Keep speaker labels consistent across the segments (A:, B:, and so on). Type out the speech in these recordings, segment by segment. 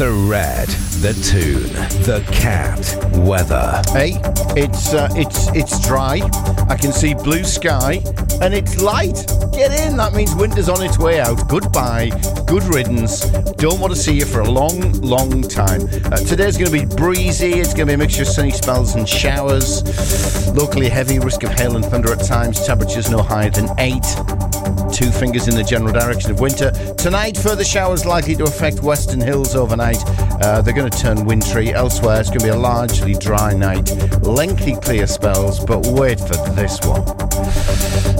A: The red, the tune, the cat, weather.
B: Hey, it's uh, it's it's dry. I can see blue sky, and it's light. Get in. That means winter's on its way out. Goodbye. Good riddance. Don't want to see you for a long, long time. Uh, today's going to be breezy. It's going to be a mixture of sunny spells and showers. Locally heavy, risk of hail and thunder at times. Temperatures no higher than eight. Two fingers in the general direction of winter. Tonight, further showers likely to affect western hills overnight. Uh, they're going to turn wintry. Elsewhere, it's going to be a largely dry night. Lengthy clear spells, but wait for this one.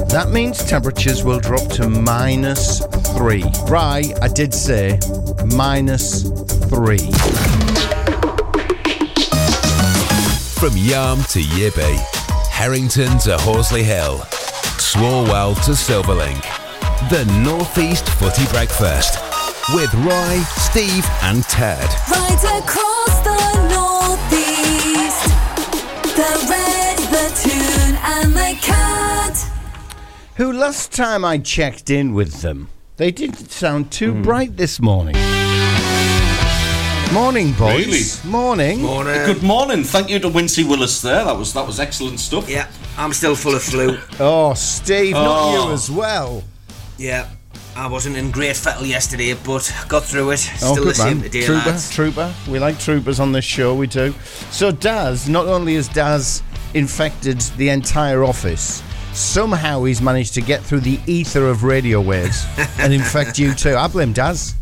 B: That means temperatures will drop to minus three. Right, I did say minus three.
A: From Yarm to Yibby, Harrington to Horsley Hill, Swalwell to Silverlink. The Northeast Footy Breakfast with Roy, Steve, and Ted.
C: Right across the northeast, the red, the tune, and the cat.
B: Who last time I checked in with them, they didn't sound too hmm. bright this morning. Morning, boys. Morning.
D: Good morning. Thank you to Wincey Willis there. That was that was excellent stuff.
E: Yeah, I'm still full of flu.
B: Oh, Steve, not
D: Oh.
B: you as well.
E: yeah, I wasn't in great fettle yesterday, but got through it.
B: Oh,
E: Still
B: good
E: the same
B: man.
E: today,
B: Trooper,
E: lads.
B: trooper. We like troopers on this show, we do. So Daz, not only has Daz infected the entire office, somehow he's managed to get through the ether of radio waves and infect you too. I blame Daz.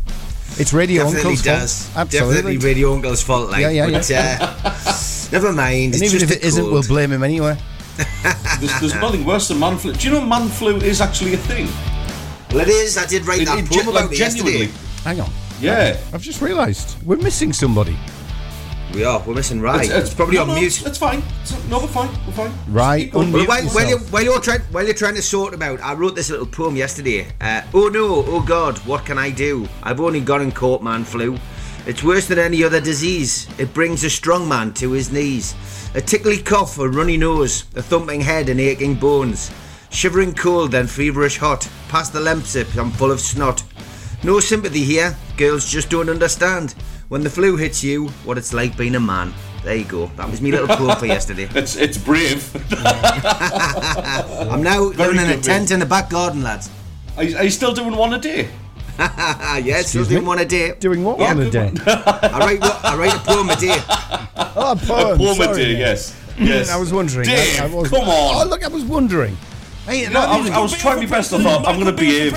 B: It's Radio
E: Definitely
B: Uncle's
E: does.
B: fault. Absolutely.
E: Definitely Radio Uncle's fault. Like,
B: Yeah, yeah,
E: but, Uh, never mind.
B: and
E: It's
B: even
E: just
B: if it
E: a
B: isn't, we'll blame him anyway.
D: There's, there's nothing worse than man flu. Do you know man flu is actually a thing?
E: Well, it is. I did write
D: It-
E: that
D: it
E: poem
D: gen-
E: about
D: like,
E: it yesterday.
B: Hang on.
D: Yeah.
B: I've just realised we're missing somebody.
E: We are. We're missing right. It's, probably
D: no,
E: on
D: no,
E: mute.
D: It's fine. It's- no, we're fine. We're fine.
B: Right,
D: Keep
B: unmute
E: Well, while, while, you,
B: yourself.
E: while you're trying, while you're trying to sort them out, I wrote this little poem yesterday. Uh, oh no, oh God, what can I do? I've only got and caught man flu. It's worse than any other disease. It brings a strong man to his knees. A tickly cough, a runny nose, a thumping head and aching bones. Shivering cold, then feverish hot. Past the lemsip, I'm full of snot. No sympathy here. Girls just don't understand. When the flu hits you, what it's like being a man. There you go. That was me little poem for yesterday.
D: It's it's brave.
E: I'm now
D: Very
E: living in a
D: good,
E: tent in the back garden, lads.
D: are, you, are you still doing one a day?
E: yes, yeah, still
B: Excuse
E: doing
B: me?
E: one a day.
B: Doing what
E: Yeah,
B: on a
E: good
B: day?
E: I write, what- I write a poem a day.
B: Oh, a poem.
D: Poem a
B: sorry.
D: day. Yes. Yes.
B: I was wondering.
D: Dave,
B: I, I was,
D: come on.
B: Oh, look, I was wondering. Hey,
D: No, I was, I was trying my best. I thought I'm going to behave.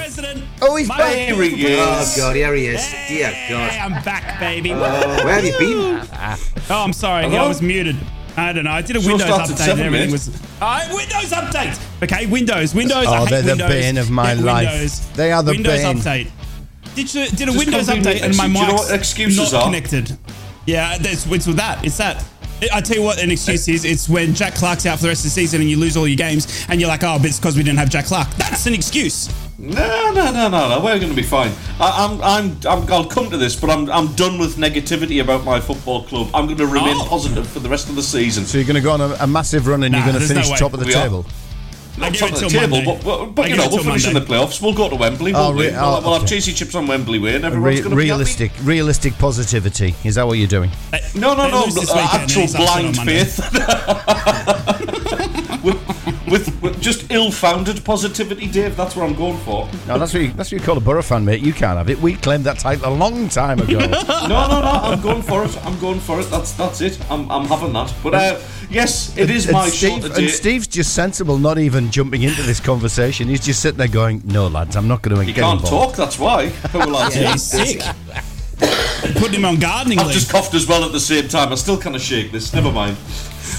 B: oh, he's back.
D: Here he
E: Oh. God, here he is. Dear God.
F: I'm back, baby.
E: Where have you been?
F: oh, I'm sorry.
D: Hello?
F: I was muted. I don't know. I did a
D: Show
F: Windows update
D: seven
F: and everything
D: minutes.
F: was. Uh, Windows update. Okay, Windows. Windows. I
B: Oh,
F: hate
B: they're the bane of my
F: Hate
B: life.
F: Windows.
B: They are the
F: Windows
B: bane.
F: update. Did, you, did a
D: Just
F: Windows update and my
D: Do you know
F: mic's
D: excuses
F: not
D: are?
F: connected? Yeah, that's it's with that. It's that. I tell you what, an excuse is it's when Jack Clarke's out for the rest of the season and you lose all your games and you're like, oh, but it's because we didn't have Jack Clarke. That's an excuse.
D: No, no, no, no, no. We're going to be fine. I, I'm, I'm, I'm, I'll come to this, but I'm, I'm done with negativity about my football club. I'm going to remain
F: Oh.
D: positive for the rest of the season.
B: So you're going to go on a, a massive run and
F: Nah,
B: you're going to
F: there's no
B: finish top of the
D: We are.
B: Table.
F: I give
D: top
F: it
D: of the
F: till
D: table,
F: Monday.
D: but, but, but you know, we'll
F: till
D: finish in the playoffs. We'll go to Wembley.
B: Oh,
D: won't we?
B: re-
D: we'll,
B: oh,
D: we'll have
B: okay.
D: cheesy chips on Wembley way, and everyone's
B: Re-
D: going to be
B: realistic, realistic positivity. Is that what you're doing?
D: happy. No, no,
F: They
D: no. uh, actual
F: he's upset on
D: blind faith. with, with, with just ill-founded positivity, Dave. That's what I'm going for.
B: No, that's what you, that's what you call a Borough fan, mate. You can't have it. We claimed that title a long time ago.
D: No, no, no. I'm going for it. I'm going for it. That's that's it. I'm, I'm having that. But uh, yes, it is
B: and
D: my
B: Steve,
D: short
B: and Steve's just sensible, not even jumping into this conversation. He's just sitting there going, "No, lads, I'm not going to engage.
D: You
B: get
D: can't
B: involved."
D: talk. That's why. Who will I
F: Yeah, he's sick. Putting him on gardening
D: I've
F: leave.
D: just coughed as well at the same time. I still kind of shake this. Never mind.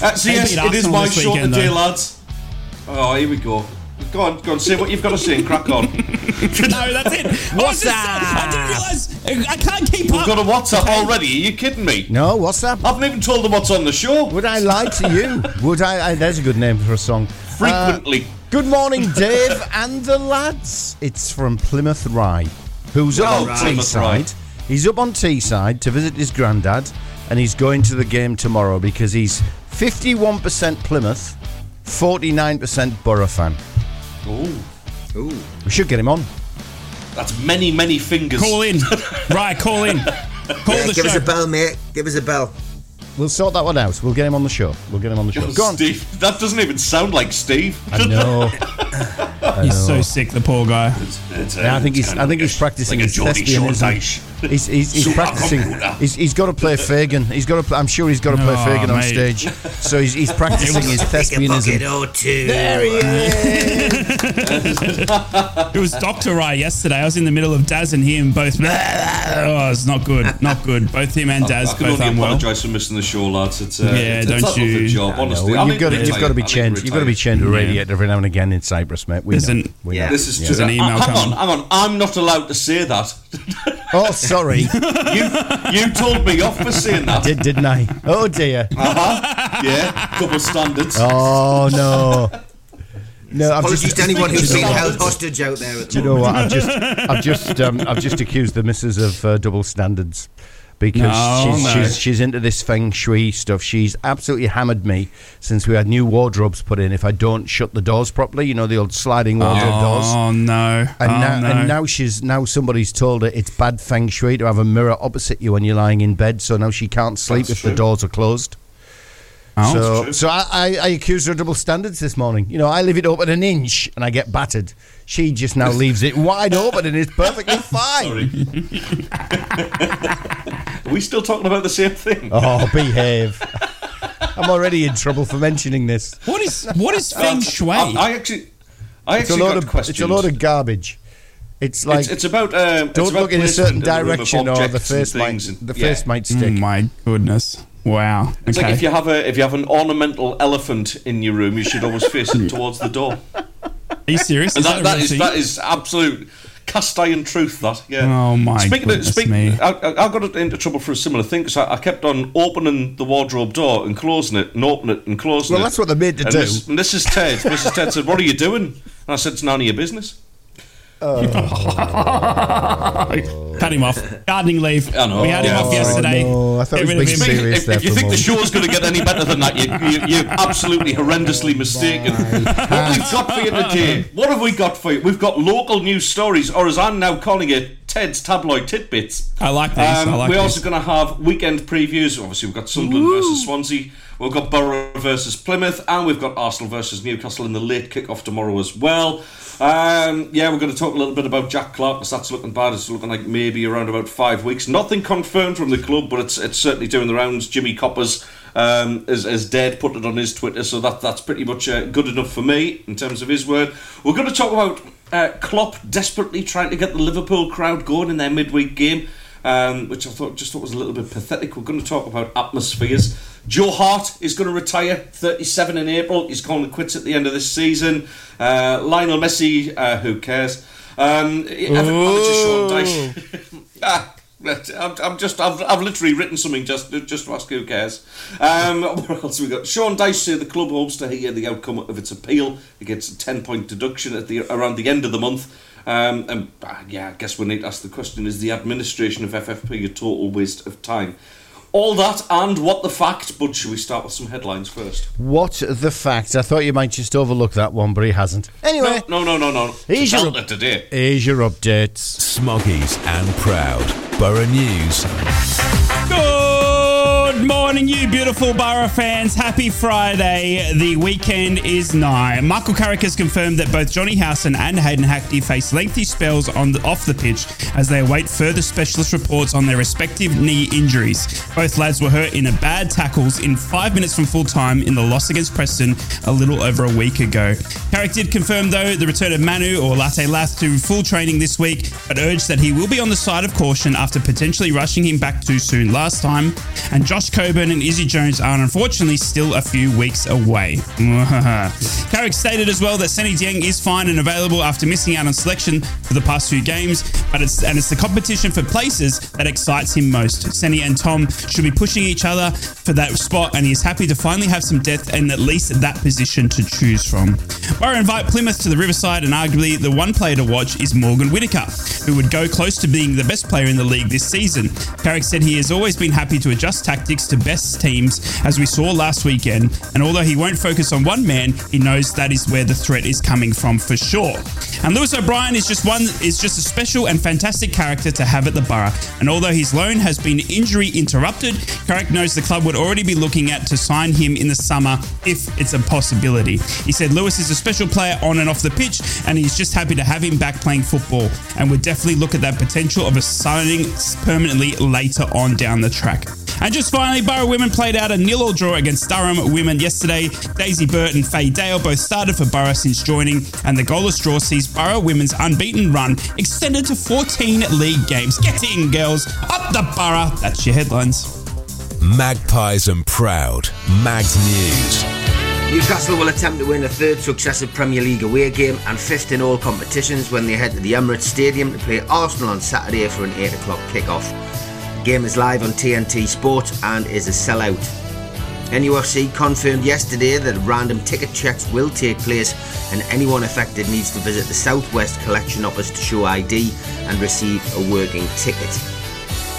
D: Uh, so yes,
F: beat
D: it is
F: Arsenal
D: my
F: this
D: short
F: weekend,
D: day,
F: though.
D: lads. Oh, here we go. Go on, go on. Say what you've got to say and crack on.
F: no, that's it.
B: What's
F: I, was I didn't realise. I can't keep up.
D: We've
F: up.
D: got a WhatsApp already. Are you kidding me?
B: No, what's that?
D: I haven't even told them what's on the show.
B: Would I lie to you? Would I, I? There's a good name for a song.
D: Frequently.
B: Uh, good morning, Dave and the lads. It's from Plymouth Rye, who's up
D: Oh,
B: on
D: Plymouth Rye.
B: Teesside. He's up on Teesside to visit his granddad, and he's going to the game tomorrow because he's 51% Plymouth, 49% Borough fan.
D: Oh,
E: Ooh.
B: We should get him on.
D: that's many, many fingers.
F: Call in. right, call in. Call
E: Yeah,
F: the
E: give us a bell, mate. Give us a bell.
B: We'll sort that one out. We'll get him on the show. We'll get him on the show. Go on.
D: Steve. That doesn't even sound like Steve.
B: I know.
F: He's so sick, the poor guy.
D: It's, uh,
B: Yeah, I think he's. I think he's practicing
D: like a
B: his
D: Geordie
B: thespianism. He's, he's, he's practicing. He's, he's got to play Fagin. He's got to. I'm sure he's got to play
F: Oh,
B: Fagin on stage. So he's, he's practicing his thespianism. There he is.
F: It was Dr. Rai yesterday. I was in the middle of Daz and him both. Oh, it's not good. Not good. Both him and Daz
D: I can
F: both
D: only
F: unwell.
D: apologise for missing the show, lads. It's, uh,
F: Yeah,
D: it's,
F: don't
D: it's not
F: you-
D: the job,
B: No,
D: honestly. I
B: you've got to, you've got to be
D: I think
B: chained. You've got to be
D: retired.
B: chained to a
F: Yeah.
B: radiator every now and again in Cyprus, mate. We
F: There's
B: know. We
E: Yeah.
B: know.
D: This is
B: We
D: just
F: an email
D: hang on, hang on. I'm not allowed to say that.
B: Oh, sorry.
D: you you told me off for saying that.
B: I Did didn't I? Oh dear.
D: Uh-huh. Yeah, double standards.
B: Oh no. No, I've
E: Apologies
B: just.
E: to anyone who's been held hostage out there. At the
B: Do you know what? I've just, I've just, um, I've just accused the missus of uh, double standards because
F: No,
B: she's,
F: no.
B: she's she's into this feng shui stuff. She's absolutely hammered me since we had new wardrobes put in. If I don't shut the doors properly, you know the old sliding wardrobe oh, doors.
F: Oh, no.
B: And,
F: oh,
B: now,
F: no.
B: and now she's now somebody's told her it's bad feng shui to have a mirror opposite you when you're lying in bed. So now she can't sleep
D: That's
B: if the doors are closed.
F: Oh.
B: so so I, I, I accused her of double standards this morning. You know, I leave it open an inch and I get battered. She just now leaves it wide open and it's perfectly fine.
D: Are we still talking about the same thing?
B: Oh, behave. I'm already in trouble for mentioning this.
F: What is what is feng shui?
D: I, I actually, I
B: It's a
D: actually
B: load
D: got
B: of
D: questions.
B: it's a load of garbage. It's like
D: it's, it's about um, it's
B: don't
D: about
B: look in a certain
D: placement and the room of
B: direction or the
D: objects and
B: face might
D: things and-
B: the
D: yeah.
B: might
F: oh
B: stick.
F: my goodness! Wow.
D: It's
F: okay.
D: like if you have a if you have an ornamental elephant in your room, you should always face it towards the door.
F: Are you serious?
D: And
F: Is
D: that,
F: a
D: that
F: real
D: is
F: thing?
D: that is absolute cast iron truth. That yeah.
F: Oh, my
D: Speaking
F: goodness
D: of, speak,
F: me.
D: I, I I got into trouble for a similar thing because I, I kept on opening the wardrobe door and closing it and opening it and closing
B: Well,
D: it.
B: that's what they're made to
D: and
B: do.
D: This, and is Ted. Mrs. Ted said, "What are you doing?" And I said, "It's none of your business."
F: Uh, Cut him off. Gardening leave.
D: I know.
F: We had him
D: Yeah,
F: off yesterday.
B: No, I thought
F: Get
B: it was
F: rid of
B: being
F: him.
B: serious
D: if,
B: there
D: if you
B: for a
D: think the
B: moment.
D: show's going to get any better than that, you, you, you're absolutely horrendously mistaken. what we've got for you today? What have we got for you? We've got local news stories, or as I'm now calling it, Ted's tabloid tidbits.
F: I like these. I um, like
D: we're
F: these.
D: also going to have weekend previews. Obviously, we've got Sunderland versus Swansea. We've got Borough versus Plymouth, and we've got Arsenal versus Newcastle in the late kick-off tomorrow as well. Um, yeah, we're going to talk a little bit about Jack Clarke because that's looking bad. It's looking like maybe around about five weeks. Nothing confirmed from the club, but it's it's certainly doing the rounds. Jimmy Coppers um, is, is dead, put it on his Twitter, so that that's pretty much uh, good enough for me in terms of his word. We're going to talk about uh, Klopp desperately trying to get the Liverpool crowd going in their midweek game um, which I thought just thought was a little bit pathetic. We're going to talk about atmospheres. Joe Hart is going to retire, 37 in April. He's going to quit at the end of this season. Uh, Lionel Messi, uh, who cares? Um, Everton manager Sean Dyche. Ah, I'm, I'm just, I've, I've literally written something just, just to ask who cares. Um, what else have we got? Sean Dyche said the club hopes to hear the outcome of its appeal. against a 10 point deduction at the around the end of the month. Um, and uh, yeah, I guess we need to ask the question: Is the administration of FFP a total waste of time? All that and what the fact. But should we start with some headlines first?
B: What the fact? I thought you might just overlook that one, but he hasn't. Anyway,
D: No, no, no, no. no.
B: Here's your-
D: Delta today.
B: here's your updates.
A: Smoggies and Proud. Borough News.
F: Good morning, you beautiful Borough fans. Happy Friday. The weekend is nigh. Michael Carrick has confirmed that both Jonny Howson and Hayden Hackney face lengthy spells on the, off the pitch as they await further specialist reports on their respective knee injuries. Both lads were hurt in a bad tackles in five minutes from full time in the loss against Preston a little over a week ago. Carrick did confirm, though, the return of Manu or Latte Lath to full training this week, but urged that he will be on the side of caution after potentially rushing him back too soon last time. And Josh Coburn and Izzy Jones are unfortunately still a few weeks away. Carrick stated as well that Seny Dieng is fine and available after missing out on selection for the past few games, but it's and it's the competition for places that excites him most. Seny and Tom should be pushing each other for that spot, and he is happy to finally have some depth and at least that position to choose from. Borough invite Plymouth to the Riverside, and arguably the one player to watch is Morgan Whittaker, who would go close to being the best player in the league this season. Carrick said he has always been happy to adjust tactics to best teams, as we saw last weekend. And although he won't focus on one man, he knows that is where the threat is coming from for sure. And Lewis O'Brien is just one is just a special and fantastic character to have at the Borough. And although his loan has been injury interrupted, Carrick knows the club would already be looking at to sign him in the summer if it's a possibility. He said Lewis is a special player on and off the pitch, and he's just happy to have him back playing football. And would definitely look at that potential of a signing permanently later on down the track. And just finally, Borough women played out a nil-all draw against Durham women yesterday. Daisy Burt and Faye Dale both started for Borough since joining, and the goalless draw sees Borough women's unbeaten run extended to 14 league games. Get in, girls! Up the Borough! That's your headlines.
A: Magpies and Proud. Mags News.
E: Newcastle will attempt to win a third successive Premier League away game and fifth in all competitions when they head to the Emirates Stadium to play Arsenal on Saturday for an 8 o'clock kick-off. Game is live on TNT Sports and is a sellout. NUFC confirmed yesterday that random ticket checks will take place and anyone affected needs to visit the Southwest Collection Office to show ID and receive a working ticket.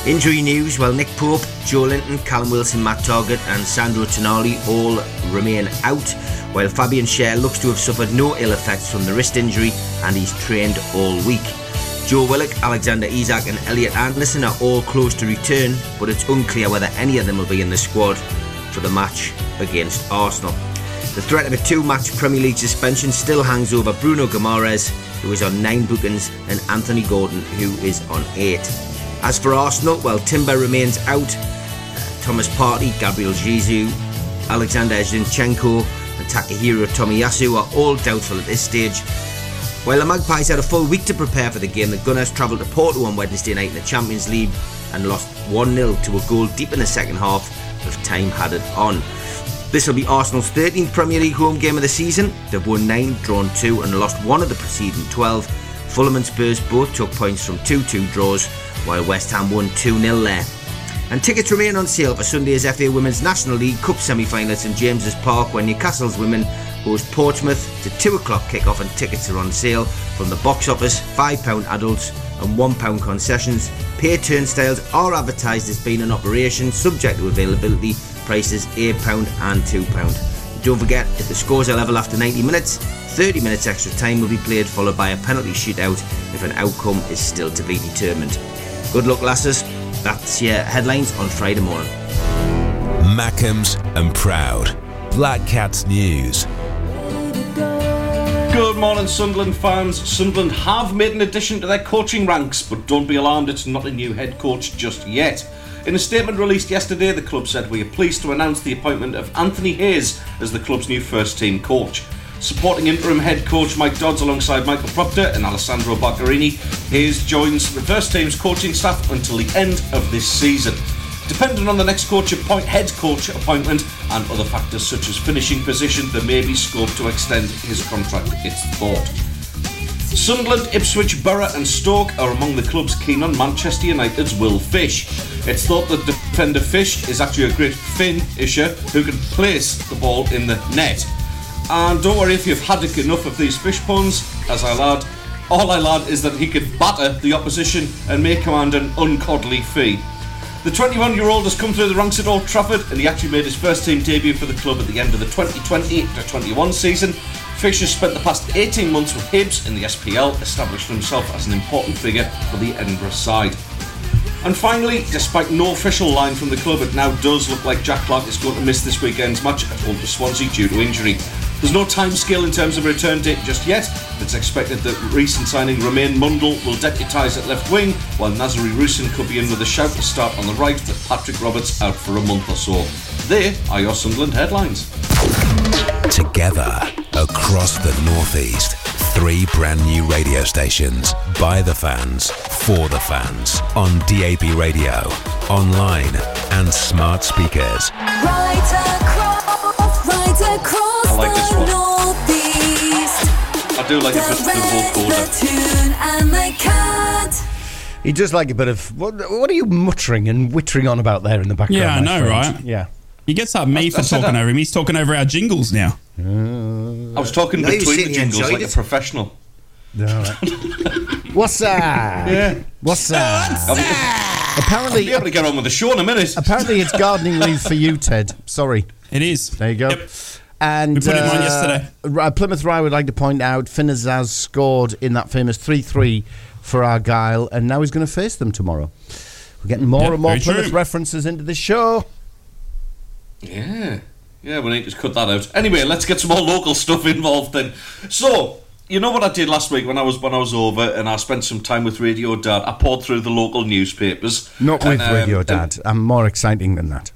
E: Injury news, well Nick Pope, Joelinton, Callum Wilson, Matt Targett and Sandro Tonali all remain out, while Fabian Schär looks to have suffered no ill effects from the wrist injury and he's trained all week. Joe Willock, Alexander Isak and Elliot Anderson are all close to return, but it's unclear whether any of them will be in the squad for the match against Arsenal. The threat of a two-match Premier League suspension still hangs over Bruno Guimaraes, who is on nine bookings, and Anthony Gordon, who is on eight. As for Arsenal, well, Timber remains out. Uh, Thomas Partey, Gabriel Jesus, Alexander Zinchenko, and Takehiro Tomiyasu are all doubtful at this stage. While the Magpies had a full week to prepare for the game, the Gunners travelled to Porto on Wednesday night in the Champions League and lost 1 0 to a goal deep in the second half with time had it on. This will be Arsenal's 13th Premier League home game of the season. They've won 9, drawn 2, and lost 1 of the preceding 12. Fulham and Spurs both took points from 2 2 draws, while West Ham won 2 0 there. And tickets remain on sale for Sunday's FA Women's National League Cup semi final at St James's Park when Newcastle's women host Portsmouth to 2 o'clock kick-off and tickets are on sale from the box office, £5 adults and £1 concessions. Pay turnstiles are advertised as being in operation, subject to availability, prices £8 and £2. Don't forget, if the scores are level after 90 minutes, 30 minutes extra time will be played, followed by a penalty shootout if an outcome is still to be determined. Good luck, lasses. That's your headlines on Friday morning.
A: Mackems and Proud. Black Cats News.
D: Good morning, Sunderland fans. Sunderland have made an addition to their coaching ranks, but don't be alarmed, it's not a new head coach just yet. In a statement released yesterday, the club said we are pleased to announce the appointment of Anthony Hayes as the club's new first team coach. Supporting interim head coach Mike Dodds alongside Michael Proctor and Alessandro Barcherini, Hayes joins the first team's coaching staff until the end of this season. Depending on the next coach appoint, head coach appointment and other factors such as finishing position, there may be scope to extend his contract, it's thought. Sunderland, Ipswich, Borough and Stoke are among the clubs keen on Manchester United's Will Fish. It's thought that defender Fish is actually a great finisher who can place the ball in the net. And don't worry if you've had enough of these fish puns, as I lad. All I lad is that he could batter the opposition and make command an uncoddly fee. The 21 year old has come through the ranks at Old Trafford and he actually made his first team debut for the club at the end of the 2020 21 season. Fish has spent the past 18 months with Hibs in the SPL, establishing himself as an important figure for the Edinburgh side. And finally, despite no official line from the club, it now does look like Jack Clarke is going to miss this weekend's match at home to Swansea due to injury. There's no time scale in terms of return date just yet. It's expected that recent signing Romaine Mundle will deputise at left wing, while Nazariy Rusyn could be in with a shout to start on the right, with Patrick Roberts out for a month or so. There are your Sunderland headlines.
A: Together across the Northeast. Three brand new radio stations by the fans, for the fans, on DAB radio, online, and smart speakers.
C: Right across, right across
D: I like this
C: the
D: one.
C: northeast.
D: I do like a bit of the
C: red,
D: vocal
C: the tune, and the cat.
B: He does like a bit of. What, what are you muttering and wittering on about there in the background?
F: Yeah, I know,
B: friend?
F: right?
B: Yeah.
F: He gets up me
D: I
F: for
D: said
F: talking over him. He's talking over our jingles now.
D: I was talking
E: No,
D: between the jingles
E: enjoyed
D: like a
E: it.
D: professional.
B: All right. What's that? Yeah. What's that?
D: I'll
B: Apparently,
D: be able to get on with the show in a minute.
B: apparently it's gardening leave for you, Ted. Sorry.
F: It is.
B: There you go.
F: Yep.
B: And
F: We put him on
B: uh,
F: yesterday.
B: uh, Plymouth Rye would like to point out Finn Azaz scored in that famous 3 3 for Argyle, and now he's going to face them tomorrow. We're getting more
F: Yep,
B: and more Plymouth
F: true.
B: references into the show.
D: Yeah. Yeah, we need to cut that out. Anyway, let's get some more local stuff involved then. So, you know what I did last week when I was when I was over and I spent some time with Radio Dad? I poured through the local newspapers.
B: Not with
D: um,
B: Radio
D: and-
B: Dad. I'm more exciting than that.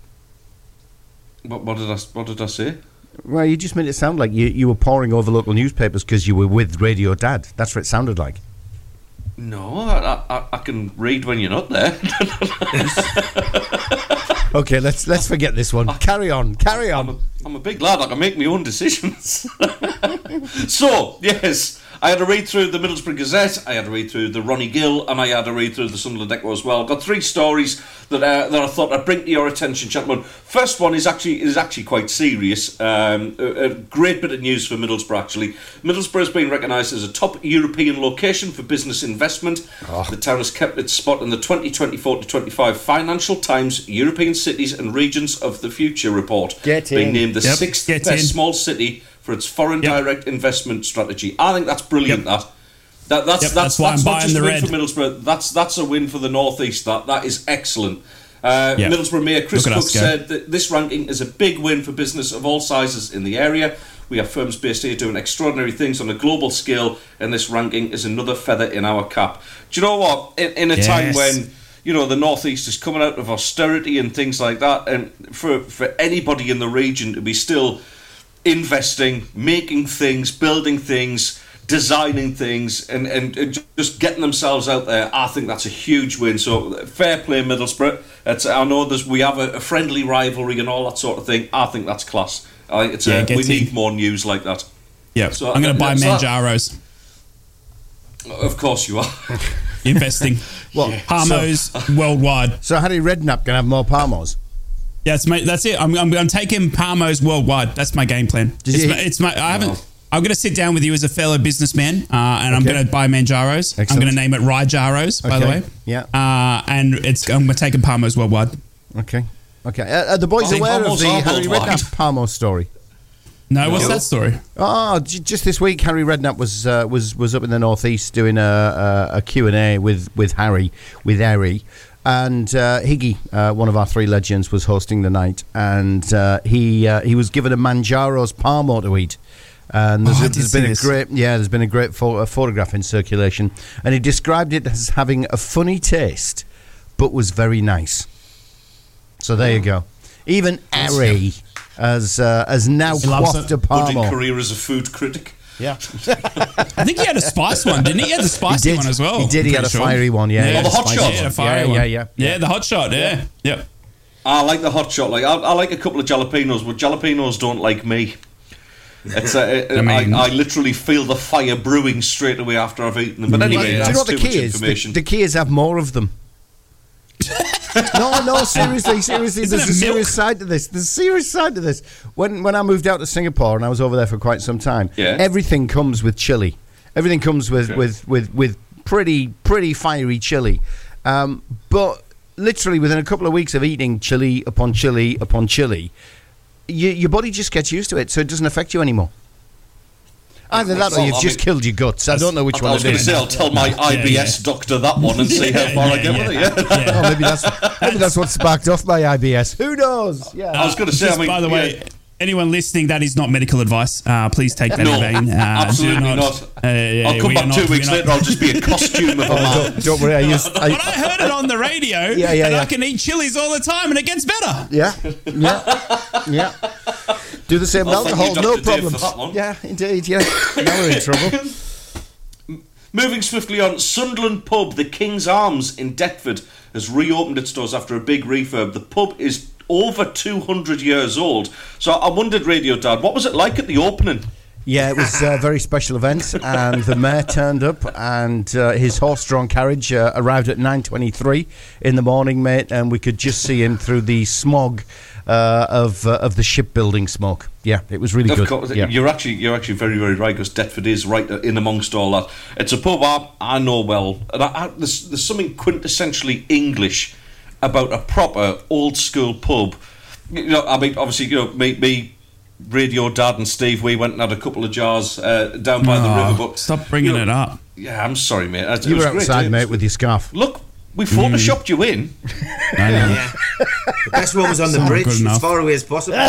D: what, what did I what did I say?
B: Well, you just made it sound like you, you were pouring over local newspapers because you were with Radio Dad. That's what it sounded like.
D: No, I, I, I can read when you're not there.
B: Okay, let's let's forget this one. Carry on, carry
D: I'm a,
B: on.
D: I'm a big lad. I can make my own decisions. so, yes, I had a read through the Middlesbrough Gazette, I had a read through the Chronicle, and I had a read through the Sunderland Echo as well. Got three stories that uh, that I thought I'd bring to your attention, gentlemen. First one is actually is actually quite serious. Um, a, a great bit of news for Middlesbrough. Actually, Middlesbrough has been recognised as a top European location for business investment. The town has kept its spot in the 2024 to 25 Financial Times European Cities and Regions of the Future report.
B: Get
D: being named the
F: Yep,
D: sixth
F: get
D: best
F: in.
D: small city for its foreign
F: Yep.
D: direct investment strategy. I think that's brilliant.
F: Yep.
D: That. That, that's,
F: Yep,
D: that's,
F: that's why
D: that's
F: I'm
D: not just a win
F: red.
D: for Middlesbrough. That's that's a win for the northeast. That that is excellent. Uh,
F: Yeah.
D: Middlesbrough Mayor Chris
F: Cooke
D: said that this ranking is a big win for business of all sizes in the area. We have firms based here doing extraordinary things on a global scale, and this ranking is another feather in our cap. Do you know what? In, in a time when you know the northeast is coming out of austerity and things like that, and for for anybody in the region to be still investing, making things, building things, designing things, and, and, and just getting themselves out there, I think that's a huge win. So fair play, Middlesbrough. It's, I know there's, we have a, a friendly rivalry and all that sort of thing. I think that's class. I think it's
F: Yeah,
D: a, we
F: in.
D: need more news like that.
F: Yeah.
D: So,
F: I'm going to buy
D: so-
F: Manjaros.
D: Of course you are.
F: Investing.
B: Well,
F: Parmos worldwide.
B: So how Harry Redknapp can have more Parmos.
F: Yeah, that's, my, that's it. I'm, I'm, I'm taking Parmo's worldwide. That's my game plan.
B: Did
F: It's,
B: you-
F: my, it's my. I haven't.
D: Wow.
F: I'm going to sit down with you as a fellow businessman, uh, and I'm going to buy Manjaros. I'm going to name it Ryjaros, by the way.
B: Yeah.
F: Uh, and it's I'm taking Parmo's worldwide.
B: Okay. Okay. Uh, are the boys
D: Well,
B: aware of
D: Parmos
B: the
D: are
B: Harry
D: worldwide.
B: Redknapp Palmo story?
F: No, what's
D: No.
F: that story?
B: Oh, just this week, Harry Redknapp was uh, was was up in the northeast doing a, a, a Q and A with with Harry with Harry, and uh, Higgy, uh, one of our three legends, was hosting the night, and uh, he uh, he was given a Manjaro's Parmo to eat. And there's,
F: Oh, I
B: a-
F: did
B: there's
F: see
B: been a great, yeah, there's been a great pho- a photograph in circulation, and he described it as having a funny taste, but was very nice. So there you go. Even Harry has uh, has now
F: He loves
B: quaffed a
D: Budding
B: Parmo.
D: career as a food critic.
B: Yeah.
F: I think he had a spice one, didn't he? He had the spicy one as well.
B: He did. He had
F: pretty
B: a fiery one, yeah.
F: Yeah,
D: Oh, the hot
F: spicy-
D: shot.
F: Yeah, the fiery
B: Yeah,
F: one.
B: yeah, yeah.
F: Yeah, the hot shot. Yeah, yep.
D: I like the hot shot. Like I, I like a couple of jalapenos, but jalapenos don't like me. It's uh, I,
F: mean-
D: I, literally feel the fire brewing straight away after I've eaten them. But anyway,
B: Do you
D: that's
B: know what the
D: too much
B: key is?
D: information.
B: The, the key is have more of them. no, no, seriously, seriously.
F: Isn't
B: there's a
F: milk?
B: serious side to this. There's a serious side to this. When when I moved out to Singapore and I was over there for quite some time,
D: Yeah.
B: everything comes with chili. Everything comes with
D: Okay.
B: with, with with pretty pretty fiery chili. Um, but literally within a couple of weeks of eating chili upon chili upon chili, you, your body just gets used to it, so it doesn't affect you anymore. Either that or you've
D: I
B: just
D: mean-
B: killed your guts. I don't know which
D: I
B: one
D: I
B: was
D: going to say I'll tell my IBS
F: yeah.
D: doctor that one and see how far I get with it. Yeah.
B: Oh, maybe that's maybe that's what sparked off my IBS. Who knows? Yeah.
D: I was going to say.
F: Just
D: I mean,
F: by the way,
D: yeah.
F: Anyone listening, that is not medical advice. Uh, please take that
D: No,
F: in vain. Uh,
D: absolutely
F: do
D: not.
F: Uh, yeah,
D: I'll come
F: we are
D: back two weeks
F: not-
D: later. I'll just be a costume of a man.
B: don't, don't worry. I used.
F: But I
B: I,
F: heard it on the radio,
B: Yeah, yeah,
F: and
B: yeah.
F: I can eat chilies all the time, and it gets better.
B: yeah, yeah, yeah. Do the same with
D: Well,
B: alcohol,
D: you,
B: no
D: Dr. Dave, for
B: problems. Yeah, indeed. Yeah. Now we're in trouble.
D: Moving swiftly on, Sunderland pub, the King's Arms in Deptford, has reopened its doors after a big refurb. The pub is over 200 years old. So I wondered, Radio Dad, what was it like at the opening?
B: Yeah, it was a very special event, and the mayor turned up, and uh, his horse-drawn carriage uh, arrived at 9:23 in the morning, mate, and we could just see him through the smog uh, of uh, of the shipbuilding smoke. Yeah, it was really
D: Of
B: good.
D: course,
B: yeah.
D: you're actually you're actually very very right because Deptford is right in amongst all that. It's a pub I, I know well, and I, I, there's there's something quintessentially English about a proper old school pub. You know, I mean, obviously, you know, me, me Radio Dad and Steve, we went and had a couple of jars uh, down by the
F: Oh,
D: river. But
F: stop bringing
D: you know,
F: it up.
D: Yeah, I'm sorry, mate. It
B: You
D: was
B: were
D: great,
B: outside,
D: eh?
B: mate, with your scarf.
D: Look, we photoshopped you in.
F: I know.
E: Yeah. the best one was on the bridge, as far away as possible.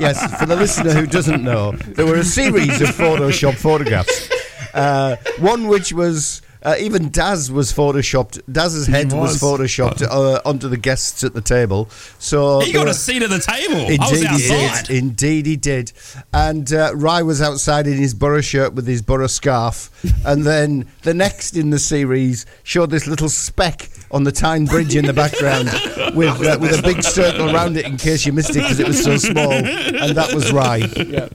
B: Yes, for the listener who doesn't know, there were a series of Photoshop photographs. Uh, one which was. Uh, even Daz was photoshopped. Daz's head was.
F: was.
B: photoshopped uh, onto the guests at the table. So
F: He got
B: were-
F: a seat at the table.
B: Indeed, he did. Indeed, he did. And uh, Rye was outside in his Borough shirt with his Borough scarf. and then the next in the series showed this little speck on the Tyne Bridge in the background with uh, with a big circle around it in case you missed it because it was so small. And that was Rye.
F: They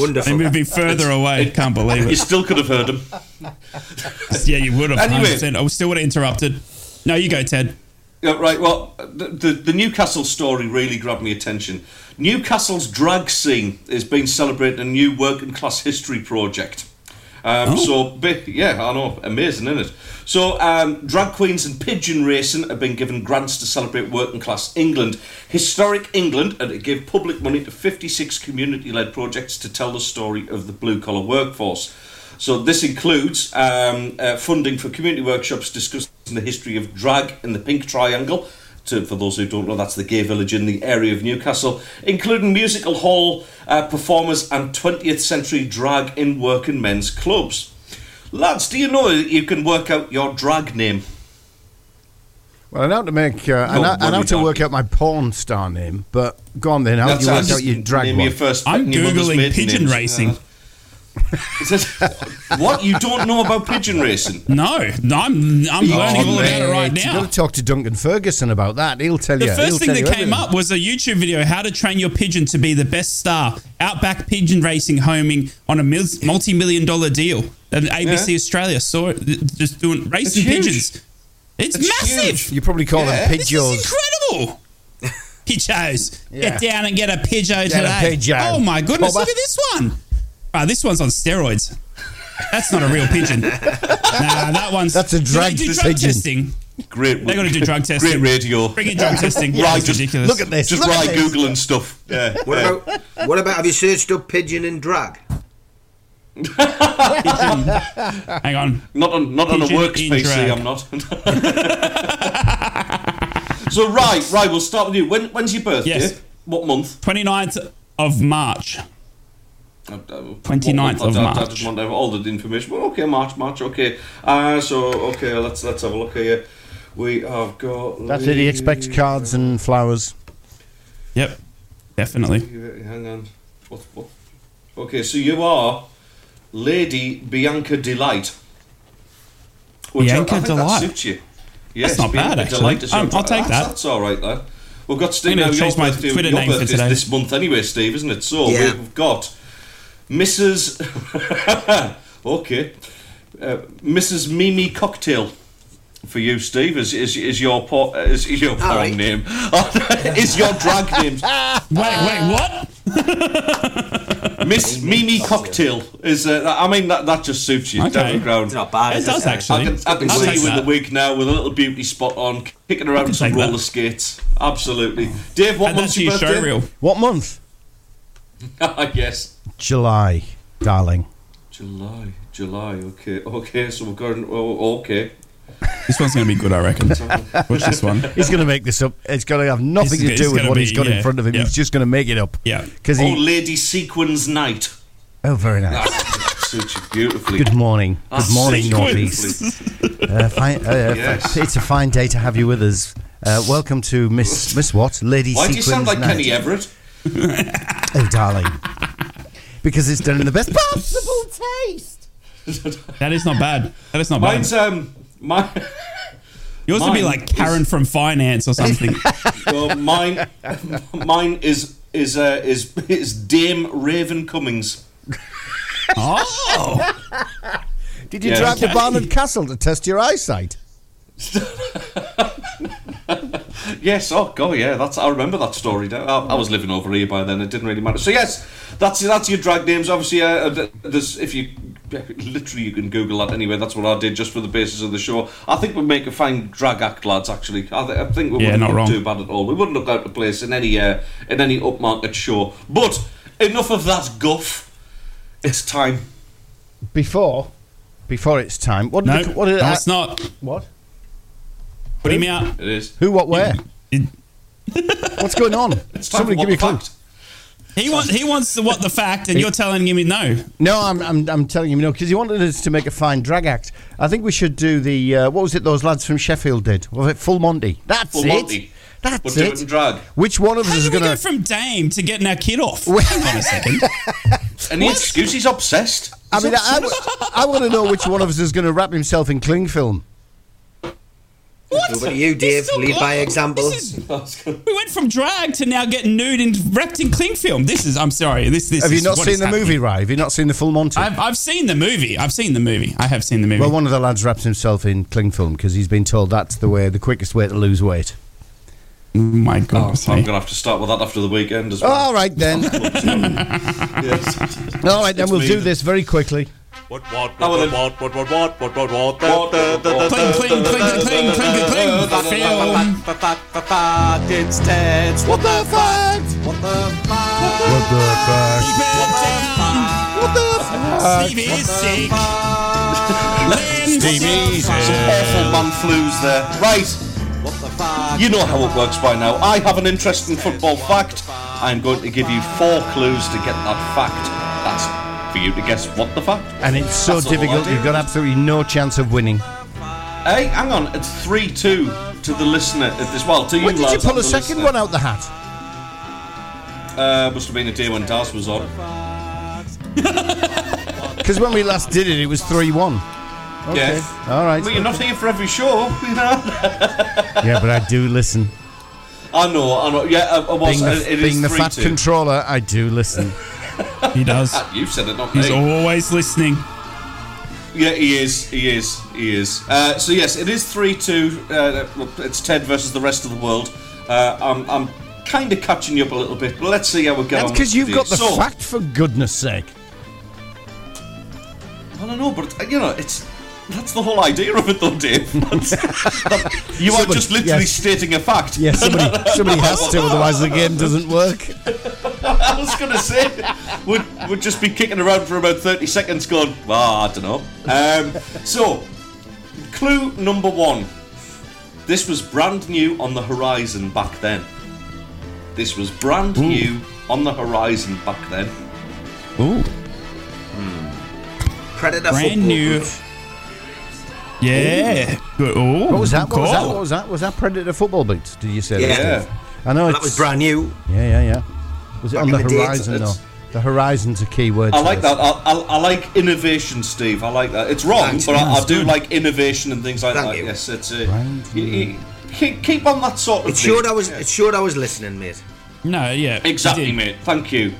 E: Wonderful.
F: moved me further away. Can't believe it.
D: You still could have heard him.
F: Yeah, you would have.
D: Anyway.
F: 100%. I still would have interrupted. No, you go, Ted.
D: Yeah, right. Well, the, the the Newcastle story really grabbed my attention. Newcastle's drag scene is being celebrating a new working class history project. Um,
F: Oh.
D: So, yeah, I know, amazing, isn't it? So, um, drag queens and pigeon racing have been given grants to celebrate working class England, historic England, and it gave public money to 56 community led projects to tell the story of the blue collar workforce. So this includes um, uh, funding for community workshops discussing the history of drag in the Pink Triangle. To, for those who don't know, that's the gay village in the area of Newcastle, including musical hall uh, performers and 20th century drag in working men's clubs. Lads, do you know that you can work out your drag name?
B: Well, I know how to make. Uh, I
D: No,
B: know, I know how to
D: not.
B: work out my porn star name, but go on then. How do you work out your drag
D: name your first
F: I'm
D: your
F: Googling pigeon
D: names.
F: racing.
D: It says, what? You don't know about pigeon racing?
F: No, no I'm, I'm learning all about it right now.
B: You've got to talk to Duncan Ferguson about that. He'll tell you.
F: The
B: first
F: thing that came
B: everything.
F: up was a YouTube video: how to train your pigeon to be the best star. Outback pigeon racing homing on a multi-million dollar deal. And ABC
D: Yeah.
F: Australia saw it, just doing racing
D: huge.
F: pigeons. It's,
D: It's
F: massive.
D: huge.
B: You probably call
D: Yeah.
B: them
F: This is incredible. Pigeons,
B: Yeah.
F: Get down and get a pigeon
B: Get a
F: today. Oh my goodness,
B: Bobber.
F: look at this one. Ah, this one's on steroids. That's not a real pigeon. nah, that one's.
B: That's a
F: Do they
B: drag
F: do drug
B: pigeon.
F: testing.
D: Great.
F: They got to do drug testing.
D: Great radio.
F: Bring in drug testing.
D: Right, just
F: ridiculous.
B: Look at this.
D: Just
B: look
D: right
B: at this.
D: googling stuff. Yeah.
E: What
D: yeah.
E: about what about have you searched up pigeon and drug?
F: Hang on.
D: Not on not on a
F: Pigeon
D: works PC.
F: drag.
D: I'm not. so right, right. We'll start with you. When, when's your birthday?
F: Yes.
D: What month?
F: 29th of March.
D: Uh, uh,
F: 29th of
D: month? I, I, I just want to have all the information. Well, okay, March, March. Okay. Uh, so okay, let's let's have a look here. We have got.
B: That's it. He expects cards and flowers.
F: Yep. Definitely.
D: Hang on. What, what? Okay, so you are Lady Bianca Delight. Which
F: Bianca
D: I, I think
F: Delight.
D: That suits you. Yes,
F: not bad, actually.
D: Delight
F: Um, I'll
D: dra-
F: take
D: that's,
F: that.
D: That's all right, then. We've got Steve.
F: I'm gonna
D: now,
F: change
D: your
F: my
D: birthday,
F: Twitter name for today.
D: this month anyway, Steve, isn't it? So
E: Yeah.
D: we've got Mrs. okay, uh, Mrs. Mimi Cocktail. For you, Steve, is is, is your po- is your porn
E: right.
D: name? is your drag name?
F: Wait, wait, what?
D: Miss Mimi Cocktail is. Uh, I mean, that, that just suits you
F: Okay.
D: down the ground.
E: It's not bad.
F: It
E: is
F: does
E: it?
F: actually.
D: I can, I can see you with
F: that.
D: the wig now, with a little beauty spot on, kicking around some
F: take that.
D: roller skates. Absolutely, Dave. What
F: And
D: month's
F: that's
D: your
F: your
D: birthday?
F: show reel.
B: What month?
D: yes,
B: July, darling.
D: July. July. Okay. Okay. So we're going. Oh, okay.
F: This one's going to be good, I reckon. Watch this one.
B: He's going to make this up. It's going to have nothing
F: It's-
B: to do with what
F: be-
B: he's got
F: yeah,
B: in front of him.
F: yeah.
B: He's just going to make it up.
F: Yeah.
B: Because
D: Oh,
B: he.
D: Lady Sequins Night.
B: Oh, very nice.
D: Ah, suits you beautifully.
B: Good morning.
D: Ah,
B: Good morning,
D: suits you
B: Northeast. Uh, fine, uh,
D: Yes.
B: It's a fine day to have you with us. Uh, welcome to Miss Miss what? Lady Sequin's.
D: Why do you sound like
B: Night.
D: Kenny Everett?
B: Oh, darling. Because it's done in the best possible taste.
F: That is not bad. That is not bad.
D: Mine's um. My,
F: Yours would be like Karen from finance or something.
D: well, mine, mine is is uh, is is Dame Raven Cummings.
F: oh,
B: Did you
D: Yeah.
B: drive to Barnard Castle to test your eyesight?
D: Yes, oh god, yeah, that's I remember that story. now. I, I was living over here by then; it didn't really matter. So yes, that's that's your drag names. Obviously, uh, there's if you literally you can Google that anyway. That's what I did just for the basis of the show. I think we'd make a fine drag act, lads. Actually, I, th- I think we
F: Yeah,
D: wouldn't
F: not
D: look too bad at all. We wouldn't look out of place in any uh, in any upmarket show. But enough of that guff. It's time.
B: Before, before it's time. What?
F: No,
B: did, what? Did
F: no
B: I-
F: it's not.
B: What?
F: Put him out.
D: It is.
B: Who? What? Where? What's going on?
D: It's
B: Somebody give me a clue.
F: He wants. He wants the what the fact, and you're telling him no.
B: No, I'm, I'm, I'm telling you no because you wanted us to make a fine drag act. I think we should do the uh, what was it those lads from Sheffield did? Was it Full Monty? That's
D: Full
B: it.
D: Monty.
B: That's
D: But do
B: it.
D: it in drag.
B: Which one of us
F: How
B: is
F: did we
B: going
F: go from Dame to getting our kid off? Hang on a second.
D: Any
F: What?
D: excuse? He's obsessed.
B: I mean, I, I, want to know which one of us is going to wrap himself in cling film.
F: What?
E: Over to you,
F: This
E: Dave.
F: is so-
E: Lead by
F: oh,
E: example.
F: this is- we went from drag to now getting nude and wrapped in cling film. This is. I'm sorry. This. This.
B: Have you
F: is
B: not
F: what
B: seen
F: is
B: the
F: happening.
B: movie, right? Have you not seen the Full Monty?
F: I've, I've seen the movie. I've seen the movie. I have seen the movie.
B: well, one of the lads wraps himself in cling film because he's been told that's the way, the quickest way to lose weight.
F: oh my
D: Oh,
F: God.
D: I'm gonna have to start with that after the weekend as well.
B: All right then.
D: Yes.
B: All right then.
D: It's
B: We'll
D: me
B: do
D: then.
B: this very quickly.
G: What, what,
D: Oh, well
G: what,
D: then.
G: what, what, what, what, what, what, what,
D: What,
G: the- the- the-
F: Cling, cling, cling, cling, cling, cling, cling. Film.
G: the fact, the fact, it's Ted's. What the fact? What the fact?
B: What the fuck?
F: What the Stevie is sick. Lynn
B: Stevie
F: sick.
D: Some awful man flus there. Right.
G: What the fact?
D: You know how it works by now. I have an interesting football fact. I'm going to give you four clues to get that fact. That's for you to guess what the fact.
B: And it's so
D: That's
B: difficult, you've got absolutely no chance of winning.
D: Hey, hang on. It's 3 2 to the listener at this. Well, to you
B: When did you
D: lads
B: pull
D: and
B: a
D: the
B: second
D: listener.
B: one out the hat?
D: Uh, must have been a day when Daz was on.
B: Because when we last did it, it was three-one. Okay.
D: Yeah.
B: All right.
D: Well, you're not here for every show, you know.
B: Yeah, but I do listen.
D: I know, I know. Yeah, I, I was.
B: Being the,
D: it is
B: being the
D: 3
B: fat
D: 2.
B: controller, I do listen.
F: He does.
D: You said it, not
F: He's
D: me.
F: always listening.
D: Yeah, he is. He is. He is. Uh, so yes, it is three two. Uh, it's Ted versus the rest of the world. Uh, I'm, I'm kind of catching you up a little bit, but let's see how we get
B: That's because you've
D: today.
B: got the
D: so,
B: fact, for goodness sake.
D: I don't know, but uh, you know, it's that's the whole idea of it, though, Dave. That- you are just literally
B: yes.
D: stating a fact.
B: Yeah, somebody, somebody has to, otherwise the game doesn't work.
D: I was going to say, we'd, we'd just be kicking around for about thirty seconds, going, well, I don't know. Um, so, clue number one. This was brand new on the horizon back then. This was brand new on the horizon back then.
F: Ooh.
E: Predator
F: Brand
E: football
F: new.
E: Boots.
F: Yeah. Good. Ooh,
B: What was that? What was that?
F: cool.
B: What was that? Was that Predator football boots? Did you say
E: Yeah.
B: that?
D: Yeah.
B: I know
E: That was brand new.
B: Yeah, yeah, yeah. Was it
E: Back
B: on the
E: the
B: horizon
D: it's-
B: though? The horizon's a key word.
D: I like that. I, I, I like innovation, Steve. I like that. It's wrong,
E: Thanks,
D: but I, I do
F: good.
D: like innovation and things like
E: Thank
D: that.
E: you.
D: Yes, it's a.
B: Brand
D: you- you- keep, keep on that sort of
E: It
D: thing.
E: showed I was. It showed I was listening, mate.
F: No, yeah.
D: Exactly, mate. Thank you.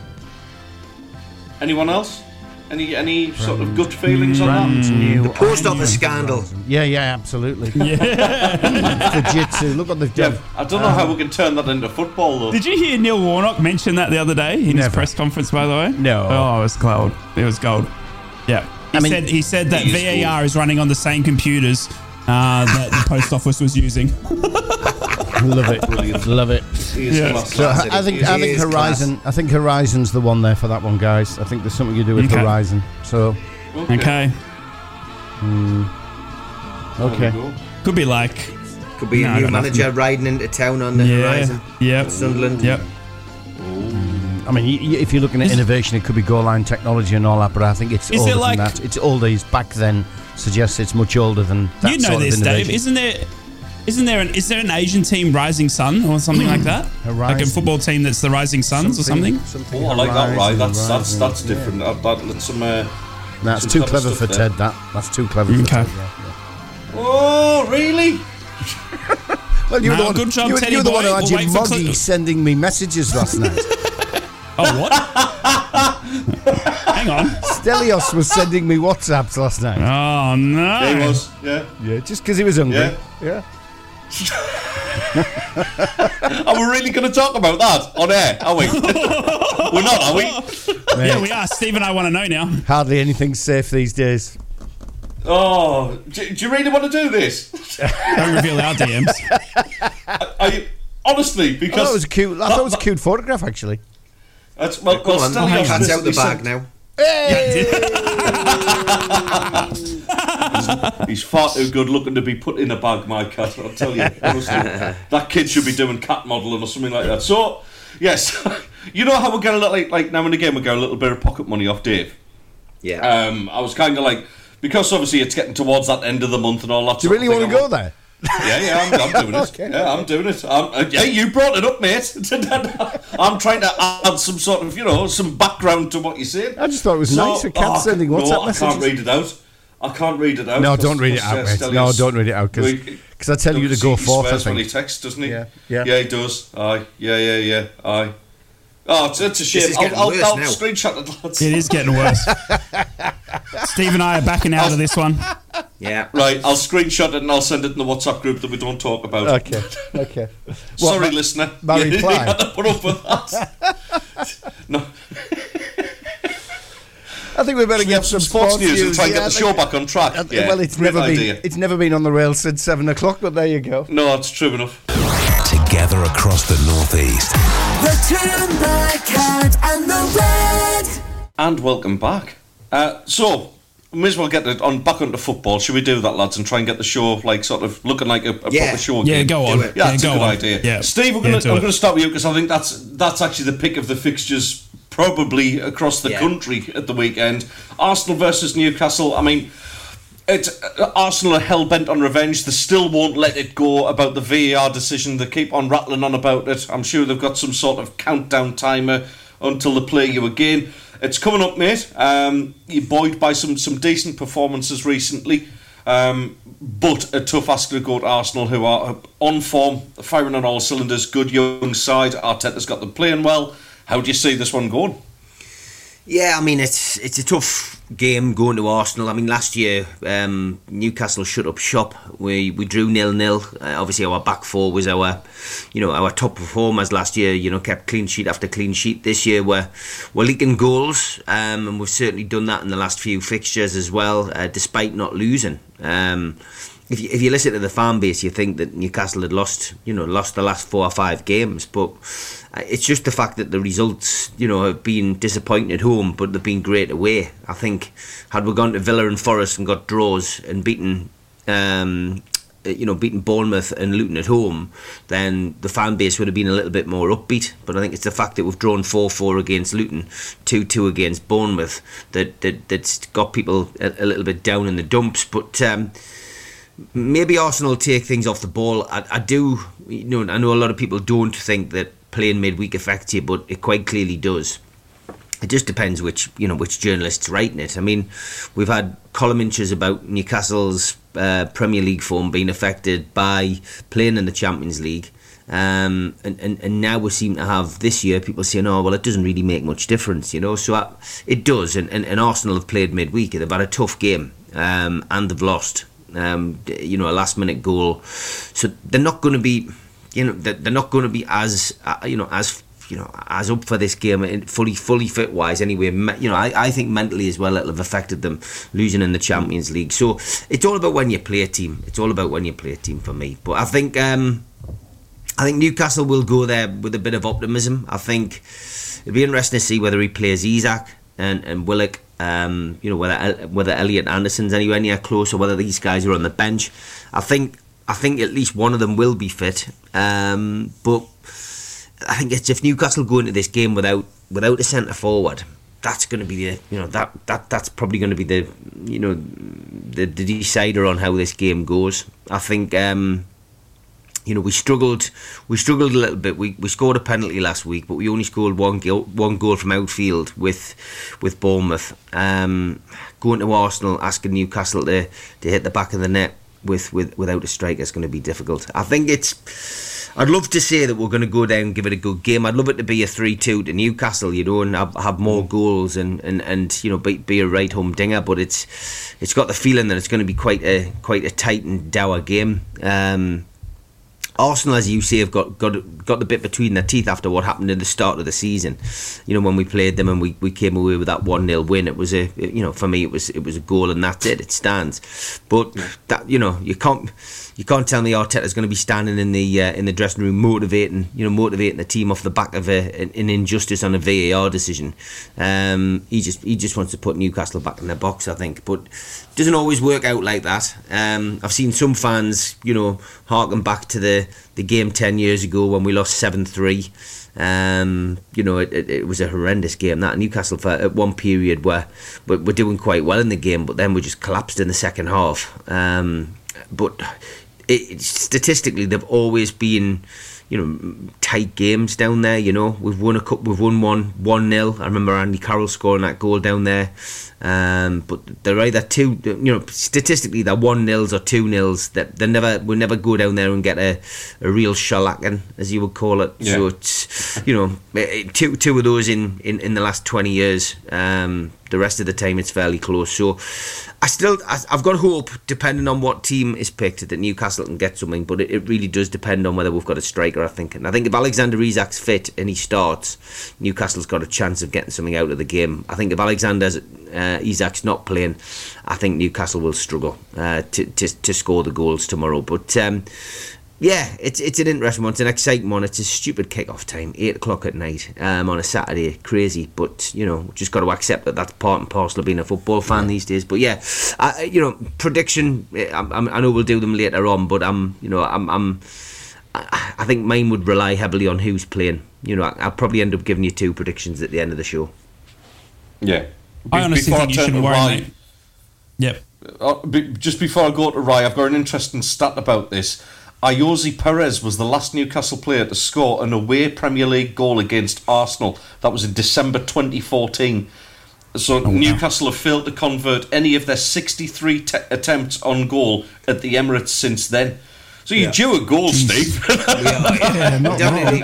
D: Anyone else? Any any sort of gut feelings on that?
B: new.
E: The post
B: on
E: office
B: the
E: scandal.
B: Yeah, yeah, absolutely. Yeah. Fujitsu. Look what they've
D: Yeah,
B: done.
D: I don't know how we can turn that into football though.
F: Did you hear Neil Warnock mention that the other day in his press conference? By the way,
B: No.
F: Oh, it was gold. It was gold. Yeah. He
B: I mean-
F: said he said that
D: He is
F: VAR is running on the same computers uh, that the post office was using.
B: Love it. Love it.
D: He
F: Yeah.
B: So I I think I think
E: is
B: Horizon. I think Horizon's the one there for that one, guys. I think there's something you do with
F: Okay.
B: Horizon. So
F: Okay. Hmm.
D: There we
B: okay.
F: Could be like
E: Could be
F: No,
E: a
F: I
E: new manager
F: nothing.
E: riding into town on the
F: yeah,
E: horizon.
F: Yep.
E: Sunderland.
F: Yep.
B: I mean, y- y- if you're looking at
F: Is-
B: innovation, it could be goal line technology and all that. But I think it's
F: Is it
B: older
F: like-
B: than that. It's older. It's back then suggests it's much older than that
F: You know
B: sort
F: this,
B: of
F: Dave. Isn't there? Isn't there an is there an Asian team Rising Sun or something like that? Like a football team that's the Rising Suns or something?
B: something
D: Oh, I like that. Right,
B: Horizon,
D: that's that's
B: Horizon,
D: that's
B: yeah.
D: different. That, that, that's some. Uh,
B: That's
D: some
B: too
D: clever
B: clever for
D: there.
B: Ted. That that's too clever for
F: Okay.
B: Ted. Yeah, yeah.
D: oh, really?
B: Well, you were
F: No,
B: the one,
F: good job,
B: you, were-
F: Teddy
B: you were the
F: boy.
B: one who had
F: We'll
B: your moggy
F: cl-
B: sending me messages last night.
F: Oh what? Hang on.
B: Stelios was sending me WhatsApps last night.
F: Oh no.
D: Yeah, he was. Yeah.
B: Yeah, just because he was hungry.
D: Yeah.
B: yeah.
D: Are we really going to talk about that on air? Are we? We're not, are we?
F: Yeah, we are. Steve and I want to know now.
B: Hardly anything's safe these days.
D: Oh, do, do you really want to do this?
F: Don't reveal our DMs.
D: Are you, honestly,
B: I thought
D: because
B: it was a cute. I thought it was a cute photograph, actually.
D: That's, well,
E: Come
D: well,
E: on,
D: Stelios
E: cat's out the
D: basically
E: bag now.
D: said He's far too good looking to be put in a bag, my cat. I'll tell you, honestly, that kid should be doing cat modelling or something like that. So, yes, you know how we get a little like, like now and again we get a little bit of pocket money off Dave.
E: Yeah.
D: Um, I was kind of like because obviously it's getting towards that end of the month and all that.
B: Do you really want to go there?
D: Yeah, yeah, I'm, I'm doing it.
B: Okay.
D: Yeah, I'm doing it. I'm, uh, yeah, you brought it up, mate. I'm trying to add some sort of, you know, some background to what you're saying.
B: I just thought it was nice. A cat
D: oh,
B: sending
D: no,
B: WhatsApp
D: I can't read it out. I can't read it out.
B: No, don't read it out, mate. No, don't read it out, 'cause-
D: We-
B: 'cause I tell you to go
D: he
B: forth, I
D: swears when he texts, doesn't he?
B: Yeah, yeah.
D: Yeah, he does. Aye, yeah, yeah, yeah. Aye. Oh, it's, it's a shame.
E: is
D: I'll,
E: getting
D: I'll, I'll screenshot it, lads.
F: It is getting worse. Steve and I are backing out of this one.
E: Yeah.
D: Right, I'll screenshot it and I'll send it in the WhatsApp group that we don't talk about.
B: Okay, okay.
D: Sorry,
B: ma-
D: listener.
B: my
D: You- you
B: reply?
D: had to put up with that. no,
B: I think we better get some
D: some sports news and try and
B: Yeah,
D: get the
B: think-
D: show back on track.
B: I
D: Yeah,
B: well, it's never
D: idea.
B: been it's never been on the rails since seven o'clock. But there you go.
D: No, that's true enough.
A: Together across the Northeast.
C: The Tune Black Cat and the Red.
D: And welcome back. Uh, so, we may as well get it on back onto football. Should we do that, lads, and try and get the show like sort of looking like a, a
E: Yeah.
D: proper show?
F: Yeah,
D: again?
F: go on.
E: it.
D: Yeah,
F: Yeah,
D: that's
F: go
D: a good
F: on.
D: idea.
F: Yeah.
D: Steve, we're gonna,
F: do
D: I'm going to start with you because I think that's that's actually the pick of the fixtures probably across the
E: Yeah.
D: country at the weekend. Arsenal versus Newcastle. I mean, it's uh, Arsenal are hell bent on revenge. They still won't let it go about the VAR decision. They keep on rattling on about it. I'm sure they've got some sort of countdown timer until they play you again. It's coming up, mate. Um, you're buoyed by some some decent performances recently. Um, but a tough ask to go to Arsenal, who are on form, firing on all cylinders, good young side. Arteta's got them playing well. How do you see this one going?
E: Yeah, I mean it's it's a tough game going to Arsenal. I mean last year um, Newcastle shut up shop. We we drew nil nil. Uh, obviously our back four was our you know our top performers last year. You know kept clean sheet after clean sheet. This year we're we're leaking goals, um, and we've certainly done that in the last few fixtures as well, uh, despite not losing. Um, if you, if you listen to the fan base, you think that Newcastle had lost, you know, lost the last four or five games, but it's just the fact that the results, you know, have been disappointing at home, but they've been great away. I think had we gone to Villa and Forest and got draws and beaten, um, uh, you know, beaten Bournemouth and Luton at home, then the fan base would have been a little bit more upbeat. But I think it's the fact that we've drawn four four against Luton, two two against Bournemouth that that that's got people a, a little bit down in the dumps. But um, maybe Arsenal take things off the ball. I, I do, you know, I know a lot of people don't think that playing midweek affects you, but it quite clearly does. It just depends which you know which journalists writing it. I mean, we've had column inches about Newcastle's uh, Premier League form being affected by playing in the Champions League. Um, and, and, and now we seem to have this year people saying, oh, well, it doesn't really make much difference, you know. So I, it does. And, and, and Arsenal have played midweek. They've had a tough game um, and they've lost. Um, you know, a last minute goal. So they're not going to be, you know, they're, not going to be as, uh, you know, as you know, as up for this game, in- fully, fully fit wise. Anyway, you know, I, I think mentally as well it'll have affected them losing in the Champions League. So it's all about when you play a team. It's all about when you play a team for me. But I think, um, I think Newcastle will go there with a bit of optimism. I think it'll be interesting to see whether he plays Isak and and Willock. Um, you know whether whether Elliot Anderson's anywhere near close or whether these guys are on the bench. I think I think at least one of them will be fit. Um, but I think it's if Newcastle go into this game without without a centre forward, that's going to be the you know that that that's probably going to be the you know the, the decider on how this game goes. I think. Um, you know, we struggled. We struggled a little bit. We, we scored a penalty last week, but we only scored one goal, one goal from outfield with with Bournemouth. Um, going to Arsenal, asking Newcastle to, to hit the back of the net with, with without a striker is going to be difficult. I think it's. I'd love to say that we're going to go down and give it a good game. I'd love it to be a three-two to Newcastle, you know, and have, have more goals and, and, and you know be, be a right home dinger. But it's it's got the feeling that it's going to be quite a quite a tight and dour game. Um, Arsenal, as you say, have got, got got the bit between their teeth after what happened in the start of the season. You know, when we played them and we, we came away with that one 0 win, it was a you know for me it was it was a goal and that's it. It stands. But that you know you can't you can't tell me Arteta's going to be standing in the uh, in the dressing room motivating you know motivating the team off the back of a, an, an injustice on a VAR decision. Um, he just he just wants to put Newcastle back in their box, I think, but doesn't always work out like that. Um, I've seen some fans you know harken back to the the game ten years ago when we lost seven three. Um, you know, it, it, it, was a horrendous game. That Newcastle for at one period where we're, we're, doing quite well in the game, but then we just collapsed in the second half. Um, but it, statistically they've always been you know tight games down there. You know we've won a cup, we've won one one 0 I remember Andy Carroll scoring that goal down there. Um, but they're either two, you know, statistically they're one nils or two nils. That they never will never go down there and get a, a real shellacking, as you would call it. Yeah. So it's you know two two of those in in, in the last twenty years. Um, the rest of the time it's fairly close. So I still I've got hope, depending on what team is picked, that Newcastle can get something. But it, really does depend on whether we've got a striker. I think, and I think if Alexander Isak's fit and he starts, Newcastle's got a chance of getting something out of the game. I think if Alexander uh, Isak's not playing, I think Newcastle will struggle uh, to, to to score the goals tomorrow. But um, yeah, it's it's an interesting one. It's an exciting one. It's a stupid kick-off time, eight o'clock at night um, on a Saturday. Crazy, but you know, just got to accept that that's part and parcel of being a football fan these days. But yeah, I, you know, prediction. I, I know we'll do them later on, but I'm, you know, I'm, I'm I think mine would rely heavily on who's playing. You know, I'll probably end up giving you two predictions at the end of the show.
D: Yeah,
F: I honestly think you shouldn't worry. Rye, yep.
D: Uh, just before I go to Rye, I've got an interesting stat about this. Ayoze Perez was the last Newcastle player to score an away Premier League goal against Arsenal. That was in December 2014. So oh, Newcastle have failed to convert any of their 63 te- attempts on goal at the Emirates since then. So you yeah. due a goal, Steve.
E: yeah, yeah, definitely,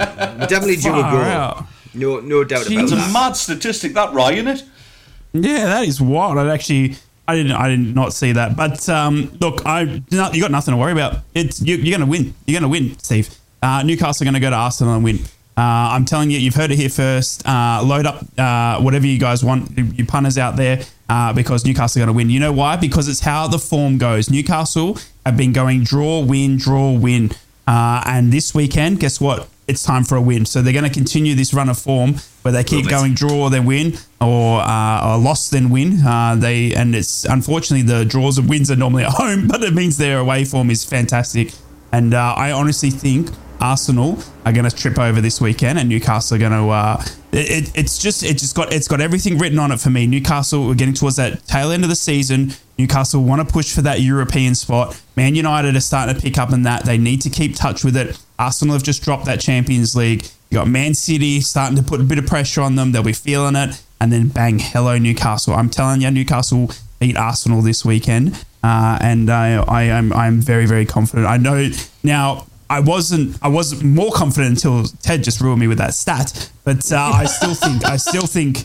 E: definitely due a goal. Out. No, no doubt Jeez. about
D: that.
E: It's
D: a mad statistic, that Ryan, isn't it?
F: Yeah, that is wild. I'd actually, I didn't, I did not see that. But um, look, I, you got nothing to worry about. It's you, are going to win. You're going to win, Steve. Uh, Newcastle are going to go to Arsenal and win. Uh, I'm telling you, you've heard it here first. Uh, load up uh, whatever you guys want, you punters out there, uh, because Newcastle are going to win. You know why? Because it's how the form goes. Newcastle have been going draw, win, draw, win. Uh, and this weekend, guess what? It's time for a win. So they're going to continue this run of form where they keep going draw then win or, uh, or loss then win. Uh, they and it's unfortunately the draws and wins are normally at home, but it means their away form is fantastic. And uh, I honestly think Arsenal are going to trip over this weekend, and Newcastle are going to. Uh, it, it's just it just got it's got everything written on it for me. Newcastle we're getting towards that tail end of the season. Newcastle want to push for that European spot. Man United are starting to pick up in that. They need to keep touch with it. Arsenal have just dropped that Champions League. You got Man City starting to put a bit of pressure on them. They'll be feeling it. And then bang, hello Newcastle. I'm telling you, Newcastle beat Arsenal this weekend, uh, and I, I am I'm very very confident. I know now. I wasn't. I wasn't more confident until Ted just ruined me with that stat. But uh, I still think. I still think.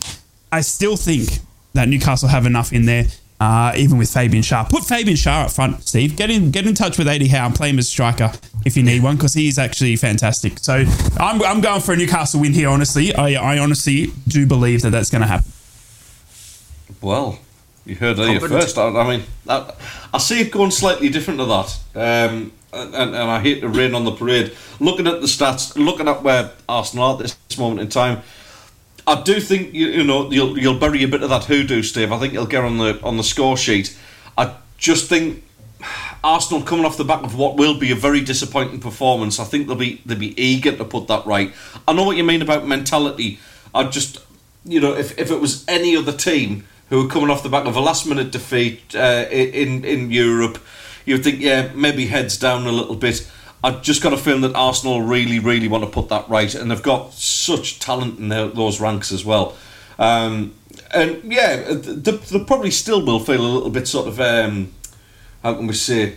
F: I still think that Newcastle have enough in there uh, even with Fabian Schär. Put Fabian Schär up front, Steve. Get in, get in touch with Eddie Howe and play him as striker if you need one because he's actually fantastic. So I'm, I'm going for a Newcastle win here. Honestly, I, I honestly do believe that that's going to happen.
D: Well, you heard it here first. I, I mean, I, I, see it going slightly different to that. Um, and, and, I hate to rain on the parade. Looking at the stats, looking at where Arsenal are at this moment in time, I do think you, you know you'll you'll bury a bit of that hoodoo, Steve. I think you'll get on the on the score sheet. I just think Arsenal coming off the back of what will be a very disappointing performance. I think they'll be they'll be eager to put that right. I know what you mean about mentality. I just you know if, if it was any other team who were coming off the back of a last minute defeat uh, in in Europe, you'd think yeah maybe heads down a little bit. I've just got a feeling that Arsenal really, really want to put that right, and they've got such talent in their, those ranks as well. Um, and yeah, they, they, probably still will feel a little bit sort of um, how can we say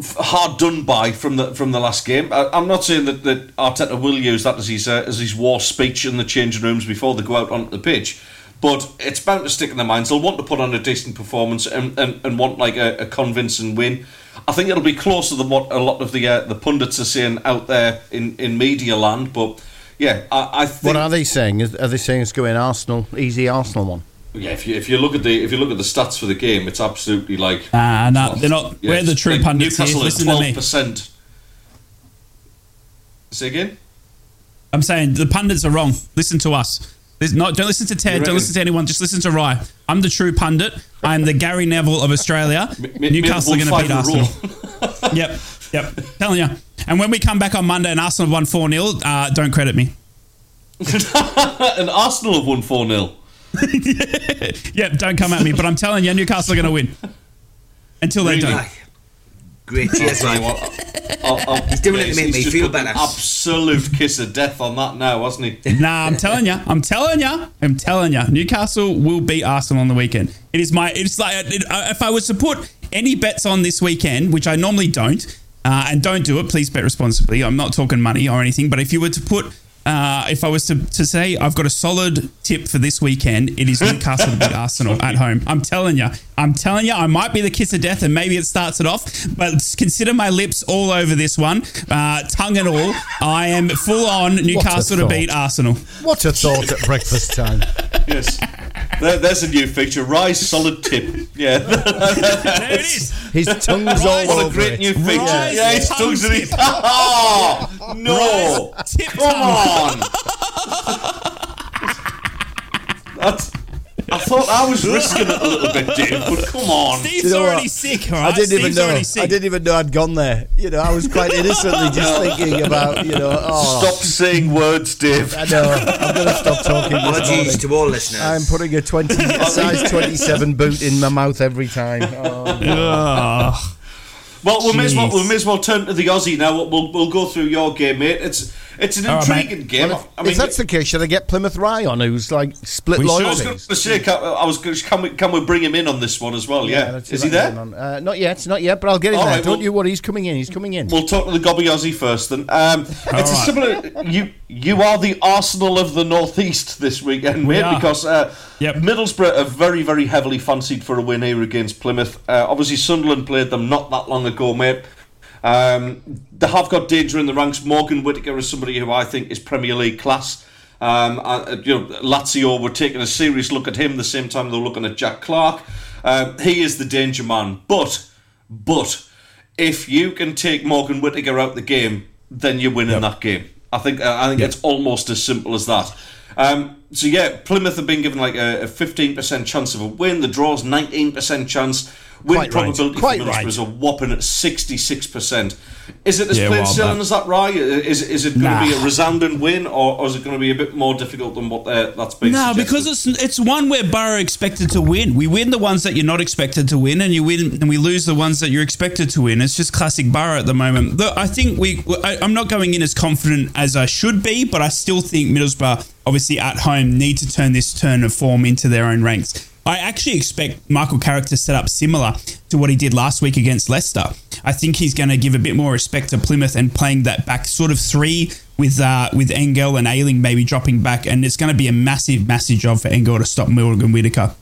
D: hard done by from the from the last game. I, am not saying that, that Arteta will use that as his uh, as his war speech in the changing rooms before they go out onto the pitch, but it's bound to stick in their minds. They'll want to put on a decent performance and, and, and want like a, a convincing win. I think it'll be closer than what a lot of the uh, the pundits are saying out there in, in media land. But yeah, I, I think
B: What are they saying? Are they saying it's going Arsenal, easy Arsenal one?
D: yeah. If you if you look at the if you look at the stats for the game, it's absolutely like
F: Uh, no, they're not.
D: Yeah,
F: we're the true
D: like
F: pundits here.
D: Newcastle
F: Listen
D: at
F: to
D: twelve
F: me.
D: percent. Say again.
F: I'm saying the pundits are wrong. Listen to us. Not, don't listen to Ted. Don't listen to anyone. Just listen to Rye. I'm the true pundit. I'm the Gary Neville of Australia.
D: Mi-
F: Newcastle are going to beat Arsenal. yep, yep. Telling you. And when we come back on Monday and Arsenal have won 4 0, uh, don't credit me.
D: and Arsenal have won four 0
F: Yep, don't come at me. But I'm telling you, Newcastle are going to win. Until they
D: Really?
F: don't.
E: Aye. Great, cheers,
D: Tell you
E: man.
D: what, I'll- I'll-
E: He's doing it to make me
D: just
E: feel
D: put
E: better.
D: Absolute kiss of death on that now, wasn't he?
F: Nah, I'm telling you. I'm telling you. I'm telling you. Newcastle will beat Arsenal on the weekend. It is my. It's like it, uh, if I was to put any bets on this weekend, which I normally don't, uh, and don't do it. Please bet responsibly. I'm not talking money or anything, but if you were to put. Uh, if I was to, to say I've got a solid tip for this weekend, it is Newcastle to beat Arsenal at home. I'm telling you, I'm telling you, I might be the kiss of death, and maybe it starts it off. But consider my lips all over this one, uh, tongue and all. I am full on Newcastle to beat Arsenal.
B: What a thought at breakfast time.
D: Yes. There, there's a new feature. Rise solid tip. Yeah.
F: There it is.
B: His tongue's all
D: what a great
B: it.
D: new feature.
F: Rise
D: yeah, his tongue's in
F: tip.
D: it. Oh, no.
F: Tip
D: Come
F: tongue.
D: on. That's. I thought I was risking it a little bit, Dave, but come on.
F: Steve's
B: You know
F: already
B: what?
F: sick, all right?
B: I didn't
F: Steve's
B: even know.
F: already sick.
B: I didn't even know I'd gone there. You know, I was quite innocently just thinking about, you know, oh,
D: Stop saying words, Dave.
B: I know. I'm going to stop talking
E: Apologies to all listeners.
B: I'm putting a 20, a size 27 boot in my mouth every time. Oh.
F: Ugh.
D: Well, we may, as well, we may as well turn to the Aussie now. We'll, we'll, we'll go through your game, mate. It's it's an
F: All right, mate.
D: intriguing game.
B: Well, if,
D: I mean,
B: if that's the case, should I get Plymouth Rye on, who's like split
F: We should.
D: I was going
B: loyalties?
D: to say, can, I was gonna- can we can we bring him in on this one as well? Yeah,
B: let's
D: is he there?
B: get him on. Uh, not yet, not yet, but I'll get him
D: All
B: there.
D: right,
B: Don't
D: well-
B: you worry, he's coming in. He's coming in.
D: We'll talk to the Gobby Aussie first. Then um, it's a similar. You you are the Arsenal of the Northeast this weekend,
F: We
D: mate,
F: are.
D: because uh,
F: Yep.
D: Middlesbrough are very very heavily fancied for a win here against Plymouth. Uh, obviously, Sunderland played them not that long ago, mate. Um, they have got danger in the ranks. Morgan Whittaker is somebody who I think is Premier League class. Um, uh, you know, Lazio were taking a serious look at him the same time they were looking at Jack Clarke. Um, he is the danger man. But, but, if you can take Morgan Whittaker out of the game, then you win in that game. I think uh, I think
F: Yep.
D: it's almost as simple as that. Um, so yeah, Plymouth have been given like a fifteen percent chance of a win. The draw's nineteen percent chance. Win
B: Quite right.
D: probability
B: Quite
D: for Middlesbrough
B: right.
D: is a whopping at sixty six percent. Is it as
F: Yeah,
D: plain
F: well,
D: sailing as that, right? Is is it going
F: Nah.
D: to be a resounding win, or, or is it going to be a bit more difficult than what uh, that's been?
F: No,
D: suggested?
F: because it's it's one where Borough expected to win. We win the ones that you're not expected to win, and you win and we lose the ones that you're expected to win. It's just classic Borough at the moment. Though I think we, I, I'm not going in as confident as I should be, but I still think Middlesbrough, obviously at home, need to turn this turn of form into their own ranks. I actually expect Michael Carrick to set up similar to what he did last week against Leicester. I think he's going to give a bit more respect to Plymouth and playing that back sort of three with uh, with Engel and Ayling maybe dropping back, and it's going to be a massive, massive job for Engel to stop Morgan Whittaker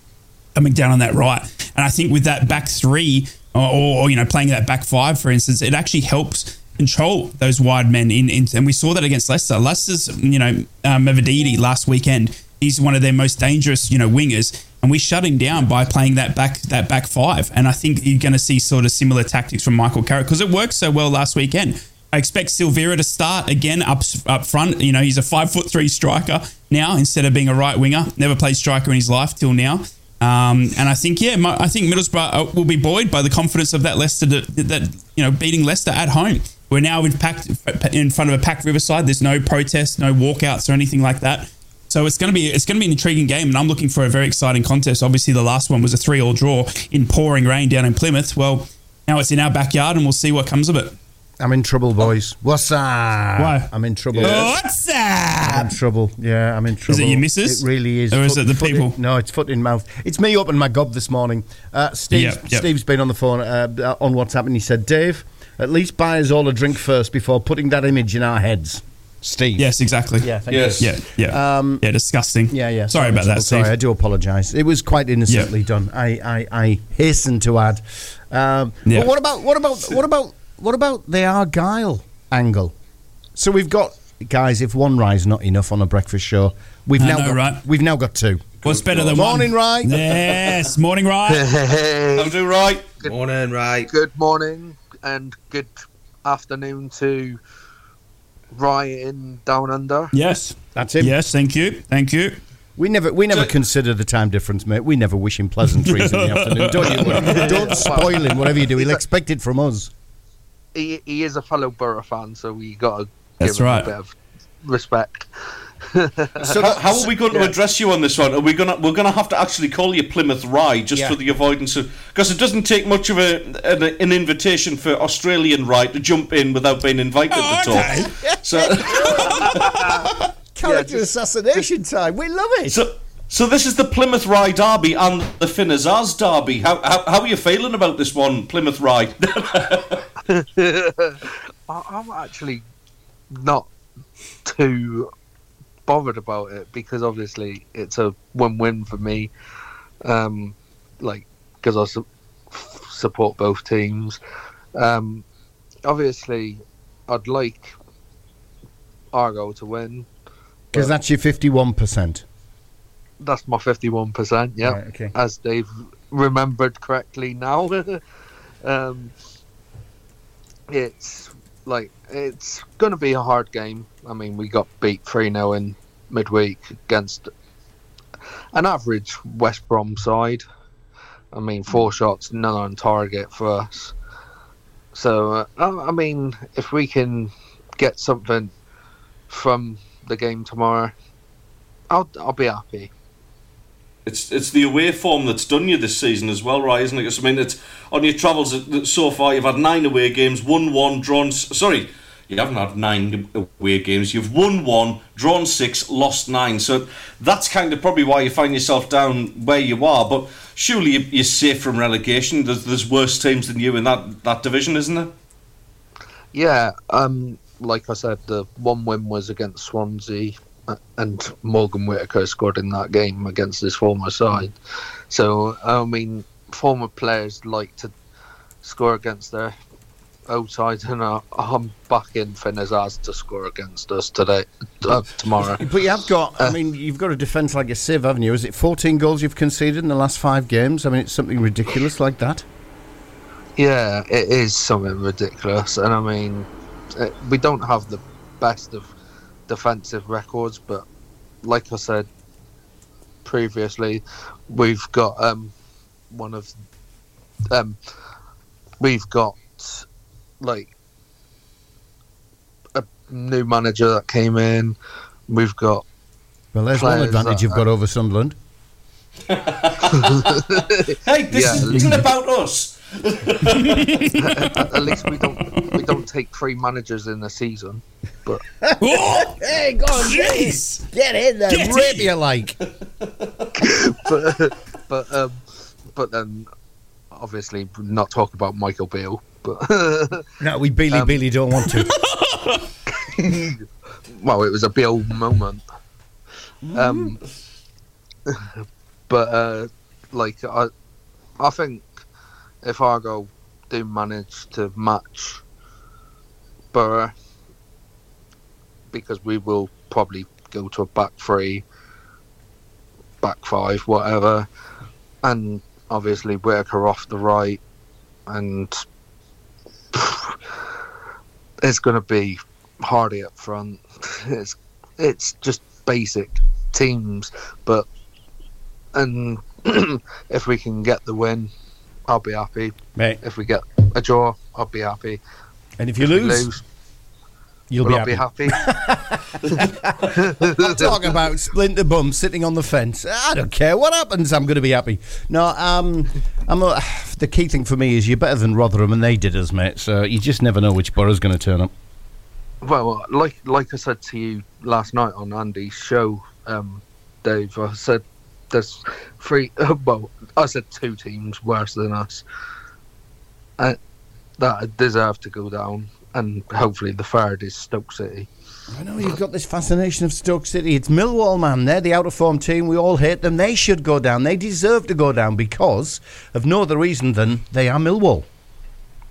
F: coming down on that right. And I think with that back three, or, or you know playing that back five, for instance, it actually helps control those wide men in, in and we saw that against Leicester. Leicester's you know um, last weekend. He's one of their most dangerous you know wingers, and we shut him down by playing that back that back five. And I think you're going to see sort of similar tactics from Michael Carrick because it worked so well last weekend. I expect Silvera to start again up up front. You know, he's a five foot three striker now instead of being a right winger. Never played striker in his life till now. Um, and I think, yeah, I think Middlesbrough uh, will be buoyed by the confidence of that Leicester, that, that you know, beating Leicester at home. We're now in, packed, in front of a packed Riverside. There's no protests, no walkouts or anything like that. So it's going to be it's going to be an intriguing game, and I'm looking for a very exciting contest. Obviously, the last one was a three-all draw in pouring rain down in Plymouth. Well, now it's in our backyard, and we'll see what comes of it.
B: I'm in trouble, boys. What's up?
F: Why?
B: I'm in trouble.
F: What's that?
B: I'm in trouble. Yeah, I'm in trouble.
F: Is it your missus?
B: It really is.
F: Or is it the people?
B: in- no, it's foot in mouth. It's me opening my gob this morning. Uh, Steve,
F: Yep, yep.
B: Steve's been on the phone uh, on WhatsApp and he said, Dave, at least buy us all a drink first before putting that image in our heads. Steve.
F: Yes, exactly.
B: Yeah, thank
D: Yes.
F: Yeah, yeah.
B: Um,
F: yeah, disgusting.
B: Yeah, yeah.
F: Sorry about that,
B: Sorry, I do apologise. It was quite innocently
F: Yeah.
B: done. I, I, I hasten to add. Um,
F: Yeah.
B: But what about what about what about what about the Argyle angle? So we've got guys. If one rye's not enough on a breakfast show, we've
F: I
B: now
F: know,
B: got
F: right?
B: we've now got two.
F: What's better than
B: Morning,
F: one?
B: Rye.
F: Yes, morning, Rye.
G: Hey,
D: I'll do right.
E: Good Morning, right.
G: good morning and good afternoon to Ryan Down Under.
F: yes,
B: That's him.
F: yes. Thank you, thank you.
B: We never we never
D: So-
B: consider the time difference, mate. We never wish him pleasantries in the afternoon. Don't you? Don't spoil him. Whatever you do, he'll expect it from us.
G: He, he is a fellow Borough fan, so we got to
F: That's
G: give him
F: right.
G: a bit of respect.
B: So
D: How, how are we going to address you on this one? Are we gonna we're gonna have to actually call you Plymouth Rye just
B: Yeah.
D: for the avoidance of because it doesn't take much of a an, an invitation for Australian Rye to jump in without being invited
F: Oh,
D: at
F: okay.
D: all. So
B: Character
G: just-
B: assassination time. We love it.
D: so. So this is the Plymouth Rye Derby and the Finn Azaz Derby. How, how, how are you feeling about this one, Plymouth Rye?
G: I'm actually not too bothered about it because obviously it's a win-win for me. Um, like because I su- support both teams. Um, obviously, I'd like Argo to win.
B: Because that's your fifty-one percent.
G: That's my fifty-one percent. Yeah,
B: Right, okay.
G: as they've remembered correctly now. um, it's like it's going to be a hard game. I mean, we got beat three 0 in midweek against an average West Brom side. I mean, four shots, none on target for us. So, uh, I mean, if we can get something from the game tomorrow, I'll I'll be happy.
D: It's it's the away form that's done you this season as well, right? Isn't it? 'Cause, I mean, it's on your travels uh, so far. You've had nine away games, won one, drawn. Sorry, you haven't had nine away games. You've won one, drawn six, lost nine. So that's kind of probably why you find yourself down where you are. But surely you- you're safe from relegation. There's, there's worse teams than you in that that division, isn't there?
G: Yeah, um, like I said, the one win was against Swansea, uh, and Morgan Whittaker scored in that game against his former side. So, I mean, former players like to score against their old sides, and uh, I'm backing Finn Azaz to score against us today, uh, tomorrow.
B: But you have got. I
G: Uh,
B: mean, you've got a defence like a sieve, haven't you? Is it fourteen goals you've conceded in the last five games? I mean, it's something ridiculous like that.
G: Yeah, it is something ridiculous, and I mean, uh we don't have the best of defensive records, but like I said previously, we've got um, one of um, we've got like a new manager that came in. We've got
B: Well, there's one advantage
G: that-
B: you've got over Sunderland.
D: Hey, this
G: Yeah,
D: is, isn't about us.
G: at least we don't we don't take three managers in a season, but.
F: Oh,
B: Hey, go on,
F: jeez.
B: get in there,
F: Get
B: rip
F: in.
B: you like.
G: but but um, but then obviously not talk about Michael Beale. But
B: No, we Billy
G: Um,
B: Beely don't want to.
G: well, it was a Beale moment. Um, but uh, like I, I think if Argo do manage to match Borough, because we will probably go to a back three, back five, whatever, and obviously Whittaker off the right, and it's going to be Hardy up front. It's it's just basic teams, but and if we can get the win, I'll be happy.
B: Mate,
G: If we get a draw, I'll be happy.
B: and if you
G: If
B: lose,
G: lose,
B: you'll be happy.
G: be happy?
B: I'm talking about splinter bum sitting on the fence. I don't care what happens. I'm going to be happy. No, um, I'm a, the key thing for me is you're better than Rotherham, and they did us, mate. So you just never know which borough's going to turn up.
G: Well, like like I said to you last night on Andy's show, um, Dave, I said there's three. Well, I said two teams worse than us uh, that deserve to go down, and hopefully the third is Stoke City.
B: I know you've got this fascination of Stoke City. It's Millwall, man. They're the out of form team. We all hate them. They should go down. They deserve to go down because of no other reason than they are Millwall.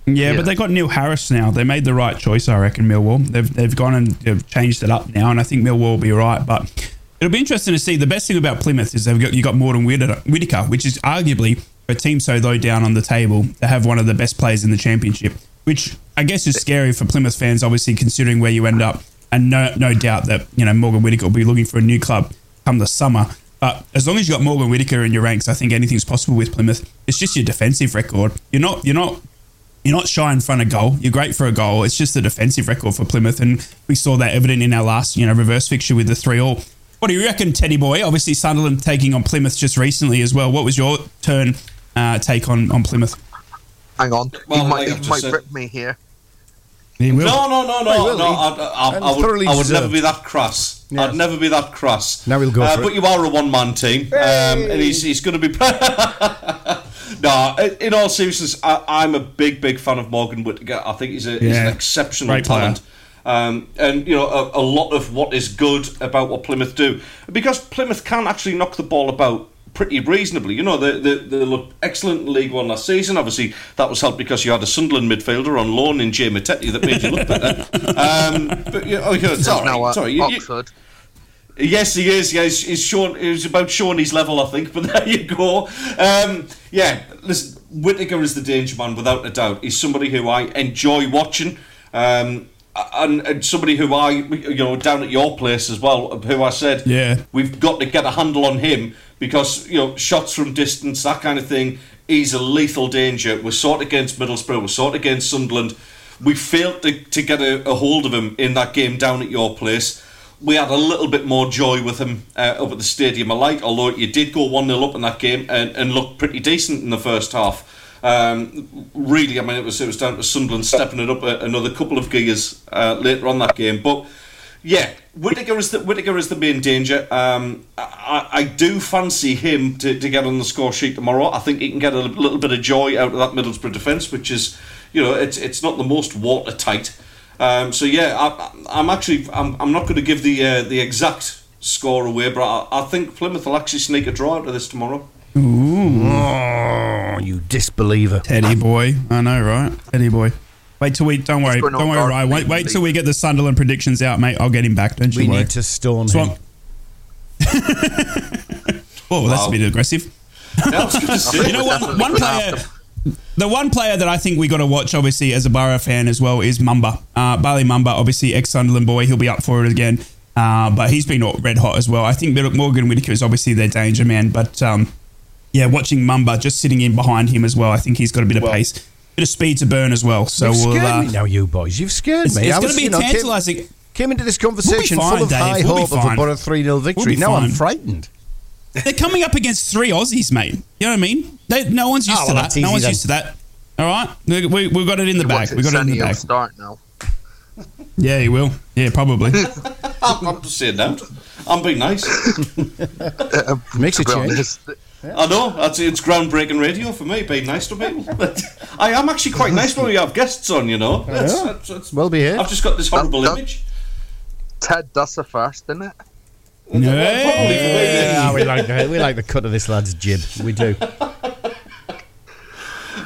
F: Yeah,
G: Yeah.
F: but they got Neil Harris now. They made the right choice, I reckon. Millwall. They've they've gone and they've changed it up now, and I think Millwall will be right. But it'll be interesting to see. The best thing about Plymouth is they've got you got Morton Whittaker, Whittaker, which is arguably a team so low down on the table to have one of the best players in the championship. Which I guess is scary for Plymouth fans, obviously considering where you end up, and no no doubt that you know Morgan Whittaker will be looking for a new club come the summer. But as long as you got Morgan Whittaker in your ranks, I think anything's possible with Plymouth. It's just your defensive record. You're not you're not you're not shy in front of goal. You're great for a goal. It's just the defensive record for Plymouth, and we saw that evident in our last, you know, reverse fixture with the three all. What do you reckon, Teddy boy? Obviously, Sunderland taking on Plymouth just recently as well. What was your turn uh, take on on Plymouth?
G: Hang on,
D: Well,
G: he might,
D: I've
G: he might
D: said-
G: rip me here.
F: He will.
D: No, no, no, no, no.
B: He-
D: I, I, I would, I would never be that crass.
B: Yes.
D: I'd never be that crass.
B: Now we'll go
D: Uh,
B: for
D: but
B: it.
D: you are a one-man team, um, and he's, he's going to be. no, in all seriousness, I, I'm a big, big fan of Morgan Whittaker. I think he's, a, he's an exceptional
F: Great player.
D: talent. Um, and you know a, a lot of what is good about what Plymouth do because Plymouth can actually knock the ball about pretty reasonably. You know they, they, they looked excellent in League One last season. Obviously that was helped because you had a Sunderland midfielder on loan in Jay Matete that made you look better. um, but you know, you know, it's all
G: now
D: right.
G: at
D: It's. You- you-
G: Oxford.
D: Yes, he is. Yeah, he's, he's shown. He's about showing his level, I think. But there you go. Um, yeah, listen, Whittaker is the danger man without a doubt. He's somebody who I enjoy watching, um, and, and somebody who I, you know, down at your place as well, who I said,
F: Yeah.
D: we've got to get a handle on him because you know shots from distance, that kind of thing. is a lethal danger. We're sort against Middlesbrough. We're sort against Sunderland. We failed to, to get a, a hold of him in that game down at your place. We had a little bit more joy with him uh, up at the stadium. I like, although you did go one 0 up in that game and, and looked pretty decent in the first half. Um, really, I mean, it was it was down to Sunderland stepping it up a, another couple of gears uh, later on that game, but. Yeah, Whittaker is the Whittaker is the main danger. Um, I, I do fancy him to, to get on the score sheet tomorrow. I think he can get a little bit of joy out of that Middlesbrough defence, which is, you know, it's it's not the most watertight. Um, so yeah, I, I'm actually I'm, I'm not going to give the uh, the exact score away, but I, I think Plymouth will actually sneak a draw out of this tomorrow.
B: Oh, you disbeliever.
F: Teddy boy. I know, right? Teddy boy. Wait till we. Don't worry. Don't worry,
G: guard
F: Ryan. Wait, wait till we get the Sunderland predictions out, mate. I'll get him back. Don't you
B: We
F: worry.
B: need to storm
F: Swamp.
B: him.
F: Oh, that's a bit aggressive.
D: Yeah, I was gonna say-
F: You know, one, one player. The one player that I think we got to watch, obviously, as a Borough fan as well, is Mumba. Uh, Bali Mumba, obviously, ex Sunderland boy. He'll be up for it again. Uh, but he's been red hot as well. I think Morgan Whittaker is obviously their danger man. But um, yeah, watching Mumba just sitting in behind him as well, I think he's got a bit of
D: Well-
F: pace, bit of speed to burn as well. So
B: You've
F: we'll.
B: scared
F: Uh,
B: me now, you boys. You've scared
F: it's
B: me.
F: it's going to be
B: you know, came-
F: tantalising.
B: Came into this conversation
F: fine,
B: full of
F: Dave.
B: high
F: We'll
B: hope of a
F: fine.
B: Borough 3 0 victory.
F: be
B: now I'm frightened.
F: They're coming up against three Aussies, mate. You know what I mean? They, no one's used
B: Oh,
F: to
B: well,
F: that. No one's
B: then.
F: used to that. All right, we, we, we've got it in the
G: to
F: bag.
G: watch
F: We got it in the
G: Senio
F: bag.
G: start now.
F: Yeah, he will. Yeah, probably.
D: I'm, I'm just saying that. I'm being nice.
B: Makes a change.
G: honest,
D: I know that's it's groundbreaking radio for me. Being nice to people, but I am actually quite nice when we have guests on. You know, That's-
B: Yeah.
D: that's- that's-
B: Well behaved.
D: I've just got this horrible
G: That- that-
D: image.
G: Ted, that's the first, isn't it?
B: Yeah, we like the, we like the cut of this lad's jib. We do.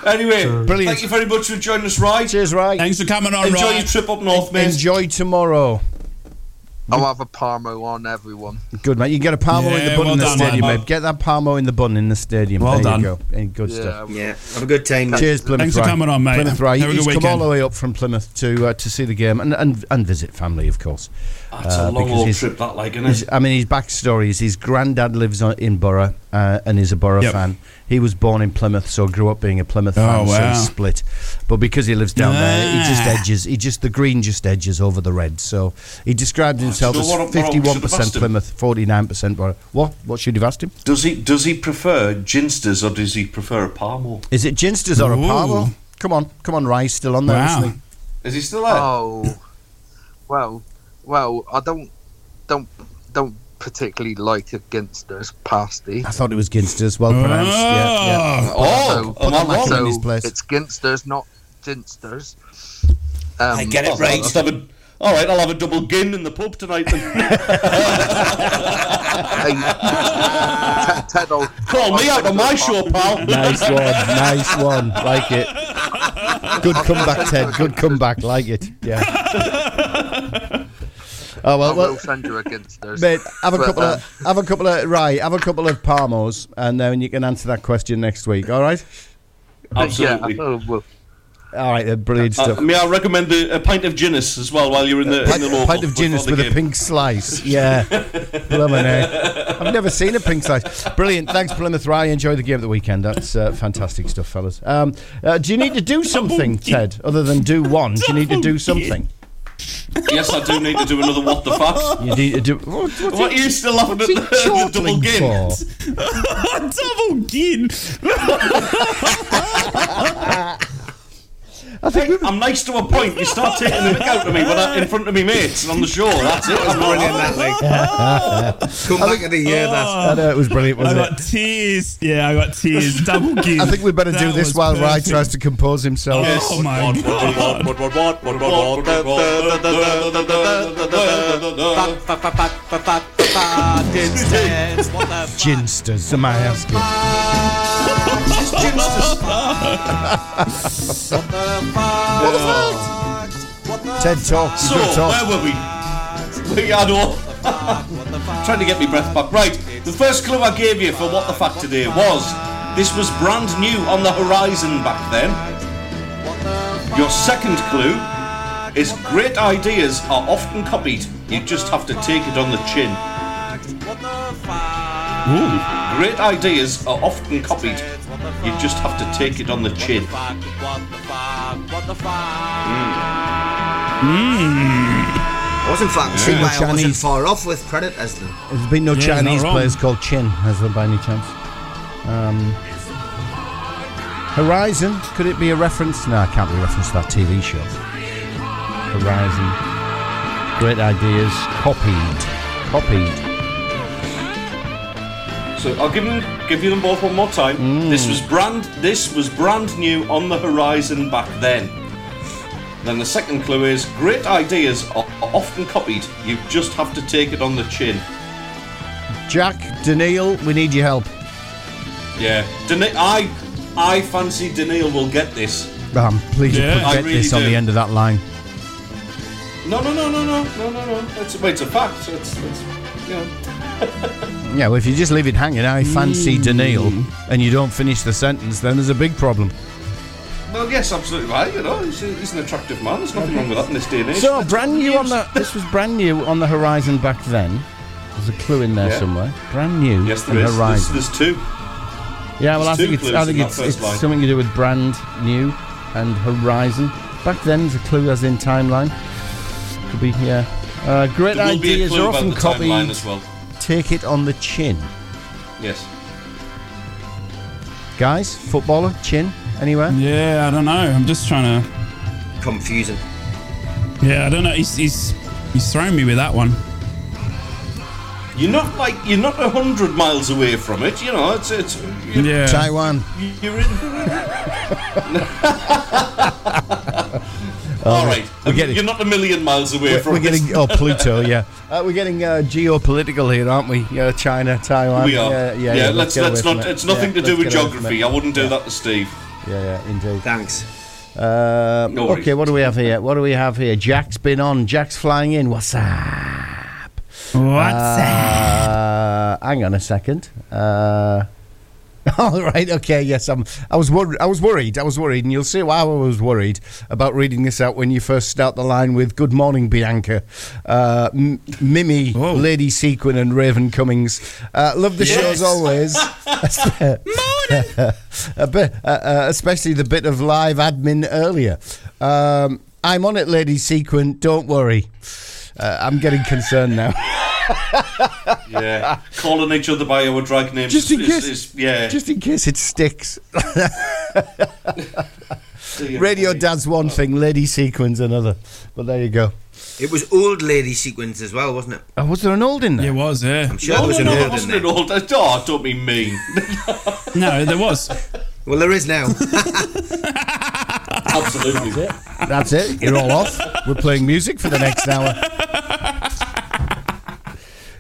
D: Anyway,
B: Brilliant.
D: thank you very much for joining us, Ryan.
B: Cheers, right.
F: Thanks for coming on,
D: Enjoy
F: Ryan.
D: your trip up north, mate.
B: Enjoy tomorrow.
G: I'll have a Parmo on everyone.
B: Good, mate. You get a Parmo in the
F: Yeah,
B: bun
F: well
B: in the
F: done,
B: stadium,
D: man.
B: mate. Get that Parmo in the bun in the stadium.
F: Well
B: there
F: done.
B: you go. Eh, Good stuff.
G: Yeah,
E: Yeah, have a good time. mate.
B: Cheers, Plymouth
F: Thanks for coming on, mate.
B: Plymouth Rye.
F: Have
B: He's come all the way up from Plymouth to uh, to see the game and, and and visit family, of course.
D: That's
B: Uh,
D: a long
B: because
D: old trip, that like, isn't it?
B: I mean, his backstory is his granddad lives on, in Borough uh, and is a Borough
F: Yep.
B: fan. He was born in Plymouth, so grew up being a Plymouth
F: Oh,
B: fan. So
F: wow.
B: he's split, but because he lives down there, he just edges. He just the green just edges over the red. So he described himself
D: know
B: as
D: what I- what I should have
B: fifty-one percent? Plymouth, forty-nine percent What? What should you have asked him?
D: Does he does he prefer ginsters or does he prefer a Parmo?
B: Is it Ginsters or a
F: Ooh.
B: Pavo? Come on, come on, Rye, still on there,
F: Wow.
B: isn't he?
D: Is he still there?
G: Oh, well, well, I don't, don't, don't particularly like a Ginster's pasty.
B: I thought it was Ginsters. Well pronounced. Yeah, yeah.
D: oh,
G: so,
D: am I wrong?
B: in his place.
G: it's Ginsters, not Ginsters. Um,
E: I get it
D: Oh,
E: right.
D: Let's have a All right, I'll have a double gin in the pub tonight. Then.
G: Hey, Ted, Ted will-
D: Call me out on my show, pal.
B: Nice one, nice one. Like it. Good comeback, Ted. Good comeback. Like it. Yeah. Oh
G: I
B: well,
G: will send you against us.
B: mate. Have a
G: But,
B: couple
G: um,
B: of have a couple of right. Have a couple of Parmos, and then you can answer that question next week. All right.
D: Absolutely.
G: Yeah, well,
B: All right. Then brilliant
D: Uh,
B: stuff.
D: may I recommend a, a pint of Guinness as well while you're in the,
B: Pint,
D: in the local?
B: A pint of
D: before
B: Guinness
D: the
B: with a pink slice. Yeah. Blimmin' heck. I've never seen a pink slice. Brilliant. Thanks, Plymouth Rye. Enjoy the game of the weekend. That's uh, fantastic stuff, fellas. Um, uh, do you need to do something, Ted, other than do one? Do you need to do something?
D: Yes, I do need to do another what the fuck.
B: You need to do. What, what's
D: What are you still laughing at
B: he
D: the, the double gin?
F: Double gin.
B: I think we
D: I'm nice to a point. You start taking the mick out of me when I, in front of me mates and on the show. That's it.
E: That's brilliant, that, like. Come back of the year, that. Oh.
B: I know it was brilliant,
F: I
B: wasn't
F: got
B: it?
F: tears. Yeah, I got tears. Double gin.
B: I think we better do this
F: was
B: while Rye
F: perfect.
B: tries to compose himself.
F: Oh my god.
B: Ginsters, am I asking? Ted, talk.
D: So,
B: You gotta talk.
D: where were we? We had all. Trying to get me breath back. Right, the first clue I gave you for what the fact today was this was brand new on the horizon back then. Your second clue is great ideas are often copied. You just have to take it on the chin. Great ideas are often copied. You just have to take it on the chin.
E: Wasn't fact see
B: Yeah.
E: I wasn't far off with Predators then.
B: There's been no
F: Yeah,
B: Chinese
F: not
B: players called Chin, has there by any chance? Um, Horizon, could it be a reference? No, I can't be a reference to that TV show. Horizon. Great ideas. Copied. Copied.
D: So I'll give them give you them both one more time. This was brand this was brand new on the horizon back then. Then the second clue is great ideas are are often copied. You just have to take it on the chin.
B: Jack, Daniil, we need your help.
D: Yeah. Dana- I I fancy Daniil will get this.
B: Um, please
F: Yeah.
B: put get
D: really
B: this on
D: do.
B: the end of that line.
D: No no no no no no no no. It's it's a fact. It's, it's you know.
B: Yeah, well, if you just leave it hanging, I fancy
F: Hmm.
B: Daniil, and you don't finish the sentence, then there's a big problem.
D: Well, yes, absolutely right. You know, he's, he's an attractive man. There's nothing wrong with that in this day and age.
B: So,
D: That's
B: brand new on the. This was brand new on the horizon back then. There's a clue in there
D: Yeah.
B: somewhere. Brand new
D: Yes,
B: on
D: there
B: the
D: is. There's,
B: horizon.
D: there's two.
B: Yeah, well, I think it's I think it's, it's something to do with brand new and horizon. Back then, there's a clue as in timeline. Could be yeah. Uh, great
D: There will be a
B: ideas
D: clue
B: are often copied.
D: as well.
B: Take it on the chin,
D: Yes.
B: guys. Footballer chin anywhere?
F: Yeah, I don't know. I'm just trying to.
E: Confusing.
F: Yeah, I don't know. He's he's he's thrown me with that one.
D: You're not like you're not a hundred miles away from it. You know, it's it's. You're,
F: Yeah.
B: Taiwan.
D: you're in. All right,
B: we're getting-
D: you're not a million miles away
B: We're,
D: from
B: we're
D: it.
B: getting oh Pluto, yeah. Uh, we're getting uh, geopolitical here, aren't we? Yeah, China, Taiwan.
D: We are.
B: Yeah, yeah.
D: Yeah,
B: yeah,
D: let's let's
B: away from
D: not.
B: it.
D: It's nothing
B: Yeah,
D: to do with
B: get away from
D: geography. I wouldn't do
B: Yeah.
D: that to Steve.
B: Yeah, yeah, indeed.
E: Thanks.
B: Uh,
D: No
B: okay, what do we have here? What do we have here? Jack's been on. Jack's flying in. What's up?
F: What's that?
B: Uh, hang on a second. Uh, all right. Okay. Yes. I'm. I was worried. I was worried. I was worried, and you'll see why I was worried about reading this out when you first start the line with "Good morning, Bianca." Uh, M- Mimi,
F: Whoa.
B: Lady Sequin, and Raven Cummings. Uh, love the show as
F: Yes.
B: always. a bit, uh, uh, especially the bit of live admin earlier. Um, I'm on it, Lady Sequin. Don't worry. Uh, I'm getting concerned now.
D: Yeah, calling each other by our drag names.
B: Just in
D: is,
B: case.
D: is- yeah.
B: Just in case it sticks. Radio
D: okay.
B: Dad's one thing, Lady Sequins another. But there you go.
E: It was old lady sequence as well, wasn't it?
B: Oh, was there an old in there?
F: It was, yeah.
E: I'm sure
D: No,
E: there was
D: no,
E: an
D: no, it
E: old in
D: wasn't
E: there.
D: an old. Oh, don't be mean.
F: No, there was.
E: Well, there is now.
D: Absolutely.
B: That's it. You're all off. We're playing music for the next hour.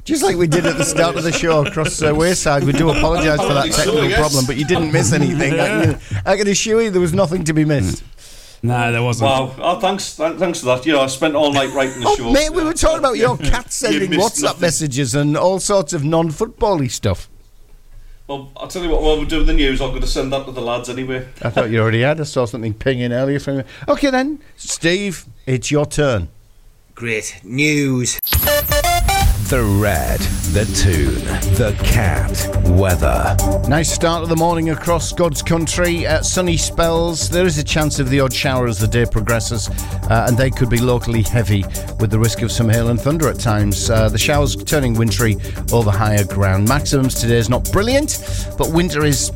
B: Just like we did at the start of the show across uh, Wearside, we do apologise for that technical problem, but you didn't miss anything. I can, I can assure you there was nothing to be missed.
F: No, there wasn't.
D: Wow. Oh, thanks, th- thanks for that. You know, I spent all night writing the
B: Oh,
D: show.
B: mate, we were talking about your cat sending
D: missed
B: WhatsApp
D: nothing.
B: messages and all sorts of non-football-y stuff.
D: Well, I'll tell you what. While we're doing the news, I'm going to send that to the lads anyway.
B: I thought you already had. I saw something pinging earlier from you. Okay, then, Steve, it's your turn.
E: Great news.
A: The red, the tune, the cat, weather.
B: Nice start of the morning across God's country. Uh, sunny spells. There is a chance of the odd shower as the day progresses, uh, and they could be locally heavy with the risk of some hail and thunder at times. Uh, the showers turning wintry over higher ground. Maximums today is not brilliant, but winter is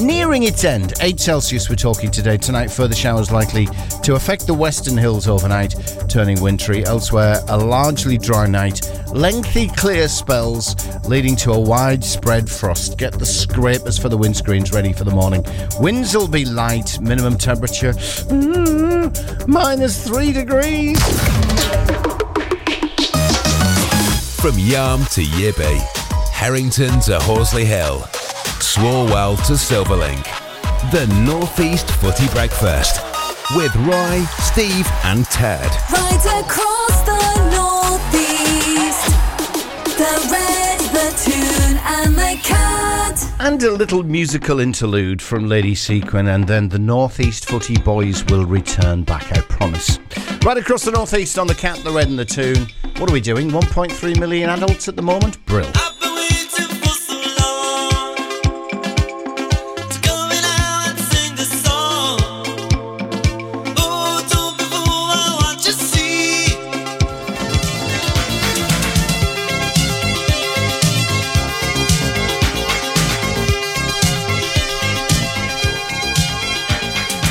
B: nearing its end. 8 Celsius we're talking today. Tonight, further showers likely to affect the western hills overnight, turning wintry. Elsewhere, a largely dry night. Lengthy clear spells leading to a widespread frost. Get the scrapers for the windscreens ready for the morning. Winds will be light. Minimum temperature mm, minus 3 degrees.
A: From Yarm to Yibby, Harrington to Horsley Hill, Swalwell to Silverlink. The Northeast Footy Breakfast with Roy, Steve, and Ted.
C: Right across the northeast. And
B: a little musical interlude from Lady Sequin, and then the Northeast Footy Boys will return back, I promise. Right across the Northeast on the cat, the red, and the tune. What are we doing? 1.3 million adults at the moment? Brill.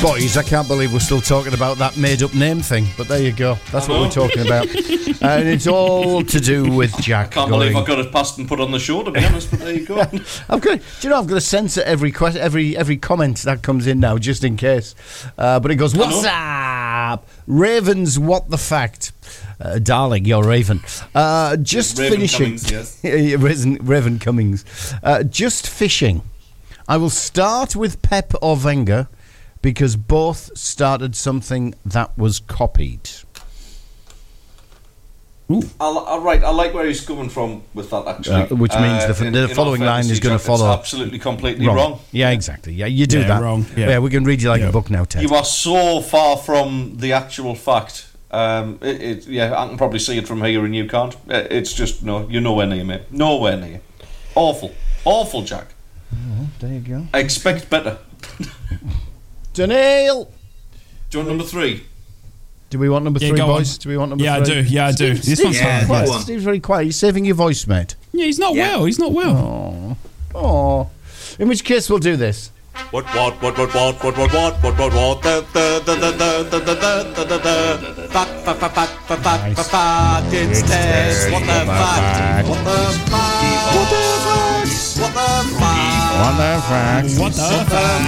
B: Boys, I can't believe we're still talking about that made up name thing, but there you go. That's what we're talking about. and it's all to do with Jack.
D: I can't
B: going,
D: believe I got it passed and put on the show. To be honest, but there you go.
B: I've got, do you know, I've got to censor every que- every every comment that comes in now, just in case. Uh, but it goes, "What's up, Ravens? What the fact, uh, darling? You're Raven. Uh, just
D: Raven
B: finishing,
D: Cummings, yes.
B: Raven, Raven Cummings. Uh, just fishing. I will start with Pep or Wenger because both started something that was copied.
D: I, li- I, right, I like where he's coming from with that. Actually,
B: Uh, which means the f-
D: in-
B: the
D: in
B: following line is gonna
D: Jack, it's
B: follow-
D: Absolutely, completely wrong.
B: Yeah, exactly. Yeah, you do
F: Yeah,
B: that.
F: wrong. Yeah.
B: we can read you like
F: Yeah.
B: a book now, Ted.
D: You are so far from the actual fact. Um, it, it, yeah, I can probably see it from here, and you can't. Uh, It's just no, you're nowhere near, mate. Nowhere near. Awful, awful, Jack.
B: there you go.
D: I expect better.
B: Daniel!
D: Do you want number three?
B: Do we want number
F: Yeah,
B: three,
F: go
B: boys?
F: on.
B: Do we want number
F: Yeah, I do. Yeah, I do. This
B: Steve's
F: one's
E: Yeah,
B: very
F: fun.
B: quiet.
E: go on.
B: Steve's very quiet. You're saving your voice, mate.
F: Yeah, he's not
E: Yeah.
F: well. He's not well.
B: Oh. In which case, we'll do this.
H: What, what, what, what, what, what, what, what, what, what, what, the, the, the, the, the, the, the, the, the, the, fact, fact, fact, fact, fact, fact, fact, fact, it's Ted. What the fact? What the fact? What the fact? What the fact?
B: What the fact?
F: What the?
H: What the fact?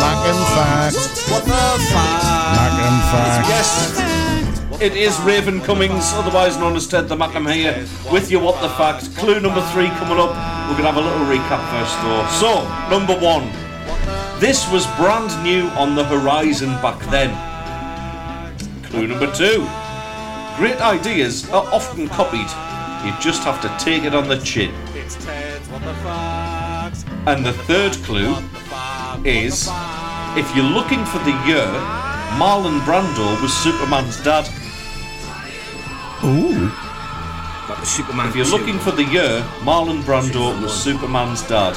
B: Mac and fact.
H: What the fact?
B: Mac and fact.
D: Yes, it is Raven Cummings, otherwise known as Ted the Mackem here, with you. What the fact? Clue number three coming up. We're gonna have a little recap first, though. So, number one. This was brand new on the horizon back then. Clue number two. Great ideas are often copied. You just have to take it on the chin. And the third clue is if you're looking for the year, Marlon Brando was Superman's dad.
F: Ooh.
E: That was Superman.
D: If you're
E: 2.
D: looking for the year, Marlon Brando was Superman's dad.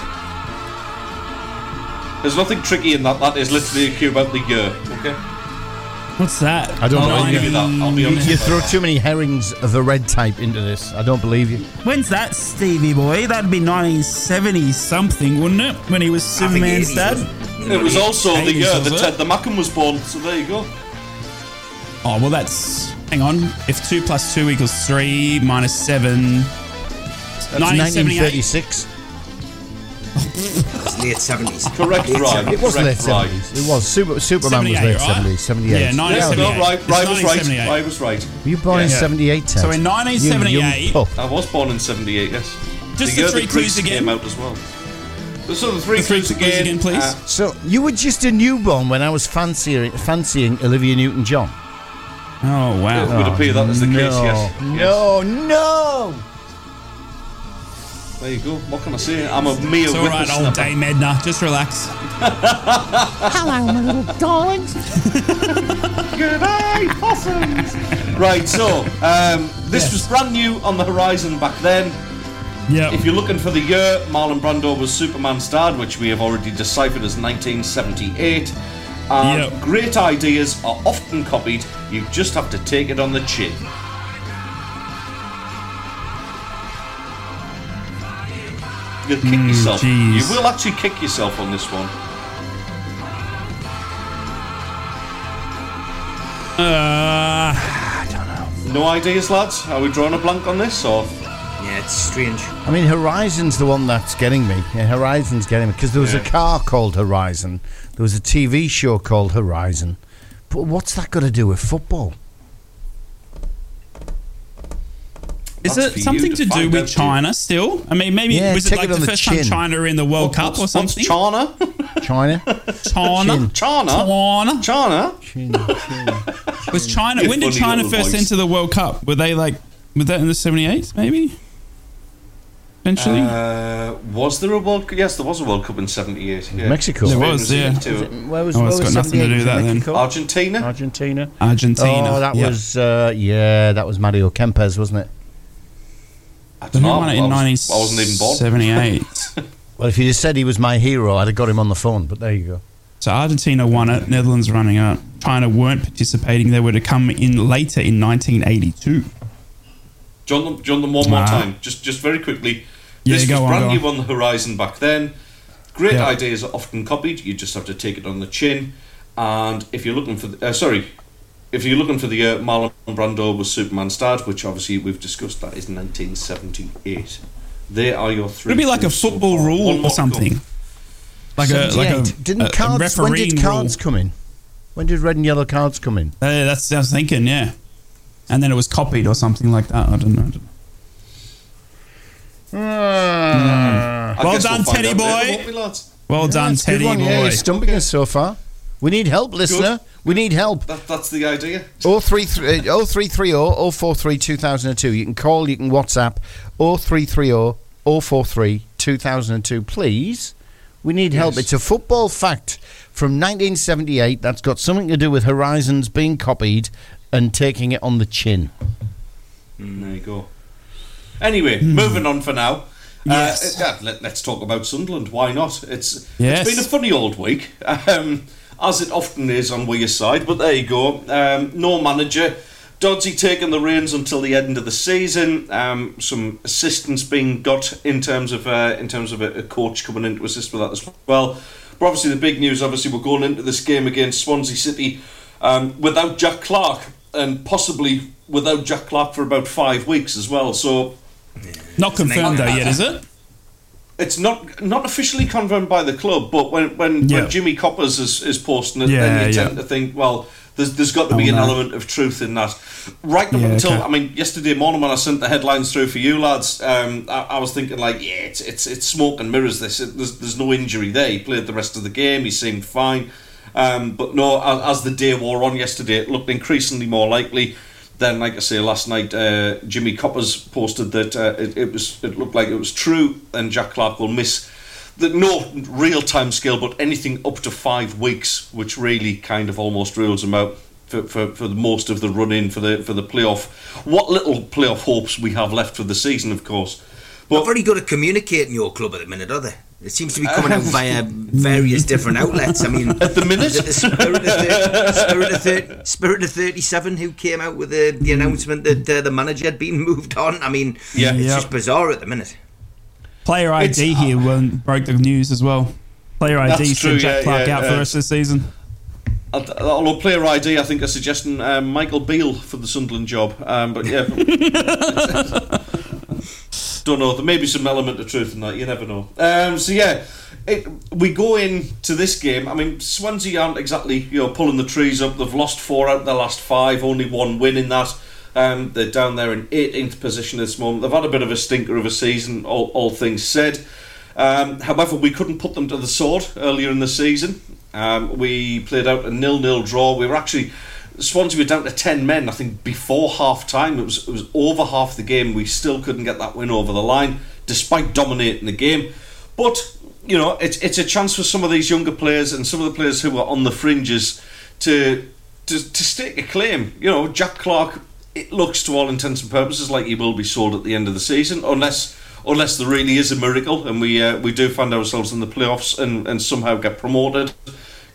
D: There's nothing tricky in that. That is literally a cue about the year. Okay.
F: What's that?
B: I don't
F: Oh,
B: know.
D: You. I'll be
B: You,
D: honest.
B: you throw too many herrings of the red type into this. I don't believe you.
F: When's that, Stevie boy? That'd be 1970 something, wouldn't it? When he was Superman's dad.
D: It was also the year that? Ted the Mackem was born. So there you go.
F: Oh well, that's. Hang on. If two plus two equals three minus seven.
B: That's
F: 1978.
B: 1936.
E: It's late seventies.
D: Correct,
E: Late
D: right.
E: 70s.
B: It was late
D: Correct, right.
B: 70s. It was. Super, Superman was
F: 78,
B: late
F: right?
B: 70s, 78.
F: Yeah, 1978.
D: No, right, right was right.
F: 1978.
D: Right was right.
B: Were you born in 78, Ted?
F: So in 1978
B: You young pup.
D: I was born in 78, yes.
F: Just the
D: year
F: three
D: that
F: clues again.
D: came out as well. So the three,
F: The three
D: clues
F: clues
D: again,
F: again, please.
D: uh,
B: So you were just a newborn when I was fancying, fancying Olivia Newton-John.
F: Oh
D: it
F: wow.
D: would appear that is the
B: no,
D: case, yes. yes.
B: No, no.
D: There you go. What can I say? I'm a mere
F: It's all right, old
D: whippersnapper.
F: Dame Edna. Just relax.
B: Hello, my little darlings.
D: Goodbye, possums. right, so um, this
F: Yes.
D: was brand new on the horizon back then.
F: Yep.
D: If you're looking for the year, Marlon Brando was Superman starred, which we have already deciphered as 1978. And
F: Yep.
D: great ideas are often copied. You just have to take it on the chin. You'll kick yourself.
F: jeez.
D: You will actually kick yourself on this one.
F: Uh, I don't know.
D: No ideas, lads? Are we drawing a blank on this, or
E: Yeah, it's strange.
B: I mean, Horizon's the one that's getting me. Yeah, Horizon's getting me because there was a car called Horizon. There was a TV show called Horizon. But what's that got to do with football?
F: Is it something
D: to
F: to, do with
D: out, dude.
F: China still? I mean, maybe
B: Yeah,
F: was it like
B: it
F: the
B: the
F: first time. China in the World Cup or something?
D: what's China?
B: China?
F: China.
D: China?
F: China.
D: China?
B: Chin, chin.
F: Was China?
D: Your
F: When did China first
D: voice.
F: enter the World Cup? Were they like? Was that in the '78s? Maybe. Eventually.
D: Uh, was there a World Cup? Yes, there was a World Cup in 78. Yeah.
B: Mexico.
F: There was, yeah.
D: in it.
B: Where was,
F: Oh,
B: where
F: it's
B: was
F: got nothing to do with that then.
D: Argentina?
B: Argentina.
F: Argentina.
B: Oh, that
F: yeah.
B: was, uh, yeah, that was Mario Kempes, wasn't it?
D: I
F: Who
D: don't know.
F: won
D: I,
F: it in
D: was, I wasn't even born.
F: 1978.
B: Well, if you just said he was my hero, I'd have got him on the phone, but there you go.
F: so Argentina won it. Netherlands running up. China weren't participating. They were to come in later in 1982.
D: John them, John them one more
F: Wow.
D: time, just just very quickly.
F: Yeah,
D: this
F: go
D: was
F: on,
D: brand
F: go
D: new on the horizon back then. Great
F: Yeah.
D: ideas are often copied. You just have to take it on the chin. And if you're looking for, the, uh, sorry, if you're looking for the uh, Marlon Brando was Superman starred, which obviously we've discussed, that is 1978. There are your three.
F: It'd be like a
D: clues so
F: football rule or
D: to go.
F: something. Like a like a,
B: 78. Didn't
F: a- a
B: cards, when did cards
F: rule.
B: come in? When did red and yellow cards come in?
F: Uh, that's I was thinking, yeah. And then it was copied or something like that. I don't know.
B: Ah.
D: I
F: Well done,
D: we'll
F: Teddy boy.
D: won't we, lads?
F: Well done,
B: That's good
F: Teddy
B: one, Yeah,
F: boy.
B: you're stumping us so far. We need help, listener. We need help.
D: That, that's the idea.
B: 0330 0330 043 2002. You can call, you can WhatsApp 0330 043 2002. Please, we need help. It's a football fact from 1978 that's got something to do with Horizons being copied and taking it on the chin.
D: There you go. Anyway, moving on for now.
F: Yes.
D: Uh, yeah, let, us talk about Sunderland. Why not? It's
F: Yes.
D: it's been a funny old week, um, as it often is on Wearside. But there you go. Um, no manager. Dodsey taking the reins until the end of the season. Um, some assistance being got in terms of uh, in terms of a, a coach coming in to assist with that as well. But obviously, the big news. Obviously, we're going into this game against Swansea City um, without Jack Clarke and possibly without Jack Clarke for about five weeks as well. So
F: Not confirmed though yet, is it?
D: It's not not officially confirmed by the club, but when when,
F: Yeah.
D: when Jimmy Coppers is, is posting it,
F: Yeah,
D: then you tend
F: yeah.
D: to think, well, there's there's got to be
F: Oh,
D: an
F: no.
D: element of truth in that. Right up until
F: okay.
D: I mean, yesterday morning when I sent the headlines through for you lads, um, I, I was thinking like, yeah, it's it's it's smoke and mirrors. This It- there's there's no injury there. He played the rest of the game. He seemed fine. Um, but no, as, as the day wore on yesterday, it looked increasingly more likely. Then, like I say, last night uh, Jimmy Coppers posted that uh, it, it was it looked like it was true, and Jack Clarke will miss the no real time scale, but anything up to five weeks, which really kind of almost rules him out for, for, for the most of the run in for the for the playoff. What little playoff hopes we have left for the season, of course.
E: Not
D: But
E: very good at communicating your club at the minute, are they? It seems to be coming out via various different outlets. I mean,
D: At the minute?
E: was it the Spirit of, thir- Spirit, of thir- Spirit of 37 who came out with the, the announcement that uh, the manager had been moved on. I mean,
D: Yeah.
E: it's
F: Yeah.
E: just bizarre at the minute.
F: Player
D: It's-
F: ID here when broke the news as well. Player ID
D: That's
F: sent
D: true,
F: Jack
D: yeah,
F: Clarke
D: yeah,
F: out for
D: uh,
F: the rest of the season.
D: although player ID, I think are suggesting um, Michael Beale for the Sunderland job. Um, but yeah. Don't know. There may be some element of truth in that. You never know. Um, so yeah, it, we go into this game. I mean, Swansea aren't exactly you know pulling the trees up. They've lost four out of their last five, only one win in that. Um, they're down there in 18th position at this moment. They've had a bit of a stinker of a season, all, all things said. Um, however, we couldn't put them to the sword earlier in the season. Um, we played out a nil-nil draw. We were actually Swansea were down to ten men. I think before half time, it was it was over half the game. We still couldn't get that win over the line, despite dominating the game. But you know, it's it's a chance for some of these younger players and some of the players who are on the fringes to to, to stake a claim. You know, Jack Clarke. It looks to all intents and purposes like he will be sold at the end of the season, unless unless there really is a miracle and we uh, we do find ourselves in the playoffs and, and somehow get promoted.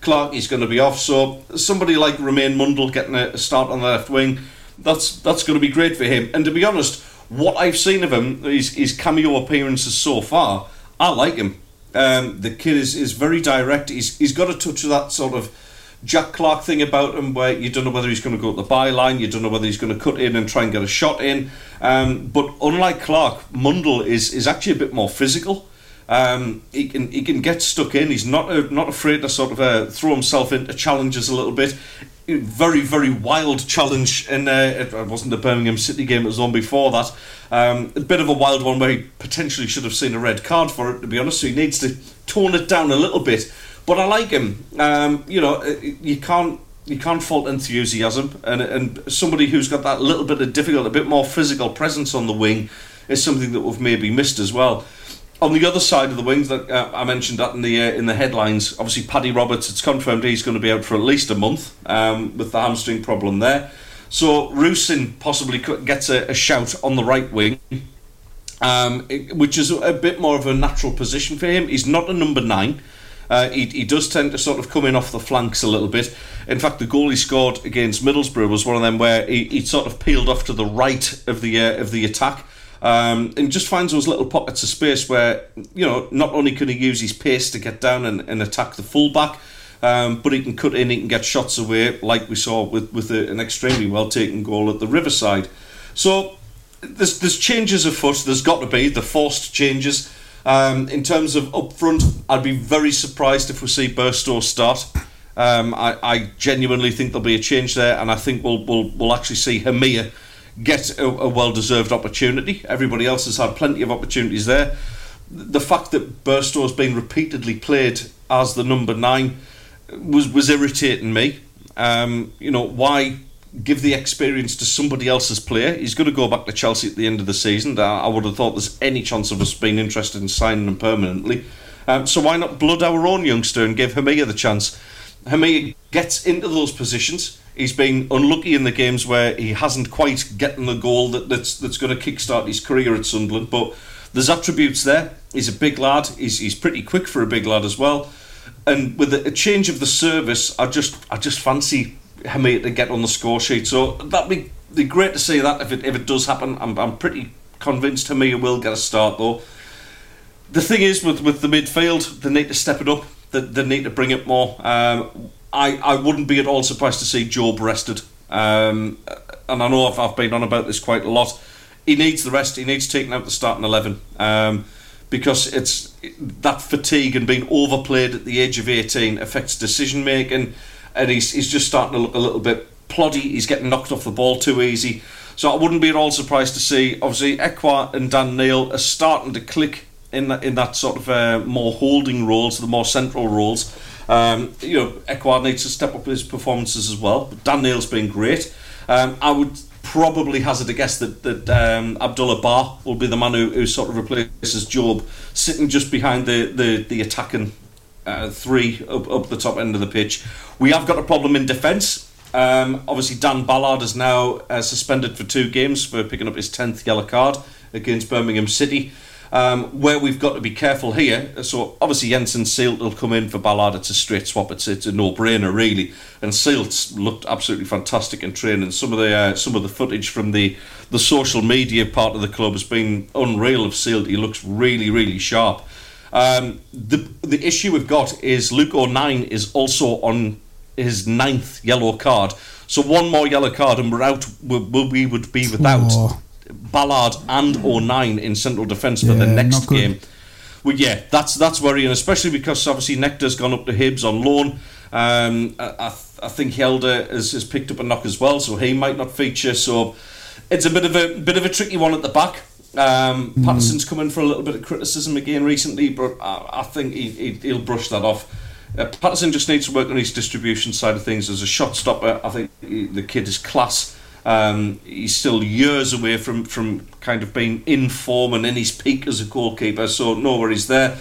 D: Clarke is going to be off, so somebody like Romaine Mundle getting a start on the left wing, that's that's going to be great for him. And to be honest, what I've seen of him, his, his cameo appearances so far, I like him. Um, the kid is, is very direct. He's he's got a touch of that sort of Jack Clarke thing about him, where you don't know whether he's going to go at the byline, you don't know whether he's going to cut in and try and get a shot in. Um, but unlike Clarke, Mundle is is actually a bit more physical. Um, he can he can get stuck in. He's not uh, not afraid to sort of uh, throw himself into challenges a little bit. Very very wild challenge, and uh, it wasn't the Birmingham City game; it was on before that. Um, a bit of a wild one where he potentially should have seen a red card for it. To be honest, so he needs to tone it down a little bit. But I like him. Um, you know, uh, you can't you can't fault enthusiasm, and and somebody who's got that little bit of difficult, a bit more physical presence on the wing is something that we've maybe missed as well on the other side of the wings, that uh, I mentioned that in the uh, in the headlines. Obviously, Paddy Roberts. It's confirmed he's going to be out for at least a month um, with the hamstring problem there. So Rusyn possibly gets a, a shout on the right wing, um, it, which is a bit more of a natural position for him. He's not a number nine. Uh, he, he does tend to sort of come in off the flanks a little bit. In fact, the goal he scored against Middlesbrough was one of them where he, he sort of peeled off to the right of the uh, of the attack um, and just finds those little pockets of space where, you know, not only can he use his pace to get down and, and attack the fullback, um, but he can cut in, he can get shots away, like we saw with, with a, an extremely well taken goal at the Riverside. So there's, there's changes afoot, there's got to be, the forced changes. Um, in terms of up front, I'd be very surprised if we see Burstow start. Um, I, I, genuinely think there'll be a change there, and I think we'll we'll, we'll actually see Hemir get a, a well deserved opportunity. Everybody else has had plenty of opportunities there. The fact that Burstow has been repeatedly played as the number nine was was irritating me. Um, you know why give the experience to somebody else's player? He's going to go back to Chelsea at the end of the season. I would have thought there's any chance of us being interested in signing him permanently. Um, so why not blood our own youngster and give Hemir the chance? Hemir gets into those positions he's been unlucky in the games where he hasn't quite gotten the goal that, that's that's going to kickstart his career at Sunderland. But there's attributes there. He's a big lad. He's, he's pretty quick for a big lad as well. And with a, change of the service, I just I just fancy Hemir to get on the score sheet. So that'd be, be great to see that if it if it does happen. I'm I'm pretty convinced Hemir will get a start though. The thing is with with the midfield, they need to step it up. They, they need to bring it more. Um, I, I wouldn't be at all surprised to see Jobe rested. Um, and I know I've, I've been on about this quite a lot. He needs the rest. He needs taking out the starting eleven um, because it's that fatigue and being overplayed at the age of eighteen affects decision making, and he's he's just starting to look a little bit ploddy. He's getting knocked off the ball too easy. So I wouldn't be at all surprised to see obviously Ekwah and Dan Neil are starting to click in that in that sort of uh, more holding roles, the more central roles. Um, you know, Ekwah needs to step up his performances as well. But Dan Neil's been great. Um, I would probably hazard a guess that, that um, Abdoullah Ba will be the man who, who sort of replaces Jobe, sitting just behind the, the, the attacking uh, three up, up the top end of the pitch. We have got a problem in defence. Um, obviously, Dan Ballard is now uh, suspended for two games for picking up his 10th yellow card against Birmingham City. Um, where we've got to be careful here, so obviously Jenson Seelt will come in for Ballard. It's a straight swap. It's, it's a no-brainer really. And Seelt looked absolutely fantastic in training. Some of the uh, some of the footage from the the social media part of the club has been unreal. Of Seelt, he looks really really sharp. Um, the the issue we've got is Luke O'Nien is also on his ninth yellow card. So one more yellow card and we're out. We, we would be without. Ballard and O'Nien in central defence for
F: Yeah,
D: the next game. well, yeah, that's that's worrying, especially because obviously Nectar's gone up to Hibs on loan. Um, I, I, I think Helder has, has picked up a knock as well, so he might not feature. So it's a bit of a bit of a tricky one at the back. Um, Patterson's come in for a little bit of criticism again recently, but I, I think he, he, he'll brush that off. Uh, Patterson just needs to work on his distribution side of things as a shot stopper. I think he, the kid is class. Um, he's still years away from, from kind of being in form and in his peak as a goalkeeper, so no worries there.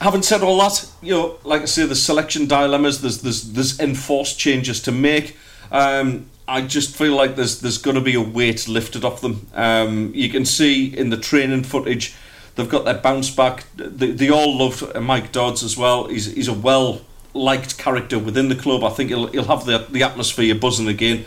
D: Having said all that, you know, like I say, there's selection dilemmas. There's there's there's enforced changes to make. Um, I just feel like there's there's going to be a weight lifted off them. Um, you can see in the training footage, they've got their bounce back. They, they all love Mike Dodds as well. He's he's a well liked character within the club. I think he'll he'll have the the atmosphere buzzing again.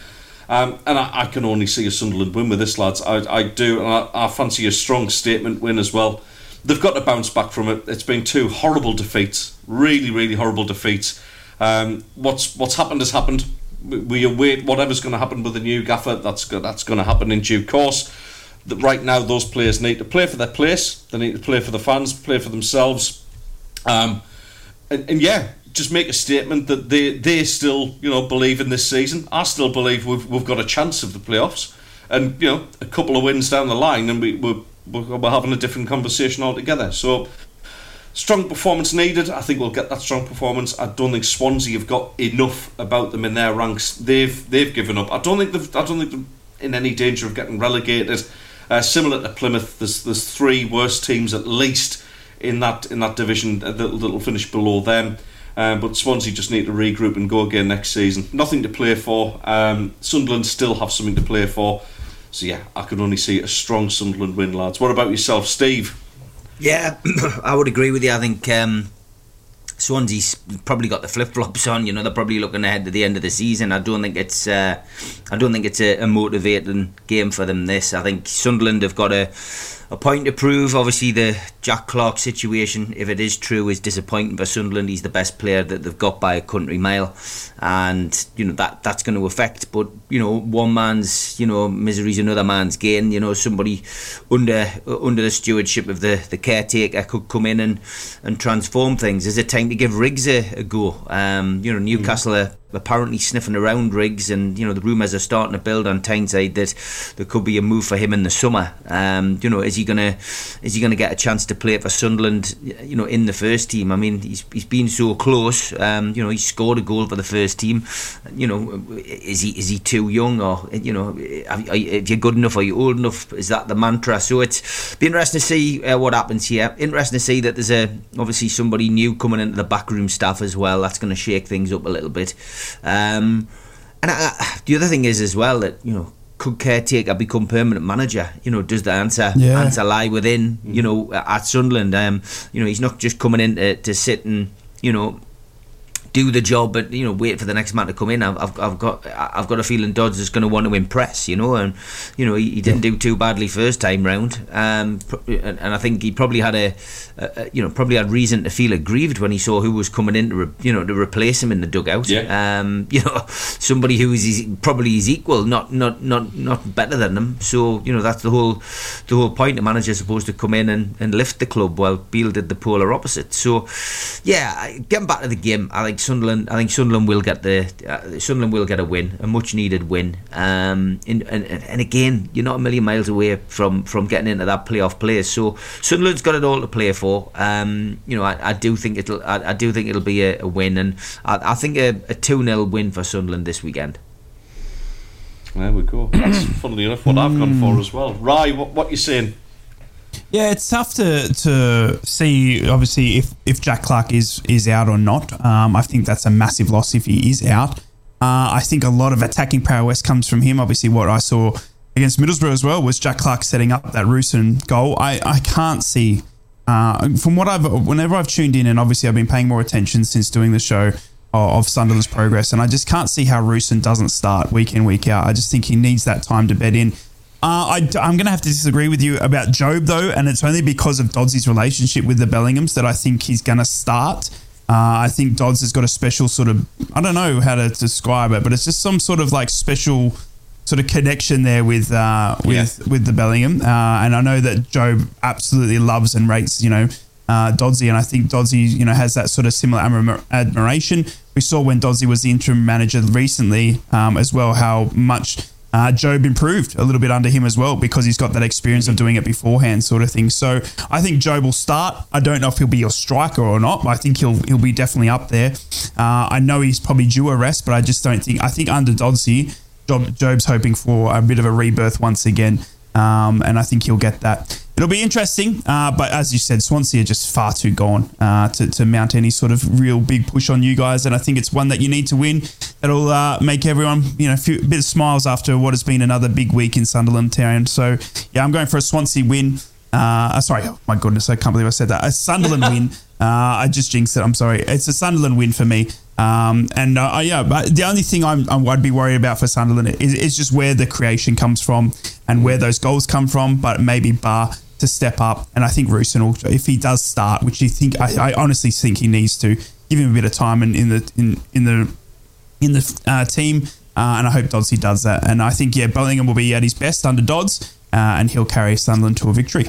D: Um, and I, I can only see a Sunderland win with this, lads. I, I do, and I, I fancy a strong statement win as well. They've got to bounce back from it. It's been two horrible defeats, really, really horrible defeats. Um, what's what's happened has happened. We- await whatever's going to happen with the new gaffer. That's that's going to happen in due course. That right now, those players need to play for their place. They need to play for the fans, play for themselves. Um, and, and yeah, just make a statement that they they still you know believe in this season. I still believe we've we've got a chance of the playoffs, and you know a couple of wins down the line, and we we're, we're having a different conversation altogether. So. Strong performance needed. I think we'll get that strong performance. I don't think Swansea have got enough about them in their ranks. They've they've given up. I don't think they've. I don't think they're in any danger of getting relegated. Uh, similar to Plymouth, there's there's three worst teams at least in that in that division uh, that'll finish below them. Um, but Swansea just need to regroup and go again next season. Nothing to play for. Um, Sunderland still have something to play for. So yeah, I could only see a strong Sunderland win, lads. What about yourself, Steve?
E: Yeah, I would agree with you. I think um, Swansea's probably got the flip flops on. You know, they're probably looking ahead to the end of the season. I don't think it's, uh, I don't think it's a, a motivating game for them. This, I think Sunderland have got a, a point to prove. Obviously, the Jack Clarke situation, if it is true, is disappointing for Sunderland. He's the best player that they've got by a country mile, and you know that that's going to affect. But you know, one man's you know misery's another man's gain. You know, somebody under under the stewardship of the the caretaker could come in and and transform things. Is it time to give Riggs a, a go? Um, you know, Newcastle are apparently sniffing around Riggs, and you know the rumours are starting to build on Tyneside that there could be a move for him in the summer. Um, you know, is he gonna is he gonna get a chance to play for Sunderland? You know, in the first team. I mean, he's he's been so close. Um, you know, he scored a goal for the first team. You know, is he is he too young or you know, are, are you are you good enough? Are you old enough? Is that the mantra? So it's be interesting to see uh, what happens here. Interesting to see that there's a obviously somebody new coming into the backroom staff as well. That's going to shake things up a little bit. Um, and I, the other thing is as well that you know could caretaker become permanent manager? You know, does the answer
F: Yeah.
E: answer lie within you know at Sunderland? Um, you know, he's not just coming in to, to sit and you know do the job, but you know, wait for the next man to come in. I've, I've, I've got, I've got a feeling Dodds is going to want to impress, you know, and you know, he, he didn't do too badly first time round, um, and, and I think he probably had a, a, you know, probably had reason to feel aggrieved when he saw who was coming in to, re, you know, to replace him in the dugout.
D: Yeah.
E: Um, you know, somebody who is his, probably his equal, not, not, not, not better than him. So you know, that's the whole, the whole point. The manager's supposed to come in and, and lift the club, while Beale did the polar opposite. So, yeah, getting back to the game, I think Sunderland. I think Sunderland will get the uh, Sunderland will get a win, a much needed win. Um, and, and and again, you're not a million miles away from from getting into that playoff place. So Sunderland's got it all to play for. Um, you know, I, I do think it'll I, I do think it'll be a, a win, and I, I think a, two 0 win for Sunderland this weekend.
D: There we go. That's funnily enough what I've gone for as well. Ry, what what you saying?
F: Yeah, it's tough to to see. Obviously, if if Jack Clarke is is out or not, um, I think that's a massive loss if he is out. Uh, I think a lot of attacking prowess comes from him. Obviously, what I saw against Middlesbrough as well was Jack Clarke setting up that Rusyn goal. I I can't see. Uh, from what I've, whenever I've tuned in, and obviously I've been paying more attention since doing the show of, of Sunderland's progress, and I just can't see how Rusyn doesn't start week in week out. I just think he needs that time to bed in. Uh, I, am going to have to disagree with you about Jobe, though, and it's only because of Dodds' relationship with the Bellinghams that I think he's going to start. Uh, I think Dodds has got a special sort of, I don't know how to describe it, but it's just some sort of like special sort of connection there with uh, with with the Bellingham. Uh, and I know that Jobe absolutely loves and rates, you know, uh, Dodsey, and I think Dodsey, you know, has that sort of similar admir- admiration. We saw when Dodsey was the interim manager recently um, as well how much uh, Jobe improved a little bit under him as well because he's got that experience of doing it beforehand, sort of thing. So I think Jobe will start. I don't know if he'll be your striker or not, I think he'll he'll be definitely up there. Uh, I know he's probably due a rest, but I just don't think. I think under Dodsey, Jobe, Jobe's hoping for a bit of a rebirth once again, um, and I think he'll get that. It'll be interesting, uh, but as you said, Swansea are just far too gone uh, to, to mount any sort of real big push on you guys, and I think it's one that you need to win. It'll uh, make everyone, you know, a few, bit of smiles after what has been another big week in Sunderland Town. So, yeah, I'm going for a Swansea win. Uh, sorry, oh my goodness, I can't believe I said that. A Sunderland win. Uh, I just jinxed it. I'm sorry. It's a Sunderland win for me. Um, and uh, yeah, but the only thing I'm, I'm, I'd be worried about for Sunderland is, is just where the creation comes from and where those goals come from. But maybe Bar to step up, and I think Rusyn will, if he does start, which you think I, I honestly think he needs to give him a bit of time in, in the in in the in the uh, team. Uh, and I hope Dodsey does that. And I think yeah, Bellingham will be at his best under Dodds, uh, and he'll carry Sunderland to a victory.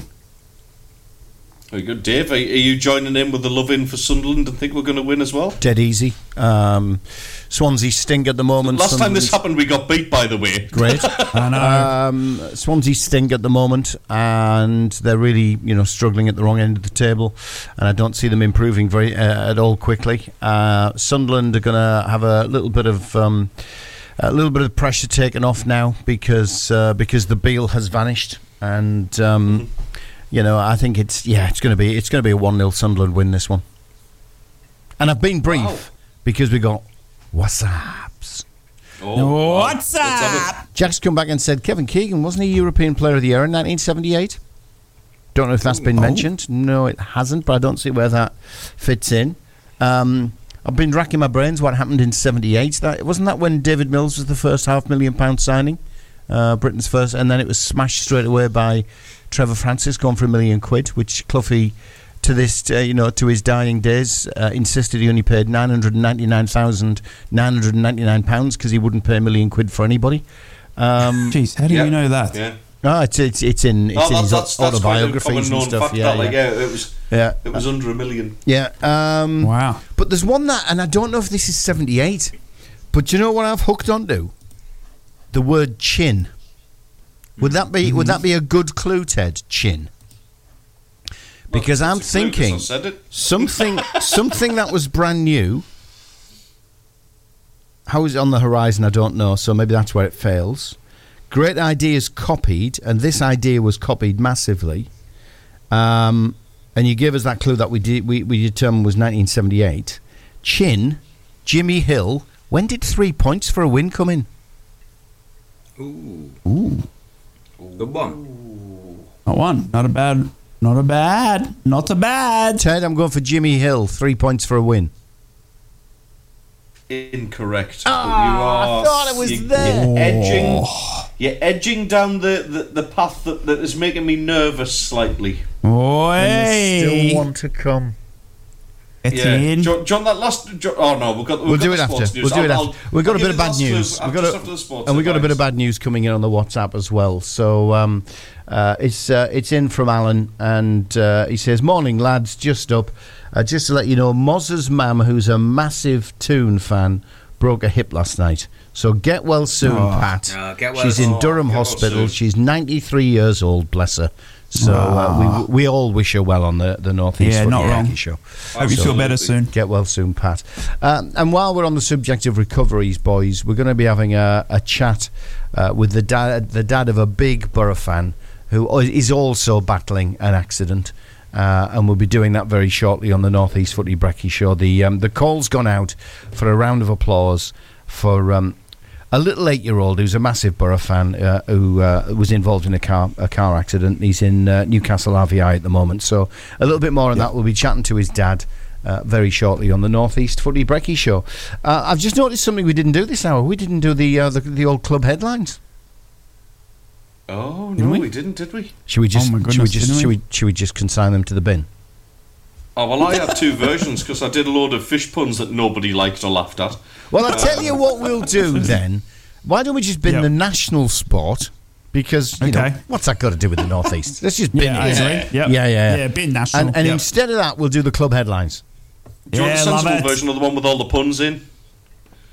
D: Very good, Dave. Are, are you joining in with the love in for Sunderland and think we're going to win as well?
B: Dead easy. Um, Swansea stink at the moment.
D: Last time this happened, we got beat. By the way,
B: Great. Um, Swansea stink at the moment, and they're really, you know, struggling at the wrong end of the table, and I don't see them improving very uh, at all quickly. Uh, Sunderland are going to have a little bit of. Um, a little bit of pressure taken off now because uh, because the Beale has vanished, and um, you know I think it's yeah it's going to be it's going to be a one 0 Sunderland win this one. And I've been brief
D: Wow.
B: because we got WhatsApps.
D: oh,
F: What's
D: wow. Let's have
F: up?
B: Jack's come back and said Kevin Keegan wasn't he European Player of the Year in 1978? Don't know if that's been mentioned. No, it hasn't, but I don't see where that fits in. Um, I've been racking my brains. What happened in '78? That wasn't that when David Mills was the first half million pound signing, uh, Britain's first, and then it was smashed straight away by Trevor Francis, gone for a million quid, which Cloughie to this, uh, you know, to his dying days, uh, insisted he only paid nine hundred ninety nine thousand nine hundred ninety nine pounds because he wouldn't pay a million quid for anybody. Um,
F: Jeez, how do
D: Yeah.
F: you know that?
D: Yeah.
B: no, it's it's it's in it's
D: Oh,
B: in
D: that-
B: his
D: that's, that's
B: autobiographies and stuff.
D: fact.
B: Yeah,
D: that, like,
B: yeah,
D: yeah, it was
B: yeah.
D: it was under a million.
B: yeah. Um,
F: Wow.
B: But there's one that, and I don't know if this is 78, but do you know what I've hooked onto? The word chin. Would that be would that be a good clue, Ted? Chin. Because
D: Well,
B: I'm
D: it's a clue 'cause
B: thinking
D: it.
B: something something that was brand new. How is it on the horizon? I don't know. So maybe that's where it fails. Great ideas copied, and this idea was copied massively. Um, and you gave us that clue that we did we, we determined was 1978. Chin, Jimmy Hill. When did three points for a win come in?
E: Ooh,
B: Ooh,
E: good one.
F: Not one. Not a bad. Not a bad. Not a bad.
B: Ted, I'm going for Jimmy Hill. Three points for a win.
D: Incorrect.
B: Oh,
D: you are,
B: I thought it was
D: you,
B: there.
D: You're edging, you're edging down the, the, the path that, that is making me nervous slightly.
F: Oh, hey.
B: still want to come.
F: Get
D: Yeah.
F: in.
D: John, John, that last. Jo- oh no, we've got. We've
B: We'll
D: got
B: do it after.
D: sports
B: We'll do it
D: I'll-
B: after.
D: I'll-
B: We've got
D: I'll
B: a bit of bad news.
D: clue
B: We've got a,
D: after the
B: and we've got a bit of bad news coming in on the WhatsApp as well. So um, uh, it's uh, it's in from Alan, and uh, he says, "Morning lads, just up. Uh, just to let you know, Moz's mum, who's a massive Toon fan, broke a hip last night. So get well soon, Pat.
E: Oh, get well
B: She's in. Durham
D: Get well
B: Hospital.
D: soon.
B: She's 93 years old. Bless her." So uh, we we all wish her well on the the northeast.
F: Yeah,
B: Footy
F: not wrong.
B: Show.
F: Hope you feel better soon.
B: Get well soon, Pat. Um, and while we're on the subject of recoveries, boys, we're going to be having a, a chat uh, with the dad, the dad of a big Borough fan who is also battling an accident. Uh, and we'll be doing that very shortly on the Northeast Footy Brekkie Show. The um, the call's gone out for a round of applause for um, a little eight-year-old who's a massive Borough fan uh, who uh, was involved in a car a car accident. He's in uh, Newcastle RVI at the moment. So a little bit more on that. We'll be chatting to his dad uh, very shortly on the Northeast Footy Brekkie Show. Uh, I've just noticed something we didn't do this hour. We didn't do the uh, the, the old club headlines.
D: Oh
F: Didn't
D: no,
F: we?
D: we? didn't, did we?
B: Should we just
F: Oh my
B: should we just should
F: we?
B: we should we just consign them to the bin?
D: Oh well, I had two versions because I did a load of fish puns that nobody liked or laughed at.
B: Well, I'll tell you what we'll do then. Why don't we just bin
F: Yep.
B: the national sport because you know
F: Okay.
B: what's that got to do with the northeast? Let's just bin
F: Yeah, I
B: it.
F: agree. Yep.
B: Yeah, yeah,
F: Yeah, bin national.
B: And, and
F: Yep.
B: instead of that, we'll do the club headlines.
D: Do you want the sensible version of the one with all the puns in?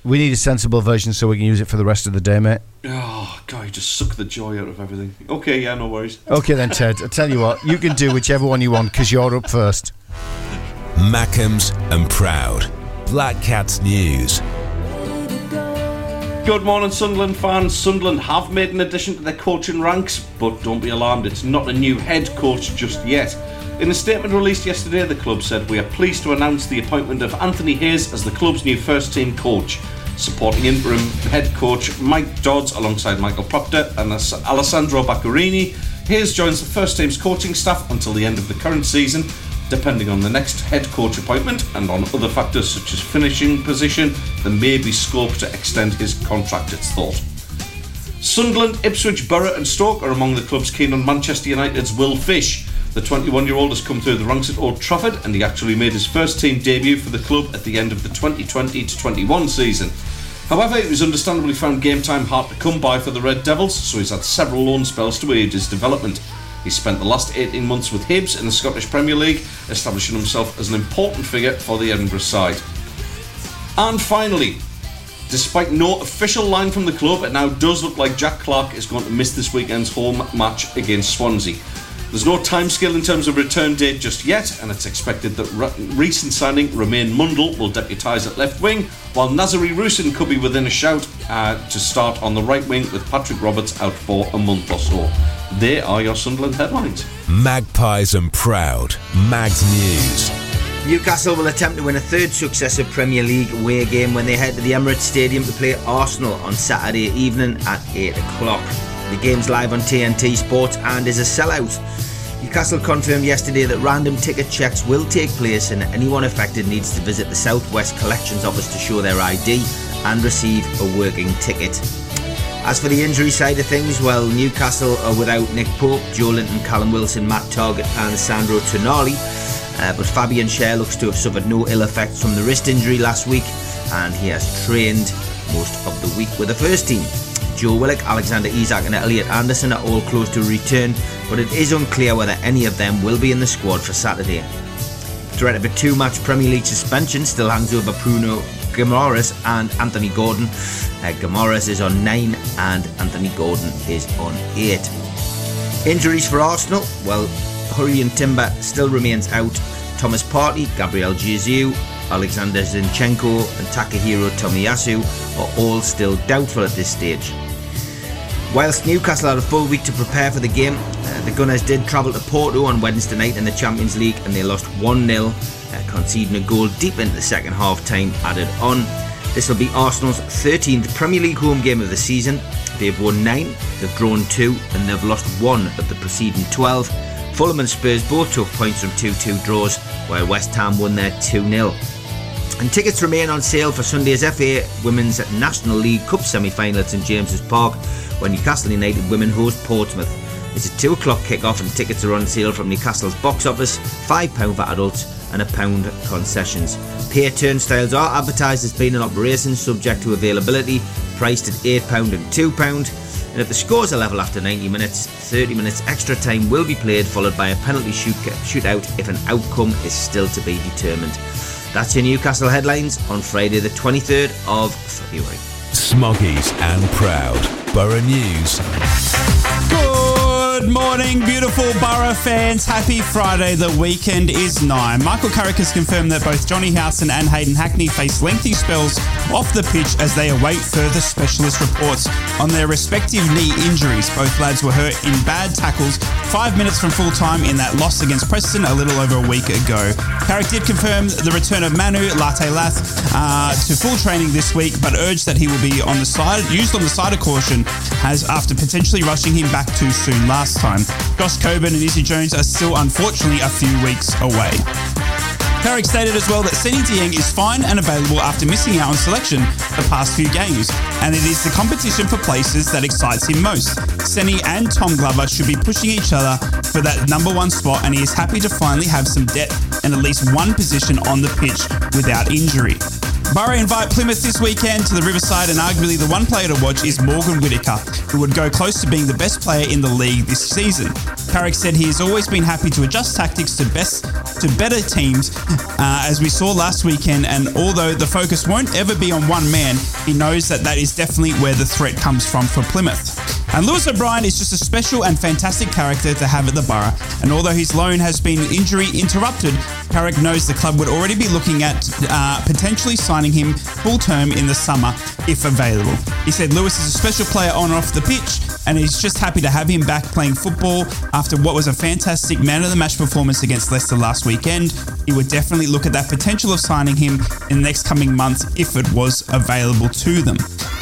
B: We need a sensible version so we can use it for the rest of the day, mate.
D: Oh, God, you just suck the joy out of everything. Okay, yeah, no worries.
B: Okay then, Ted. I tell you what, you can do whichever one you want because you're up first.
A: Mackems and Proud. Black Cats News.
D: Good morning, Sunderland fans. Sunderland have made an addition to their coaching ranks, but don't be alarmed, it's not a new head coach just yet. In a statement released yesterday, the club said, We are pleased to announce the appointment of Anthony Hayes as the club's new first team coach. Supporting interim head coach Mike Dodds alongside Michael Proctor and Alessandro Barcherini, Hayes joins the first team's coaching staff until the end of the current season. Depending on the next head coach appointment and on other factors such as finishing position, there may be scope to extend his contract, it's thought. Sunderland, Ipswich, Borough, and Stoke are among the clubs keen on Manchester United's Will Fish. The 21 year old has come through the ranks at Old Trafford and he actually made his first team debut for the club at the end of the 2020 21 season. However, it was understandably found game time hard to come by for the Red Devils, so he's had several loan spells to aid his development. He spent the last 18 months with Hibs in the Scottish Premier League, establishing himself as an important figure for the Edinburgh side. And finally, Despite no official line from the club, it now does look like Jack Clarke is going to miss this weekend's home match against Swansea. There's no timescale in terms of return date just yet, and it's expected that re- recent signing Romaine Mundle will deputise at left wing, while Nazariy Rusyn could be within a shout uh, to start on the right wing with Patrick Roberts out for a month or so. There are your Sunderland headlines.
A: Magpies and Proud. Mags News.
E: Newcastle will attempt to win a third successive Premier League away game when they head to the Emirates Stadium to play Arsenal on Saturday evening at 8 o'clock. The game's live on TNT Sports and is a sellout. Newcastle confirmed yesterday that random ticket checks will take place and anyone affected needs to visit the Southwest Collections Office to show their ID and receive a working ticket. As for the injury side of things, well, Newcastle are without Nick Pope, Joelinton, Callum Wilson, Matt Targett, and Sandro Tonali. Uh, but Fabian Schär looks to have suffered no ill effects from the wrist injury last week, and he has trained most of the week with the first team. Joe Willock, Alexander Isak, and Elliot Anderson are all close to return, but it is unclear whether any of them will be in the squad for Saturday. Threat of a two match Premier League suspension still hangs over Bruno Guimaraes and Anthony Gordon. Uh, is on 9 and Anthony Gordon is on 8. Injuries for Arsenal? Well, Jurrien Timber still remains out. Thomas Partey, Gabriel Jesus, Alexander Zinchenko, and Takehiro Tomiyasu are all still doubtful at this stage. Whilst Newcastle had a full week to prepare for the game, uh, the Gunners did travel to Porto on Wednesday night in the Champions League and they lost 1 0, uh, conceding a goal deep into the second half time added on. This will be Arsenal's 13th Premier League home game of the season. They've won 9, they've drawn 2, and they've lost 1 of the preceding 12. Fulham and Spurs both took points from 2 2 draws, while West Ham won their 2 0. And tickets remain on sale for Sunday's FA Women's National League Cup semi-final at St James's Park, when Newcastle United women host Portsmouth. It's a two o'clock kick-off, and tickets are on sale from Newcastle's box office, five pound for adults and a pound concessions. Pier turnstiles are advertised as being in operation, subject to availability, priced at eight pound and two pound. And if the scores are level after 90 minutes, 30 minutes extra time will be played, followed by a penalty shoot- shootout if an outcome is still to be determined. That's your Newcastle headlines on Friday, the 23rd of February.
A: Smoggies and Proud. Borough News.
F: Good morning, beautiful Borough fans. Happy Friday. The weekend is nigh. Michael Carrick has confirmed that both Jonny Howson and Hayden Hackney face lengthy spells off the pitch as they await further specialist reports on their respective knee injuries. Both lads were hurt in bad tackles five minutes from full time in that loss against Preston a little over a week ago. Carrick did confirm the return of Manu Latte Lath uh, to full training this week, but urged that he will be on the side used on the side of caution as after potentially rushing him back too soon last time. Josh Coburn and Izzy Jones are still unfortunately a few weeks away. Carrick stated as well that Seny Dieng is fine and available after missing out on selection the past few games, and it is the competition for places that excites him most. Seny and Tom Glover should be pushing each other for that number one spot, and he is happy to finally have some depth and at least one position on the pitch without injury. Borough invite Plymouth this weekend to the Riverside, and arguably the one player to watch is Morgan Whittaker, who would go close to being the best player in the league this season. Carrick said he has always been happy to adjust tactics to best to better teams, uh, as we saw last weekend. And although the focus won't ever be on one man, he knows that that is definitely where the threat comes from for Plymouth. And Lewis O'Brien is just a special and fantastic character to have at the Borough. And although his loan has been injury interrupted, Carrick knows the club would already be looking at uh, potentially signing him full term in the summer if available. He said Lewis is a special player on and off the pitch, and he's just happy to have him back playing football after what was a fantastic man of the match performance against Leicester last weekend. He would definitely look at that potential of signing him in the next coming months if it was available to them.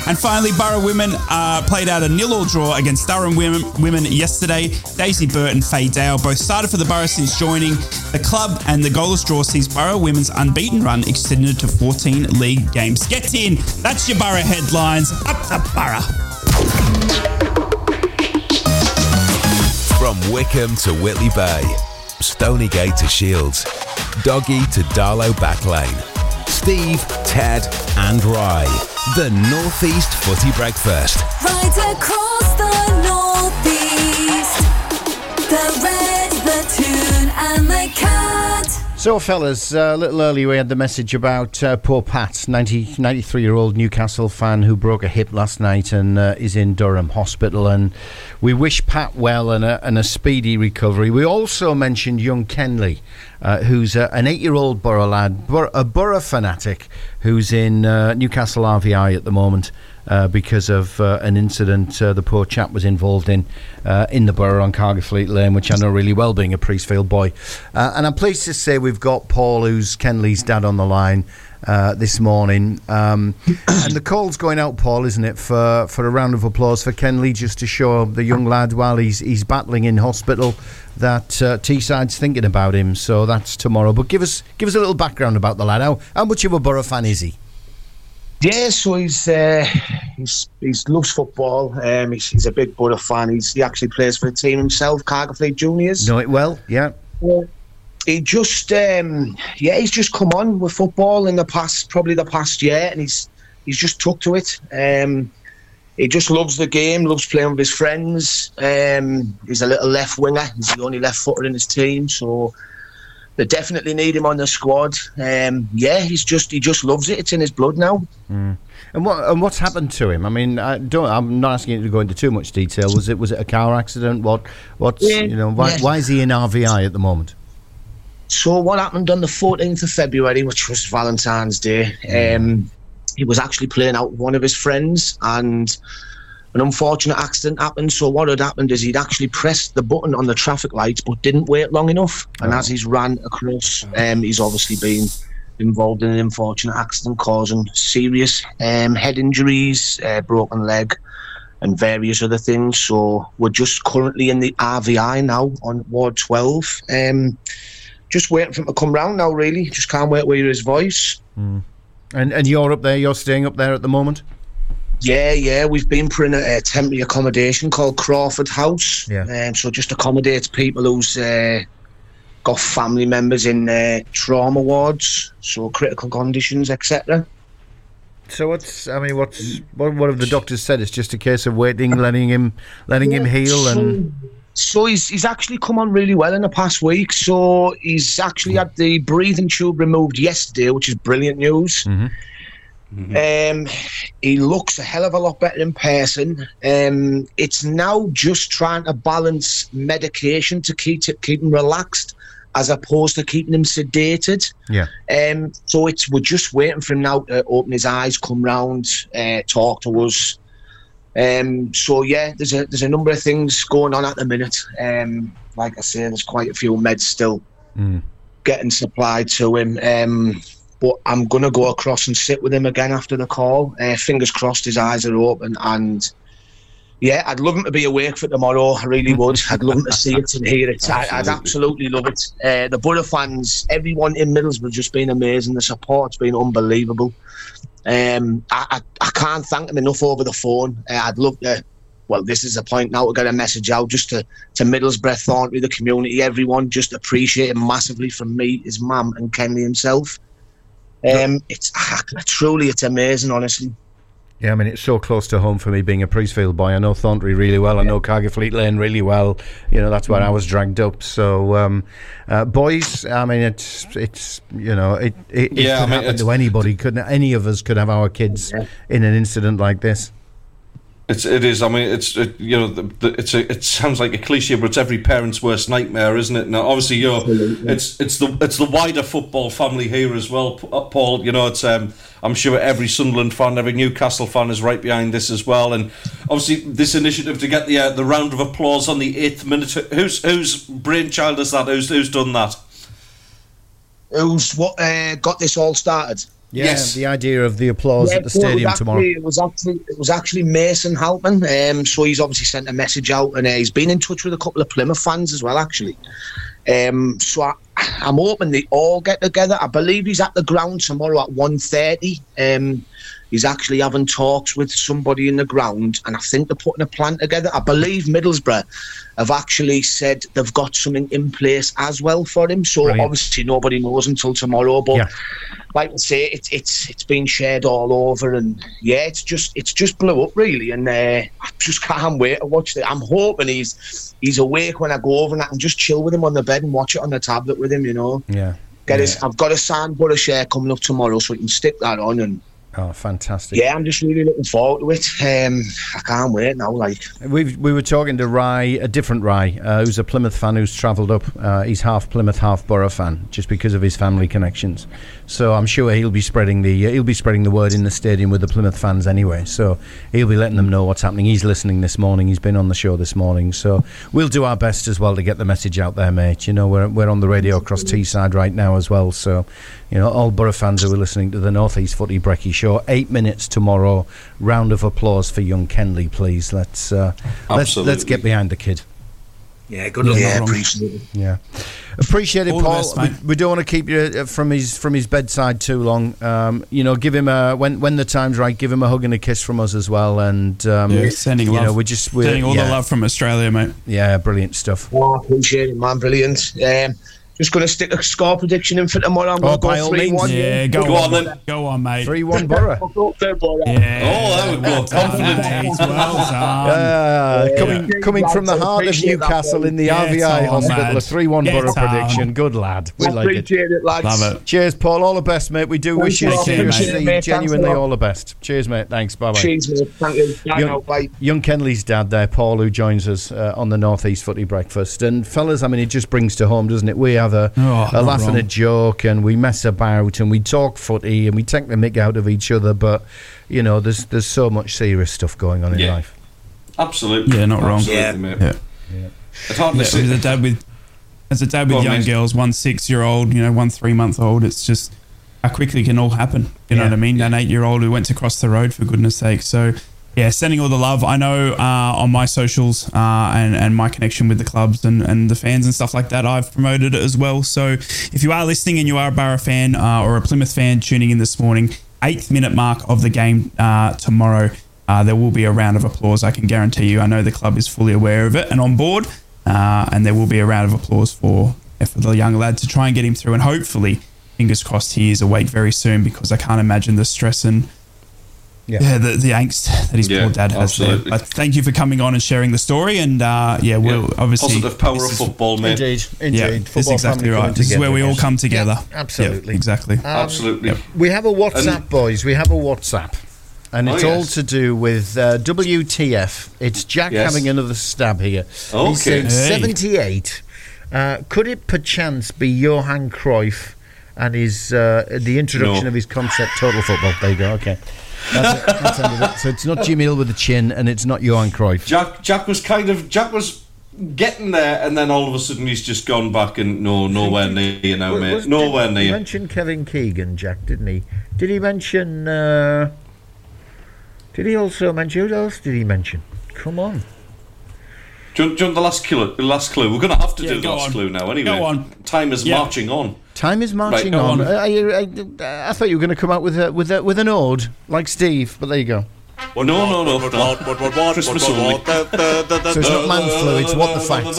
F: And finally, Borough women uh, played out a nil-all draw against Durham women, women yesterday. Daisy Burt and Faye Dale both started for the Borough since joining the club, and the goalless draw sees Borough women's unbeaten run extended to 14 league games. Get in! That's your Borough headlines. Up the Borough.
A: From Wickham to Whitley Bay, Stonygate to Shields, Doggy to Darlow Backlane, Steve, Ted, and Ry. The Northeast Footy Breakfast.
C: Right across the northeast. The red, the Toon, and the cat.
B: So, fellas, uh, a little earlier we had the message about uh, poor Pat, 90, 93 year old Newcastle fan who broke a hip last night and uh, is in Durham Hospital. And we wish Pat well and a, and a speedy recovery. We also mentioned young Kenley, uh, who's uh, an eight year old Boro lad, Bor- a Boro fanatic, who's in uh, Newcastle RVI at the moment. Uh, because of uh, an incident uh, the poor chap was involved in uh, in the borough on Cargo Fleet Lane, which I know really well, being a Priestfield boy. Uh, and I'm pleased to say we've got Paul, who's Kenley's dad, on the line this morning. Um, and the call's going out, Paul, isn't it, for, for a round of applause for Kenley, just to show the young lad while he's he's battling in hospital that uh, Teesside's thinking about him. So that's tomorrow. But give us give us a little background about the lad. How, how much of a Boro fan is he?
I: Yeah, so he's uh, he's he's loves football. Um, he's, he's a big Boro fan. He's, he actually plays for the team himself, Cargo Fleet Juniors.
B: Know it well, yeah.
I: He just um, yeah, he's just come on with football in the past, probably the past year, and he's he's just took to it. Um, he just loves the game, loves playing with his friends. Um, he's a little left winger. He's the only left footer in his team, so they definitely need him on the squad. Um, yeah, he's just he just loves it. It's in his blood now.
B: And what and what's happened to him? I mean, I don't. I'm not asking you to go into too much detail. Was it was it a car accident? What what's
I: Yeah,
B: you know why
I: yeah.
B: why is he in RVI at the moment?
I: So what happened on the 14th of February, which was Valentine's Day, um, he was actually playing out with one of his friends and an unfortunate accident happened. So what had happened is he'd actually pressed the button on the traffic lights but didn't wait long enough. And as he's ran across, um, he's obviously been involved in an unfortunate accident causing serious um, head injuries, uh, broken leg and various other things. So we're just currently in the RVI now on Ward 12. Um, just waiting for him to come round now, really. Just can't wait to hear his voice.
B: And and you're up there. You're staying up there at the moment.
I: Yeah, yeah, we've been put in a, a temporary accommodation called Crawford House.
B: Yeah.
I: Um, so just accommodates people who's uh, got family members in uh, trauma wards, so critical conditions, etc.
B: So what's I mean what's what what have the doctors said? It's just a case of waiting, letting him letting him heal and
I: So he's he's actually come on really well in the past week. So he's actually had the breathing tube removed yesterday, which is brilliant news. Um, he looks a hell of a lot better in person. Um, it's now just trying to balance medication to keep it, keep him relaxed, as opposed to keeping him sedated.
B: yeah.
I: Um, so it's we're just waiting for him now to open his eyes, come round, uh, talk to us. Um, so yeah, there's a there's a number of things going on at the minute. Um, like I say, there's quite a few meds still getting supplied to him. Um, but I'm gonna go across and sit with him again after the call. Uh, fingers crossed, his eyes are open and. Yeah, I'd love him to be awake for tomorrow. I really would. I'd love him to see it and hear it. I, I'd absolutely love it. Uh, the Boro fans, everyone in Middlesbrough, just been amazing. The support's been unbelievable. Um, I, I, I can't thank them enough over the phone. Uh, I'd love to. Well, this is the point now to get a message out just to, to Middlesbrough, Thornbury, the community, everyone. Just appreciate him massively from me, his mum, and Kenley himself. Um, it's ah, truly, it's amazing, honestly.
B: Yeah, I mean, it's so close to home for me being a Priestfield boy. I know Thornbury really well. I know Cargo Fleet Lane really well. You know, that's where I was dragged up. So, um, uh, boys, I mean, it's, it's you know, it, it, it
D: Yeah, I mean,
B: happen to anybody. Couldn't any of us could have our kids in an incident like this?
D: It's it is. I mean, it's it, you know, the, the, it's a, it sounds like a cliche, but it's every parent's worst nightmare, isn't it? Now, obviously, you know, it's it's the it's the wider football family here as well, uh, Paul. You know, it's um, I'm sure every Sunderland fan, every Newcastle fan is right behind this as well, and obviously this initiative to get the uh, the round of applause on the eighth minute. Whose whose brainchild is that? Who's who's done that?
I: Who's what uh, got this all started?
B: Yeah,
D: Yes.
B: the idea of the applause at the
I: well, it was
B: stadium
I: actually-
B: tomorrow.
I: It was actually it was actually Mason Halpin. Um, so he's obviously sent a message out, and uh, he's been in touch with a couple of Plymouth fans as well, actually. Um, so I, I'm hoping they all get together. I believe he's at the ground tomorrow at 1.30. Um, he's actually having talks with somebody in the ground, and I think they're putting a plan together. I believe Middlesbrough have actually said they've got something in place as well for him. So
B: Brilliant.
I: obviously nobody knows until tomorrow, but
B: Yeah.
I: like I say, it's it's it's been shared all over, and yeah, it's just it's just blew up really, and uh, I just can't wait to watch it. I'm hoping he's he's awake when I go over, and I can just chill with him on the bed and watch it on the tablet with him. You know,
B: Yeah.
I: get his. I've got a Sandborough share coming up tomorrow, so we can stick that on, and
B: Oh, fantastic.
I: yeah, I'm just really looking forward to it. Um, I can't wait now. Like,
B: we we were talking to Rye, a different Rye, uh, who's a Plymouth fan who's travelled up. Uh, he's half Plymouth, half Boro fan, just because of his family connections. So I'm sure he'll be spreading the uh, he'll be spreading the word in the stadium with the Plymouth fans anyway. So he'll be letting them know what's happening. He's listening this morning. He's been on the show this morning. So we'll do our best as well to get the message out there, mate. You know, we're we're on the radio across Teesside right now as well. So you know, all Boro fans who are listening to the Northeast Footy Brekkie Show, eight minutes tomorrow. Round of applause for young Kenley, please. Let's uh, let's let's get behind the kid.
E: Yeah, good luck.
I: yeah,
F: wrong.
I: appreciate it.
B: Yeah, appreciate it,
F: All
B: Paul.
F: best,
B: we, we don't want to keep you uh, from his from his bedside too long. Um, you know, give him a when when the time's right. Give him a hug and a kiss from us as well. And um,
F: Yeah, sending
B: you
F: love.
B: know, we just we're,
F: Sending all
B: yeah,
F: the love from Australia, mate.
B: Yeah, brilliant stuff.
I: Oh, I appreciate it, man. Brilliant. Um, just going to stick a score prediction in for tomorrow. I'm
B: Oh,
I: going to
B: by
I: go
B: all
I: 3
B: means.
I: 1.
F: Yeah, go,
D: Go
F: on,
D: on then.
F: Go on, mate.
B: Three one Boro.
F: Yeah.
D: Oh, there we go.
F: Well
D: Confident.
F: mate. Well done.
B: Uh, coming coming from the heart of Newcastle in the
F: Get
B: RVI
F: on,
B: hospital,
F: lad.
B: a three one
F: Get Boro
B: prediction. Good lad. We
I: I
B: like it.
I: appreciate it, lads.
F: Love it.
B: Cheers, Paul. All the best, mate. We do wish you
I: Thanks
F: a lot. Take care,
B: seriously,
I: mate.
B: Genuinely all the best. Cheers, mate. Thanks. Bye bye.
I: Cheers, mate. Thank you. Bye
B: Young.
I: Bye.
B: young Kenley's dad there, Paul, who joins us uh, on the Northeast Footy Breakfast. And fellas, I mean, it just brings to home, doesn't it? We have Oh, a,
F: Oh,
B: a
F: not
B: laugh and a joke, and we mess about, and we talk footy, and we take the mick out of each other. But you know, there's there's so much serious stuff going on in
D: Yeah.
B: life.
D: Absolutely.
F: Yeah, not wrong.
D: Absolutely,
E: Yeah.
D: mate.
F: Yeah.
D: It's hard to
F: Yeah,
D: see.
F: as a dad with as a dad with
D: on,
F: young
D: mate.
F: girls, one six year old, you know, one three month old, it's just how quickly can all happen. You know what I mean? An eight year old who went to cross the road for goodness sake. So yeah, sending all the love. I know uh, on my socials uh, and and my connection with the clubs and, and the fans and stuff like that, I've promoted it as well. So if you are listening and you are a Boro fan uh, or a Plymouth fan tuning in this morning, eighth minute mark of the game uh, tomorrow. Uh, there will be a round of applause. I can guarantee you. I know the club is fully aware of it and on board, uh, and there will be a round of applause for for the young lad to try and get him through. And hopefully, fingers crossed, he is awake very soon because I can't imagine the stress and
B: Yeah.
F: yeah, the, the angst that his
D: Yeah,
F: poor dad has
D: absolutely.
F: there. But thank you for coming on and sharing the story. And uh, yeah, we'll
D: Yeah.
F: obviously
D: Positive power of football, mate.
B: Indeed, indeed.
F: Yeah, that's
B: Football
F: exactly right.
B: coming
F: This is where we all come together.
B: Yeah, absolutely.
F: Yeah, exactly.
D: Absolutely.
B: We have a WhatsApp,
D: And-
B: boys. We have a WhatsApp. And
D: Oh,
B: it's
D: yes.
B: all to do with uh, WTF. It's Jack
D: Yes.
B: having another stab here.
D: Okay.
B: He's saying
F: Hey.
B: 78. Uh, could it perchance be Johan Cruyff and his uh, the introduction
D: No.
B: of his concept Total Football? There you go. Okay. That's it. That's it. So it's not Jimmy Hill with the chin, and it's not Johan Cruyff.
D: Jack Jack was kind of Jack was getting there, and then all of a sudden he's just gone back and no, nowhere near you know
B: Was-
D: mate.
B: was-
D: Nowhere
B: did- He
D: near.
B: mentioned Kevin Keegan, Jack, didn't he? Did he mention? Uh, did he also mention? Who else did he mention? Come on.
D: Do you, want- do you want the last clue? The last clue. We're going to have to
F: Yeah,
D: do the last
F: on.
D: clue now. Anyway,
F: Go on.
D: time is
F: Yeah.
D: marching on.
B: Time is marching
D: Right,
B: on.
F: on.
B: Uh, I, I, I, I thought you were going to come out with a, with a, with an ode like Steve, but there you go.
D: Well, no, no, no.
H: What, what, what, what, what,
D: Christmas only.
H: what, the, the, the, the,
B: So it's not man flu, it's what the fact.
H: It's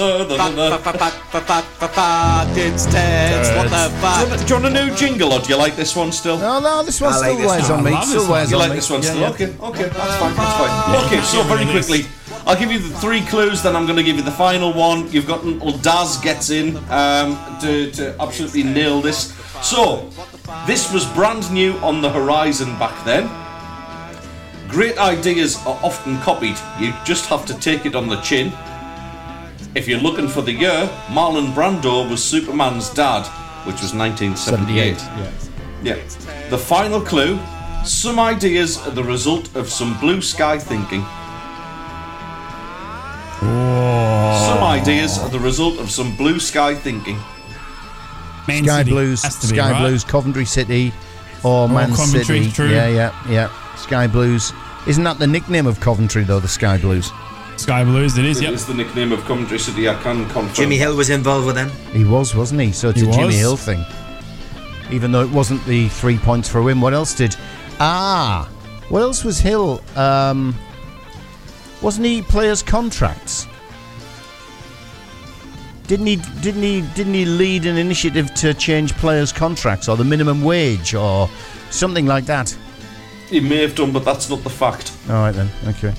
H: Ted's what the
D: Do you,
H: fact.
D: want, do you want a new jingle or do you like this one still?
B: No, no, this one
E: I
B: still
E: this
B: wears
E: one.
B: on me.
F: I love
B: Still
F: this
B: wears
D: You like this one still? Okay, okay, that's fine, that's fine. Okay, so very quickly, I'll give you the three clues, then I'm going to give you the final one. You've got until Daz gets in um, to, to absolutely nail this. So, this was brand new on the horizon back then. Great ideas are often copied, you just have to take it on the chin. If you're looking for the year, Marlon Brando was Superman's dad, which was 1978.
B: 78.
D: Yeah. The final clue some ideas are the result of some blue sky thinking. Some ideas are the result of some blue sky thinking.
F: Man
B: Sky
F: City
B: Blues,
F: has to be,
B: Sky
F: right?
B: Blues, Coventry City, or Man
F: Coventry,
B: City.
F: true.
B: Yeah, yeah, yeah. Sky Blues. Isn't that the nickname of Coventry though? The Sky Blues.
F: Sky Blues, it is,
D: It
F: yep.
D: is the nickname of Coventry City, I can confirm.
E: Jimmy Hill was involved with them.
B: He was, wasn't he? So it's
F: He
B: a Jimmy. Hill thing. Even though it wasn't the three points for him, what else did? Ah, what else was Hill? Um, wasn't he players' contracts? Didn't he? Didn't he? Didn't he lead an initiative to change players' contracts or the minimum wage or something like that?
D: He may have done, but that's not the fact.
B: All right then. Okay.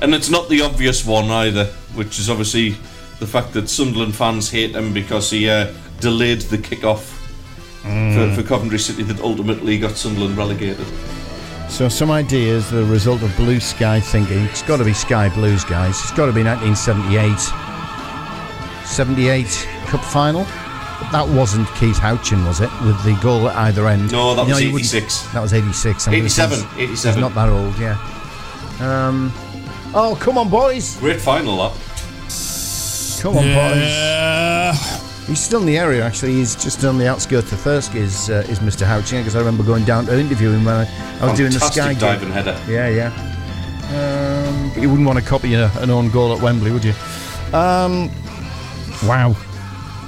D: And it's not the obvious one either, which is obviously the fact that Sunderland fans hate him because he uh, delayed the kick-off for, for Coventry City that ultimately got Sunderland relegated.
B: So some ideas, the result of blue sky thinking. It's got to be Sky Blues, guys. It's got to be 1978. 78 Cup final. But that wasn't Keith Houchen, was it? With the goal at either end.
D: No, that was
B: you wouldn't-
D: 86.
B: That was 86. I'm gonna say
D: 87,
B: he's-
D: 87.
B: He's not that old, yeah. Um, oh, come on, boys.
D: Great final, that.
B: Come on, boys.
F: Yeah.
B: He's still in the area, actually. He's just on the outskirts of Thirsk, is, uh, is Mr. Houchen, because I remember going down to interview him when I, I was doing the
D: Fantastic
B: Sky game.
D: diving header.
B: Yeah, yeah. Um, but you wouldn't want to copy a, an own goal at Wembley, would you? Um, wow.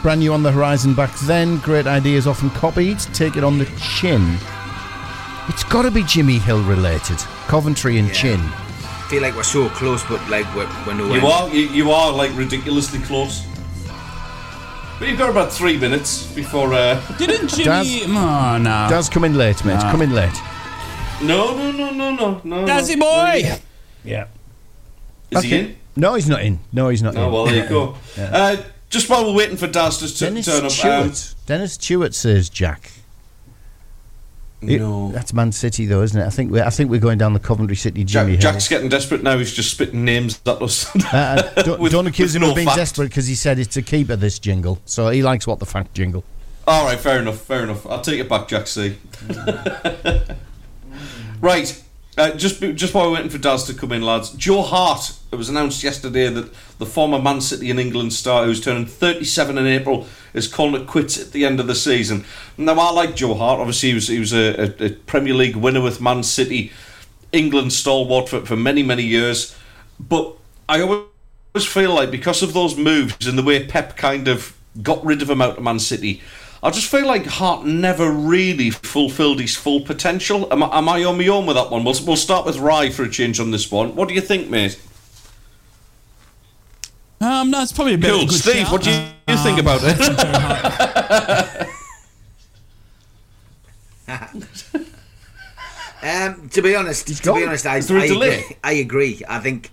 B: Brand new on the horizon back then. Great ideas often copied. Take it on the chin. It's got to be Jimmy Hill related. Coventry and
E: Yeah.
B: chin.
E: feel like we're so close, but like we're, we're nowhere.
D: You are, you, you are like ridiculously close. But you've got about three minutes before. Uh,
F: Didn't Jimmy.
B: Daz-
F: oh, no.
B: Does come in late, mate.
F: Ah.
B: Come in late.
D: no, no, no, no, no, no.
F: Dazzy
D: no.
F: boy!
B: Yeah.
D: Is he in?
B: No, he's not in. No, he's not
D: Oh
B: in.
D: Oh well, there you go. uh, just while we're waiting for Daz to t-
B: Dennis
D: turn up.
B: Tueart. Dennis Tueart says Jack. It-
D: no.
B: That's Man City, though, isn't it? I think we're, I think we're going down the Coventry City Jimmy
D: Jack, Jack's getting desperate now. He's just spitting names at us.
B: Uh, uh, don't,
D: With-
B: don't accuse him
D: no
B: of being
D: fact.
B: desperate because he said it's a keeper this jingle. So he likes what the fact jingle.
D: All right, fair enough, fair enough. I'll take it back, Jack C. right, uh, just just while we're waiting for Daz to come in, lads. Joe Hart. It was announced yesterday that the former Man City and England star, who's turning 37 in April, is calling it quits at the end of the season. Now, I like Joe Hart. Obviously, he was he was a, a, Premier League winner with Man City, England stalwart for, for many many years. But I always feel like because of those moves and the way Pep kind of got rid of him out of Man City, I just feel like Hart never really fulfilled his full potential. Am I, am I on my own with that one? We'll, we'll start with Ry for a change on this one. What do you think, mate?
F: Um, no, it's probably a bit
D: Cool.
F: good
D: Steve,
F: shout.
D: what do you, you think
F: Um,
D: about it?
E: Um, to be honest, to
B: gone.
E: be honest, I,
D: Is there a
E: I
D: delay?
E: agree. I agree. I think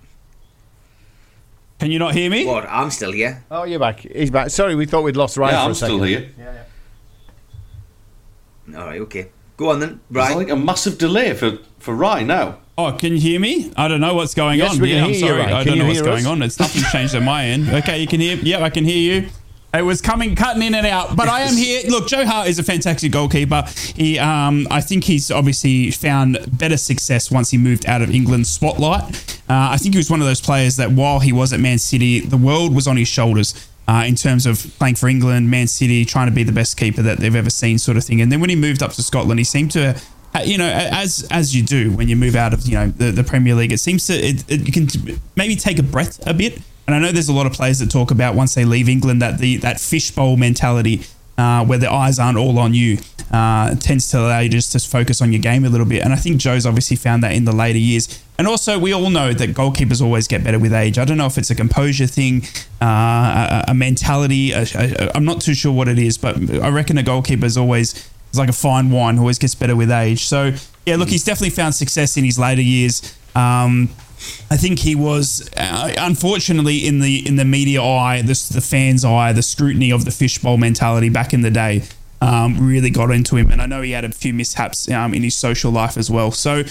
F: Can you not hear me?
E: what I'm still here.
B: Oh, you're back. He's back. Sorry, we thought we'd lost Ryan
D: yeah,
B: for
D: I'm
B: a second.
D: still here. Yeah. yeah.
E: All right, okay. Go on then,
D: There's
E: right?
D: like a massive delay for, for Ry now.
F: Oh, can you hear me? I don't know what's going
B: Yes,
F: on. yeah, I'm sorry.
B: right.
F: I don't know what's
B: hear
F: going on. It's nothing changed on my end. Okay, you can hear. Yep, I can hear you. It was coming, cutting in and out, but I am here. Look, Joe Hart is a fantastic goalkeeper. He, um, I think he's obviously found better success once he moved out of England's spotlight. Uh, I think he was one of those players that while he was at Man City, the world was on his shoulders. Uh, in terms of playing for England, Man City, trying to be the best keeper that they've ever seen, sort of thing. And then when he moved up to Scotland, he seemed to you know, as as you do when you move out of you know the, the Premier League, it seems to it, it, you can maybe take a breath a bit. And I know there's a lot of players that talk about once they leave England that the that fishbowl mentality uh, where the eyes aren't all on you. Uh, tends to allow you just to focus on your game a little bit. And I think Joe's obviously found that in the later years. And also, we all know that goalkeepers always get better with age. I don't know if it's a composure thing, uh, a, a mentality. I'm not too sure what it is, but I reckon a goalkeeper is always it's like a fine wine, always gets better with age. So yeah, look, he's definitely found success in his later years. Um, I think he was, uh, unfortunately, in the in the media eye, the, the fans' eye, the scrutiny of the fishbowl mentality back in the day um, really got into him. And I know he had a few mishaps um, in his social life as well. So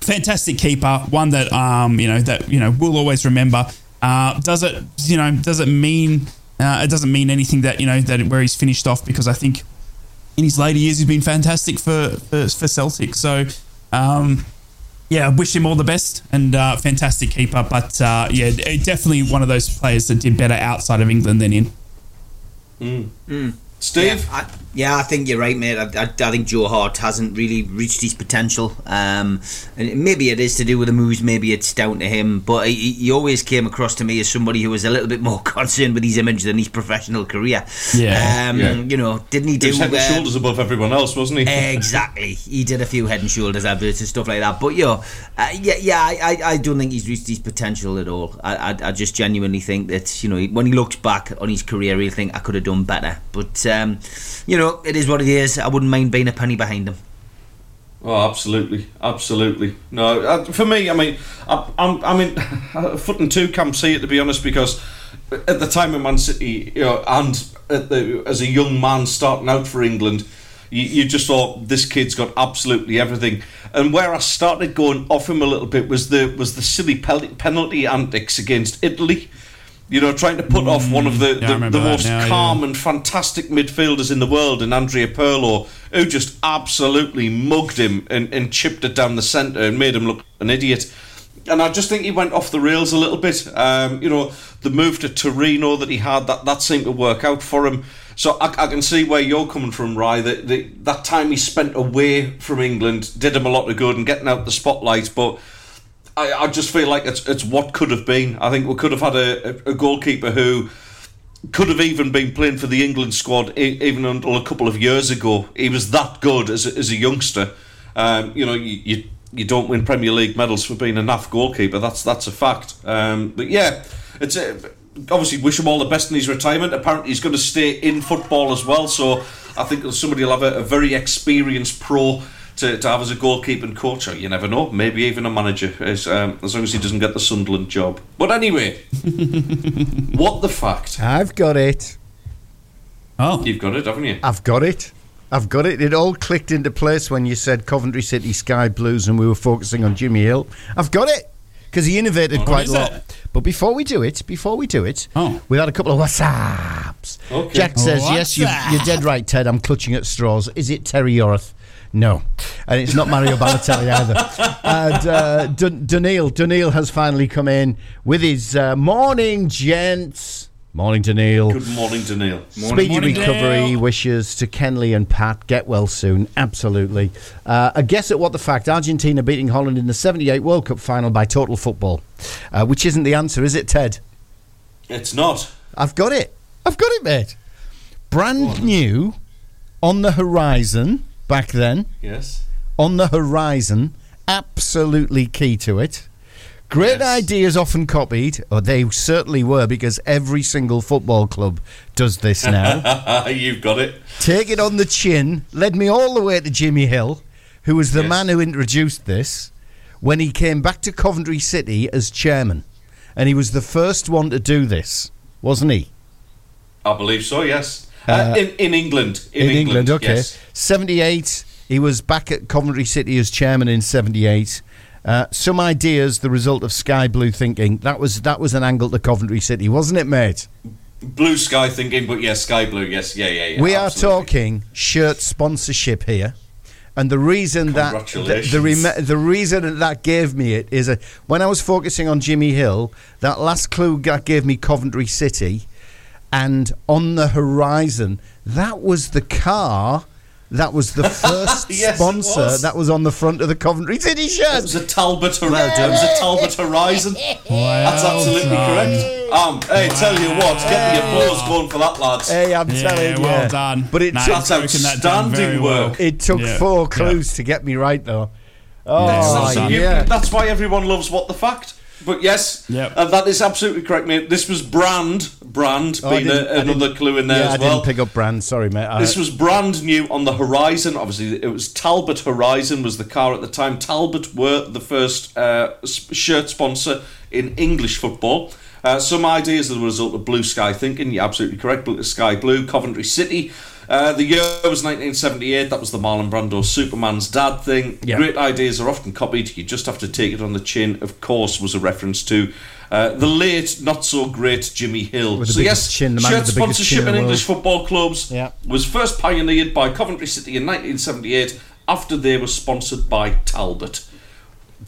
F: fantastic keeper, one that um, you know that you know we'll always remember. Uh, does it you know does it mean uh, it doesn't mean anything that you know that where he's finished off because I think in his later years he's been fantastic for for, for Celtic. So. Um, yeah, I wish him all the best and uh, fantastic keeper. But uh, yeah, definitely one of those players that did better outside of England than in.
D: Mm.
E: Mm.
D: Steve?
E: Yeah I, yeah, I think you're right, mate. I, I, I, think Joe Hart hasn't really reached his potential. Um, and maybe it is to do with the moves, maybe it's down to him. But he, he, always came across to me as somebody who was a little bit more concerned with his image than his professional career.
F: Yeah.
E: Um,
F: yeah.
E: You know, didn't he do.
D: He head and
E: uh,
D: shoulders above everyone else, wasn't he?
E: exactly. He did a few head and shoulders adverts and stuff like that. But, you know, uh, yeah, yeah I, I, I don't think he's reached his potential at all. I, I, I just genuinely think that, you know, when he looks back on his career, he'll think, I could have done better. But, um, you know, it is what it is. I wouldn't mind being a penny behind him.
D: Oh, absolutely, absolutely. No, uh, for me, I mean, I, I'm, I mean, foot and two camp see it to be honest, because at the time of Man City, you know, and the, as a young man starting out for England, you, you just thought this kid's got absolutely everything. And where I started going off him a little bit was the was the silly penalty antics against Italy. You know, trying to put mm, off one of the,
F: yeah,
D: the, the most
F: now,
D: calm
F: yeah.
D: and fantastic midfielders in the world, and Andrea Pirlo, who just absolutely mugged him and, and chipped it down the centre and made him look an idiot. And I just think he went off the rails a little bit. Um, you know, the move to Torino that he had, that, that seemed to work out for him. So I, I can see where you're coming from, Ry. That, that that time he spent away from England did him a lot of good and getting out the spotlight, but I, I just feel like it's it's what could have been. I think we could have had a, a goalkeeper who could have even been playing for the England squad even until a couple of years ago. He was that good as a, as a youngster. Um, you know, you, you, you don't win Premier League medals for being a naff goalkeeper. That's that's a fact. Um, but yeah, it's a, obviously wish him all the best in his retirement. Apparently, he's going to stay in football as well. So I think somebody will have a, a very experienced pro to, to have as a goalkeeping coach. Or you never know, maybe even a manager, as, um, as long as he doesn't get the Sunderland job. But anyway, what the fact?
B: I've got it.
F: Oh,
D: you've got it, haven't you?
B: I've got it. I've got it. It all clicked into place when you said Coventry City Sky Blues and we were focusing on Jimmy Hill. I've got it because he innovated
F: What
B: quite a lot.
F: it?
B: But before we do it, before we do it,
F: Oh.
B: we had a couple of WhatsApps.
D: Okay.
B: Jack says, "Yes, you,
F: WhatsApp.
B: you're dead right, Ted. I'm clutching at straws. Is it Terry Yorath? No, and it's not Mario Balotelli either." And uh, Dun- Dunil, Dunil has finally come in with his uh, morning, gents. Morning, Dunil.
D: Good morning to Neil.
B: Speedy
F: Morning,
B: recovery
F: Dale.
B: wishes to Kenley and Pat. Get well soon. Absolutely. Uh, a guess at what the fact Argentina beating Holland in the 78 World Cup final by total football, uh, which isn't the answer, is it, Ted?
D: It's not.
B: I've got it. I've got it, mate. Brand new on the horizon back then.
D: Yes.
B: On the horizon. Absolutely key to it. Great
D: Yes.
B: ideas often copied, or they certainly were, because every single football club does this now.
D: You've got it.
B: Take it on the chin. Led me all the way to Jimmy Hill, who was the
D: Yes.
B: man who introduced this when he came back to Coventry City as chairman. And he was the first one to do this, wasn't he?
D: I believe so. Yes. Uh, in in England.
B: In, England, okay.
D: Yes.
B: 78, he was back at Coventry City as chairman in 78. Uh, some ideas, the result of Sky Blue thinking. That was that was an angle to Coventry City, wasn't it, mate?
D: Blue sky thinking, but yes, sky blue. Yes, yeah, yeah, yeah.
B: we are talking shirt sponsorship here, and the reason that the, the, the reason that that gave me it is a, when I was focusing on Jimmy Hill, that last clue that gave me Coventry City, and on the horizon, that was the car. That was the first
D: Yes,
B: sponsor
D: was.
B: that was on the front of the Coventry City
D: It
B: shirt.
D: was a Talbot. Hor-
E: Well
D: it was a Talbot Horizon. That's absolutely
F: done.
D: correct. Um, hey, tell you what, get the applause going for that, lads.
B: Hey, I'm
F: Yeah,
B: telling you.
F: well done.
B: But it
F: Nah,
B: took,
F: you've that down
D: outstanding
F: well.
D: work.
B: it took
F: Yeah.
B: four
F: Yeah.
B: clues to get me right, though. Oh,
F: well
B: yeah.
D: that's why everyone loves what the fact. But yes,
F: Yep.
D: uh, that is absolutely correct, mate. This was brand, brand
B: Oh,
D: being
B: didn't-
D: a,
B: I didn't-
D: another clue in there
B: yeah,
D: as
B: I
D: well.
B: didn't pick up brand. Sorry, mate. I-
D: This was brand new on the horizon. Obviously, it was Talbot Horizon was the car at the time. Talbot were the first uh, shirt sponsor in English football. Uh, some ideas as a result of Blue Sky thinking. You're absolutely correct. Blue Sky Blue, Coventry City. Uh, the year was 1978. That was the Marlon Brando Superman's dad thing.
B: Yeah.
D: Great ideas are often copied. You just have to take it on the chin. Of course, was a reference to uh, the late, not so great Jimmy Hill.
B: With the
D: so yes,
B: chin, the man
D: shirt
B: with the biggest chin
D: sponsorship
B: in
D: in English football clubs
B: Yeah.
D: was first pioneered by Coventry City in 1978 after they were sponsored by Talbot.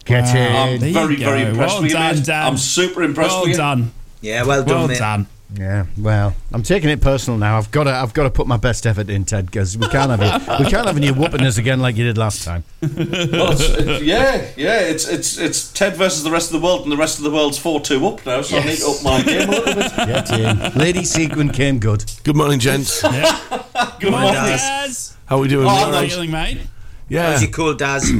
B: Get it.
D: I'm
F: There
D: very, very impressed
F: Well
D: with you,
F: done,
D: mate.
F: Dan.
D: I'm super impressed
F: Well
D: with you.
F: done.
E: Yeah, well done,
F: Well
E: mate.
F: done.
B: Yeah, well, I'm taking it personal now. I've got to, I've got to put my best effort in, Ted, because we can't have it. We can't have you whooping us again like you did last time.
D: Well, it's, it's- yeah, yeah. It's it's it's Ted versus the rest of the world, and the rest of the world's four two up now. So I need to up my game a little bit.
B: Get in. Lady Sequin came good.
J: Good morning, gents.
D: Good
F: Well
D: morning.
F: done, Daz.
J: How are we doing?
D: Oh,
J: All
F: How are you feeling, mate?
J: Yeah,
E: How's your cold, Daz?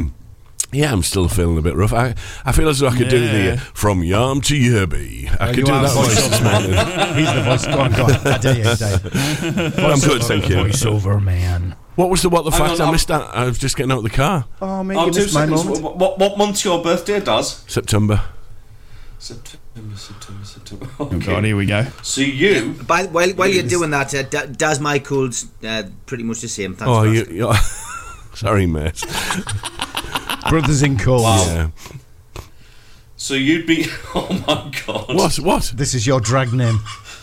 J: Yeah. I'm still feeling a bit rough. I, I feel as though I could do the uh, from Yarm to Yerby. I could do that voice
B: voiceover
J: this morning.
B: He's the voice. Go on, go on. I dare you, Dave.
J: But I'm good, thank you.
B: Voiceover man.
J: What was the what the
D: Hang
J: fact
D: on,
J: I missed that? I was just getting out of the car.
B: Oh, mate,
D: Oh,
B: you missed my moment.
D: What, what, what month's your birthday, Daz?
J: September.
D: September, September, September.
F: Oh,
D: Okay.
F: God, here we go.
D: So you,
E: By, while while you're doing that, uh, Da- Daz, my cold's uh, pretty much the same. Thanks
J: Oh,
E: for
J: you.
E: asking.
J: you sorry, mate.
B: Brothers in cold.
J: Yeah.
D: so you'd be. Oh my God.
J: What? What?
B: This is your drag name.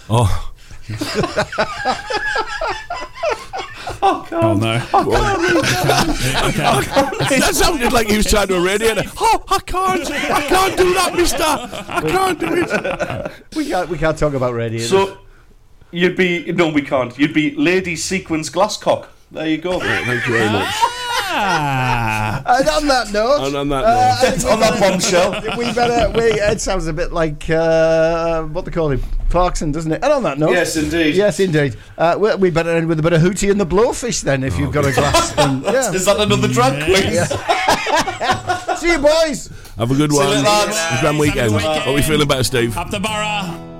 J: Oh,
F: Oh, no.
J: that sounded like he was trying to radiate. it. Oh, I can't. I can't do that, Mister. I can't do it.
B: We can't, we can't talk about radio.
D: So you'd be. No, we can't. You'd be Lady Sequins Glasscock. There you go.
J: Thank you very much.
F: Ah.
B: and on that note,
J: And on that
B: uh,
J: note,
B: I think we
D: on that bombshell.
B: we better. We, it sounds a bit like uh, what they call him, Clarkson, doesn't it? And on that note,
D: Yes, indeed.
B: yes, indeed. Uh, we, we better end with a bit of Hootie and the Blowfish then, if you've got a glass. then, yeah.
D: Is that another drag quiz?
B: See you, boys.
J: have a good
D: you
J: one.
D: later, lads.
J: Have a grand weekend. Are we feeling better, Steve?
F: Up the
K: Boro.